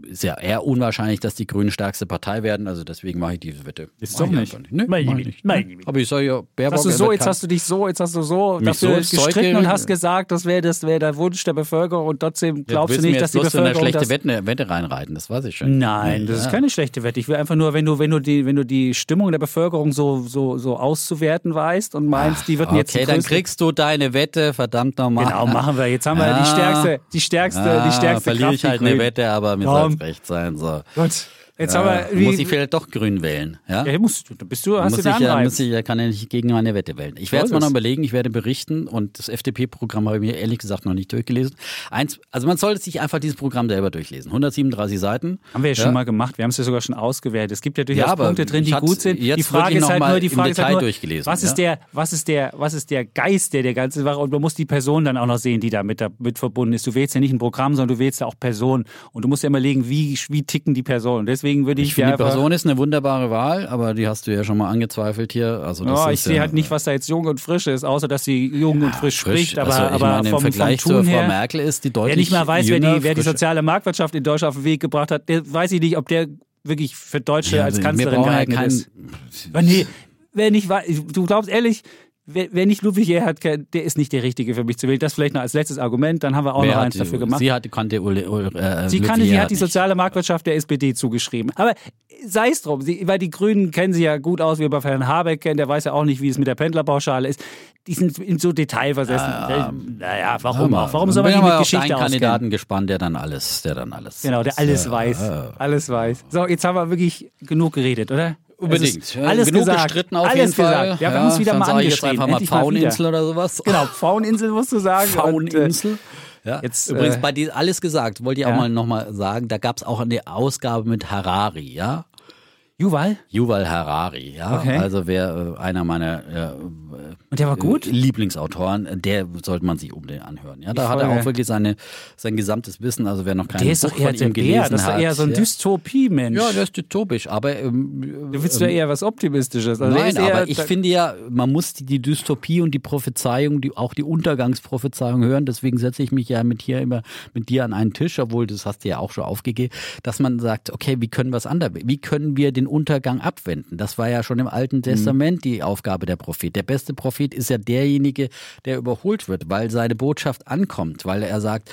ist ja eher unwahrscheinlich, dass die Grünen stärkste Partei werden. Also deswegen mache ich diese Wette. Ist Mach doch ich nicht. einfach Ne, Nein, mach ich nicht. nein. Aber ich sage ja, Baerbock Hast du so, jetzt hast du dich so, jetzt hast du so dafür so gestritten und hast gesagt, das wäre das wäre der Wunsch der Bevölkerung und trotzdem glaubst du nicht, dass die so eine Bevölkerung schlechte das Wette, Wette reinreiten, das weiß ich schon. Nein, das ist Ja. keine schlechte Wette. Ich will einfach nur, wenn du, wenn du die, wenn du die Stimmung der Bevölkerung so, so, so auszuwerten weißt und meinst, die wird Okay, jetzt die dann kriegst du deine Wette, verdammt nochmal. Genau, machen wir. Jetzt haben wir Ja. die stärkste, die stärkste, Ah, die stärkste verliere ich halt eine. Wette, aber mir soll recht sein. So. Gut. Jetzt Ja, haben wir, wie, muss ich vielleicht doch grün wählen. Ja? ja, musst du, bist du, hast muss du ich, ja, muss ich, ja, kann ja nicht gegen meine Wette wählen. Ich werde es mal noch überlegen, ich werde berichten und das FDP-Programm habe ich mir ehrlich gesagt noch nicht durchgelesen. Eins, also man sollte sich einfach dieses Programm selber durchlesen. 137 Seiten. Haben wir ja schon mal gemacht. Wir haben es ja sogar schon ausgewertet. Es gibt ja durchaus Ja, aber Punkte drin, die gut sind. Die Frage wirklich ist halt nur, die Frage ist halt nur, was ist der, was ist der, was ist der Geist, der der ganzen Sache und man muss die Person dann auch noch sehen, die da mit, mit verbunden ist. Du wählst ja nicht ein Programm, sondern du wählst ja auch Personen und du musst ja immer legen, wie, wie ticken die Personen. Und deswegen würde ich, Ich finde, die Person ist eine wunderbare Wahl, aber die hast du ja schon mal angezweifelt hier. Also das Ja, ist ich sehe ja, halt nicht, was da jetzt jung und frisch ist, außer dass sie jung und frisch frisch. spricht, aber, also, ich aber meine, vom, Vergleich vom Tun zur Frau Merkel ist die deutlich wer nicht mal weiß, wer jünger, die, wer die soziale Marktwirtschaft in Deutschland auf den Weg gebracht hat, der weiß ich nicht, ob der wirklich für Deutsche Ja, als Kanzlerin ja geeignet ist. Aber nee, wer nicht weiß, du glaubst ehrlich, wer, wer nicht Ludwig Erhard kennt, der ist nicht der Richtige für mich zu wählen. Das vielleicht noch als letztes Argument, dann haben wir auch Wer noch eins die- dafür gemacht. Sie hat, kannte Uli, Uli, äh, Sie, kann, Ludwig sie hat die soziale Marktwirtschaft der SPD zugeschrieben. Aber sei es drum, sie, weil die Grünen kennen sie ja gut aus, wie wir bei Herrn Habeck kennen, der weiß ja auch nicht, wie es mit der Pendlerpauschale ist. Die sind in so detailversessen. naja, warum auch? Warum soll man die mit aber auf Geschichte einen auskennen? Kandidaten gespannt, der dann alles, der dann alles. Genau, der alles weiß. Alles weiß. So, jetzt haben wir wirklich genug geredet, oder? Unbedingt. Alles Genug gesagt. gestritten auf alles jeden Fall. gesagt. Ja, wir haben uns wieder mal ich jetzt angeschrieben. einfach mal. Pfaueninsel oder sowas. Genau, Pfaueninsel musst du sagen. Und, äh, Pfaueninsel. Ja. jetzt, Übrigens, äh, bei dir alles gesagt, wollte ich auch ja. mal nochmal sagen, da gab es auch eine Ausgabe mit Harari, ja? Yuval? Yuval Harari, ja. Okay. Also wer äh, einer meiner äh, Und der war gut? äh, Lieblingsautoren, der sollte man sich unbedingt anhören. Ja, da Ich hat er auch wirklich seine, sein gesamtes Wissen, also wer noch kein Der ist Buch eher von der ihm Bär. gelesen Das ist doch hat. eher so ein ja. Dystopie-Mensch. Ja, der ist dystopisch, aber ähm, Du willst ja eher was Optimistisches. Also Nein, aber ich finde ja, man muss die, die Dystopie und die Prophezeiung, die, auch die Untergangsprophezeiung hören. Deswegen setze ich mich ja mit hier immer mit dir an einen Tisch, obwohl das hast du ja auch schon aufgegeben, dass man sagt, okay, wie können wir es anders, wie können wir den Untergang abwenden? Das war ja schon im Alten Testament die Aufgabe der Prophet. Der beste Prophet ist ja derjenige, der überholt wird, weil seine Botschaft ankommt, weil er sagt,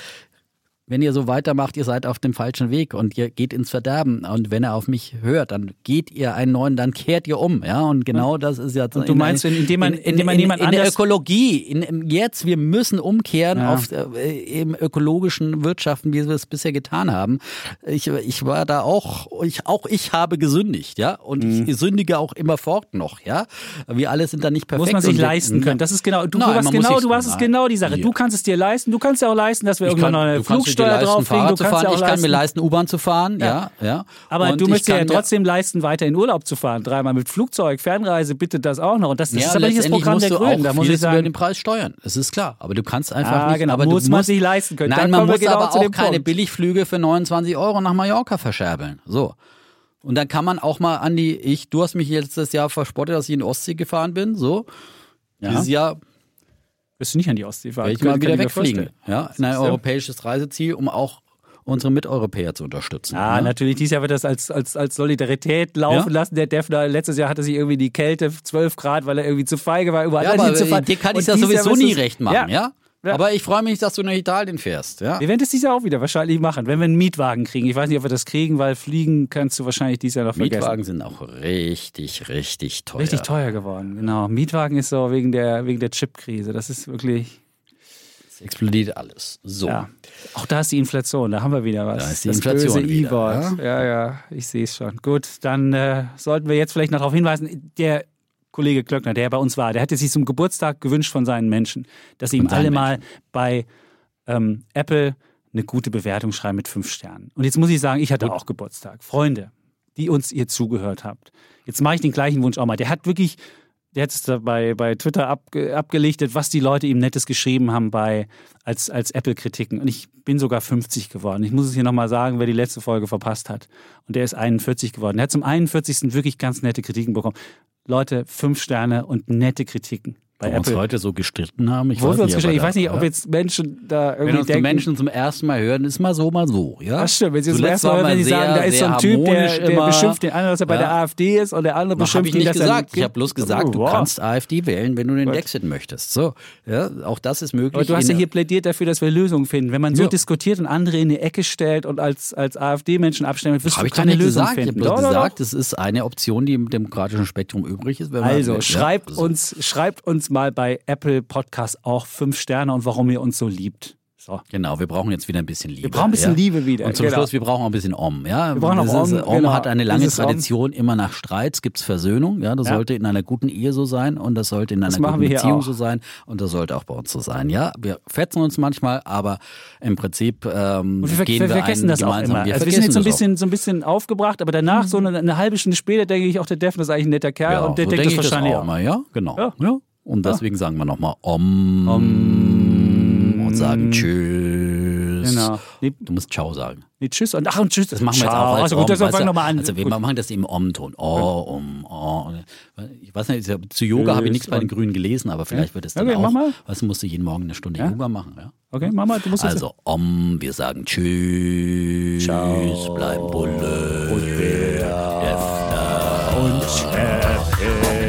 wenn ihr so weitermacht, ihr seid auf dem falschen Weg und ihr geht ins Verderben. Und wenn er auf mich hört, dann geht ihr einen neuen, dann kehrt ihr um. Ja, und genau das ist ja. Und du meinst, wenn- indem man- in, indem man in, jemand in der anders- Ökologie, in, jetzt, wir müssen umkehren Ja. auf äh, im ökologischen Wirtschaften, wie wir es bisher getan haben. Ich, ich war da auch, ich auch ich habe gesündigt, ja, und Mhm. ich sündige auch immer fort noch, ja. Wir alle sind da nicht perfekt. muss man sich leisten können. Das ist genau, du, Nein, hast man muss genau, du hast es genau die Sache. Ja. Du kannst es dir leisten. Du kannst ja auch leisten, dass wir Ich irgendwann kann, noch eine du leisten, drauflegen. Fahrrad Du kannst fahren. ja auch ich kann mir leisten. leisten, U-Bahn zu fahren, ja, ja. Aber Und du möchtest ja trotzdem leisten, weiter in Urlaub zu fahren. Dreimal mit Flugzeug, Fernreise, bitte das auch noch. Und das, das ja, ist aber nicht das Programm der Grünen. Da muss ich vieles über sagen, den Preis steuern. Es ist klar, aber du kannst einfach Ah, nicht. genau, aber muss du man musst, sich leisten können. Nein, man muss genau aber auch keine. Billigflüge für 29 Euro nach Mallorca verscherbeln. So. Und dann kann man auch mal an die, ich, du hast mich letztes Jahr verspottet, dass ich in die Ostsee gefahren bin, so. Dieses Jahr wirst du nicht an die Ostsee fahren. werde ich kann wieder wegfliegen. Ja, in ein europäisches Reiseziel, um auch unsere Miteuropäer zu unterstützen. Ah, ja? natürlich. Dieses Jahr wird das als, als, als Solidarität laufen Ja. lassen. Der Defner, letztes Jahr hatte sich irgendwie die Kälte 12 Grad, weil er irgendwie zu feige war. Überall Ja, aber zu fahren. dir kann ich das sowieso nie recht machen, ja? Ja. Aber ich freue mich, dass du nach Italien fährst, ja? Wir werden das dieses Jahr auch wieder wahrscheinlich machen, wenn wir einen Mietwagen kriegen. Ich weiß nicht, ob wir das kriegen, weil fliegen kannst du wahrscheinlich dieses Jahr noch vergessen. Mietwagen sind auch richtig, richtig teuer. Richtig teuer geworden, genau. Mietwagen ist so wegen der, wegen der Chipkrise. Das ist wirklich, Es explodiert alles. So. ja. Auch da ist die Inflation, da haben wir wieder was. Da ist die das Inflation wieder, I-Wort. Ja? ja, ich sehe es schon. Gut, dann äh, sollten wir jetzt vielleicht noch darauf hinweisen, der Kollege Klöckner, der bei uns war, der hatte sich zum Geburtstag gewünscht von seinen Menschen, dass sie ihm alle mal bei ähm, Apple eine gute Bewertung schreiben mit fünf Sternen. Und jetzt muss ich sagen, ich hatte auch Geburtstag. Freunde, die uns ihr zugehört habt. Jetzt mache ich den gleichen Wunsch auch mal. Der hat wirklich, der hat es da bei, bei Twitter abge, abgelichtet, was die Leute ihm Nettes geschrieben haben bei, als, als Apple-Kritiken. Und ich bin sogar 50 geworden. Ich muss es hier nochmal sagen, wer die letzte Folge verpasst hat. Und der ist 41 geworden. Er hat zum 41. wirklich ganz nette Kritiken bekommen. Leute, fünf Sterne und nette Kritiken bei Ob wir uns Apple. heute so gestritten haben. Ich Wo weiß wir uns nicht, aber ich weiß nicht, ob jetzt Menschen da Wenn irgendwie uns die denken, Menschen zum ersten Mal hören, ist mal so, mal so. Ja? das stimmt, wenn sie das Zuletzt erste Mal, waren wenn sie sagen, da ist so ein Typ, der, der immer. beschimpft den anderen, dass er bei der AfD ist und der andere habe beschimpft ich ihn, nicht dass er gesagt. Ich habe bloß gesagt, du Wow. kannst AfD wählen, wenn du den. Exit möchtest. So, ja, auch das ist möglich. Aber du hast ja hier plädiert dafür, dass wir Lösungen finden. Wenn man so diskutiert und andere in die Ecke stellt und als, als AfD-Menschen abstimmt, wirst du keine Lösung gesagt. Ich habe finden. bloß gesagt, es ist eine Option, die im demokratischen Spektrum übrig ist. wenn Also, schreibt, uns, schreibt uns mal bei Apple Podcast auch fünf Sterne und warum ihr uns so liebt. So. Genau, wir brauchen jetzt wieder ein bisschen Liebe. Wir brauchen ein bisschen ja? Liebe wieder. Und zum genau. Schluss, wir brauchen auch ein bisschen Om. Ja? Wir brauchen auch Om, Om genau. hat eine lange Dieses Om. Tradition, immer nach Streits gibt es Versöhnung. Ja? Das Ja. sollte in einer guten Ehe so sein und das sollte in einer guten Beziehung auch. so sein und das sollte auch bei uns so sein. Ja, Wir fetzen uns manchmal, aber im Prinzip ähm, wir, gehen wir wir vergessen das auch immer. Wir Also wir sind jetzt so ein bisschen, so ein bisschen aufgebracht, aber danach, so eine, eine halbe Stunde später, denke ich auch, der Defner ist eigentlich ein netter Kerl Ja, und der so denkt denke das ich wahrscheinlich auch mal, ja, genau. Ja. Ja. Und deswegen sagen wir nochmal Om, und sagen Tschüss. Genau. Nee, Du musst Ciao sagen. nee, tschüss und ach und tschüss. Das machen wir jetzt Ciao. auch als Also gut, Om, das weißt du? wir mal an. Also wir Gut. machen das im Om-Ton. Oh, um, oh. Ich weiß nicht, zu Yoga habe ich nichts bei den Grünen gelesen, aber vielleicht wird es dann Okay, auch. mach mal. Was musst du jeden Morgen eine Stunde Ja? Yoga machen, ja? Okay, Mama, du musst jetzt- Also Om, wir sagen Tschüss, Ciao. bleib Bulle, Und Bär. Und Chefin.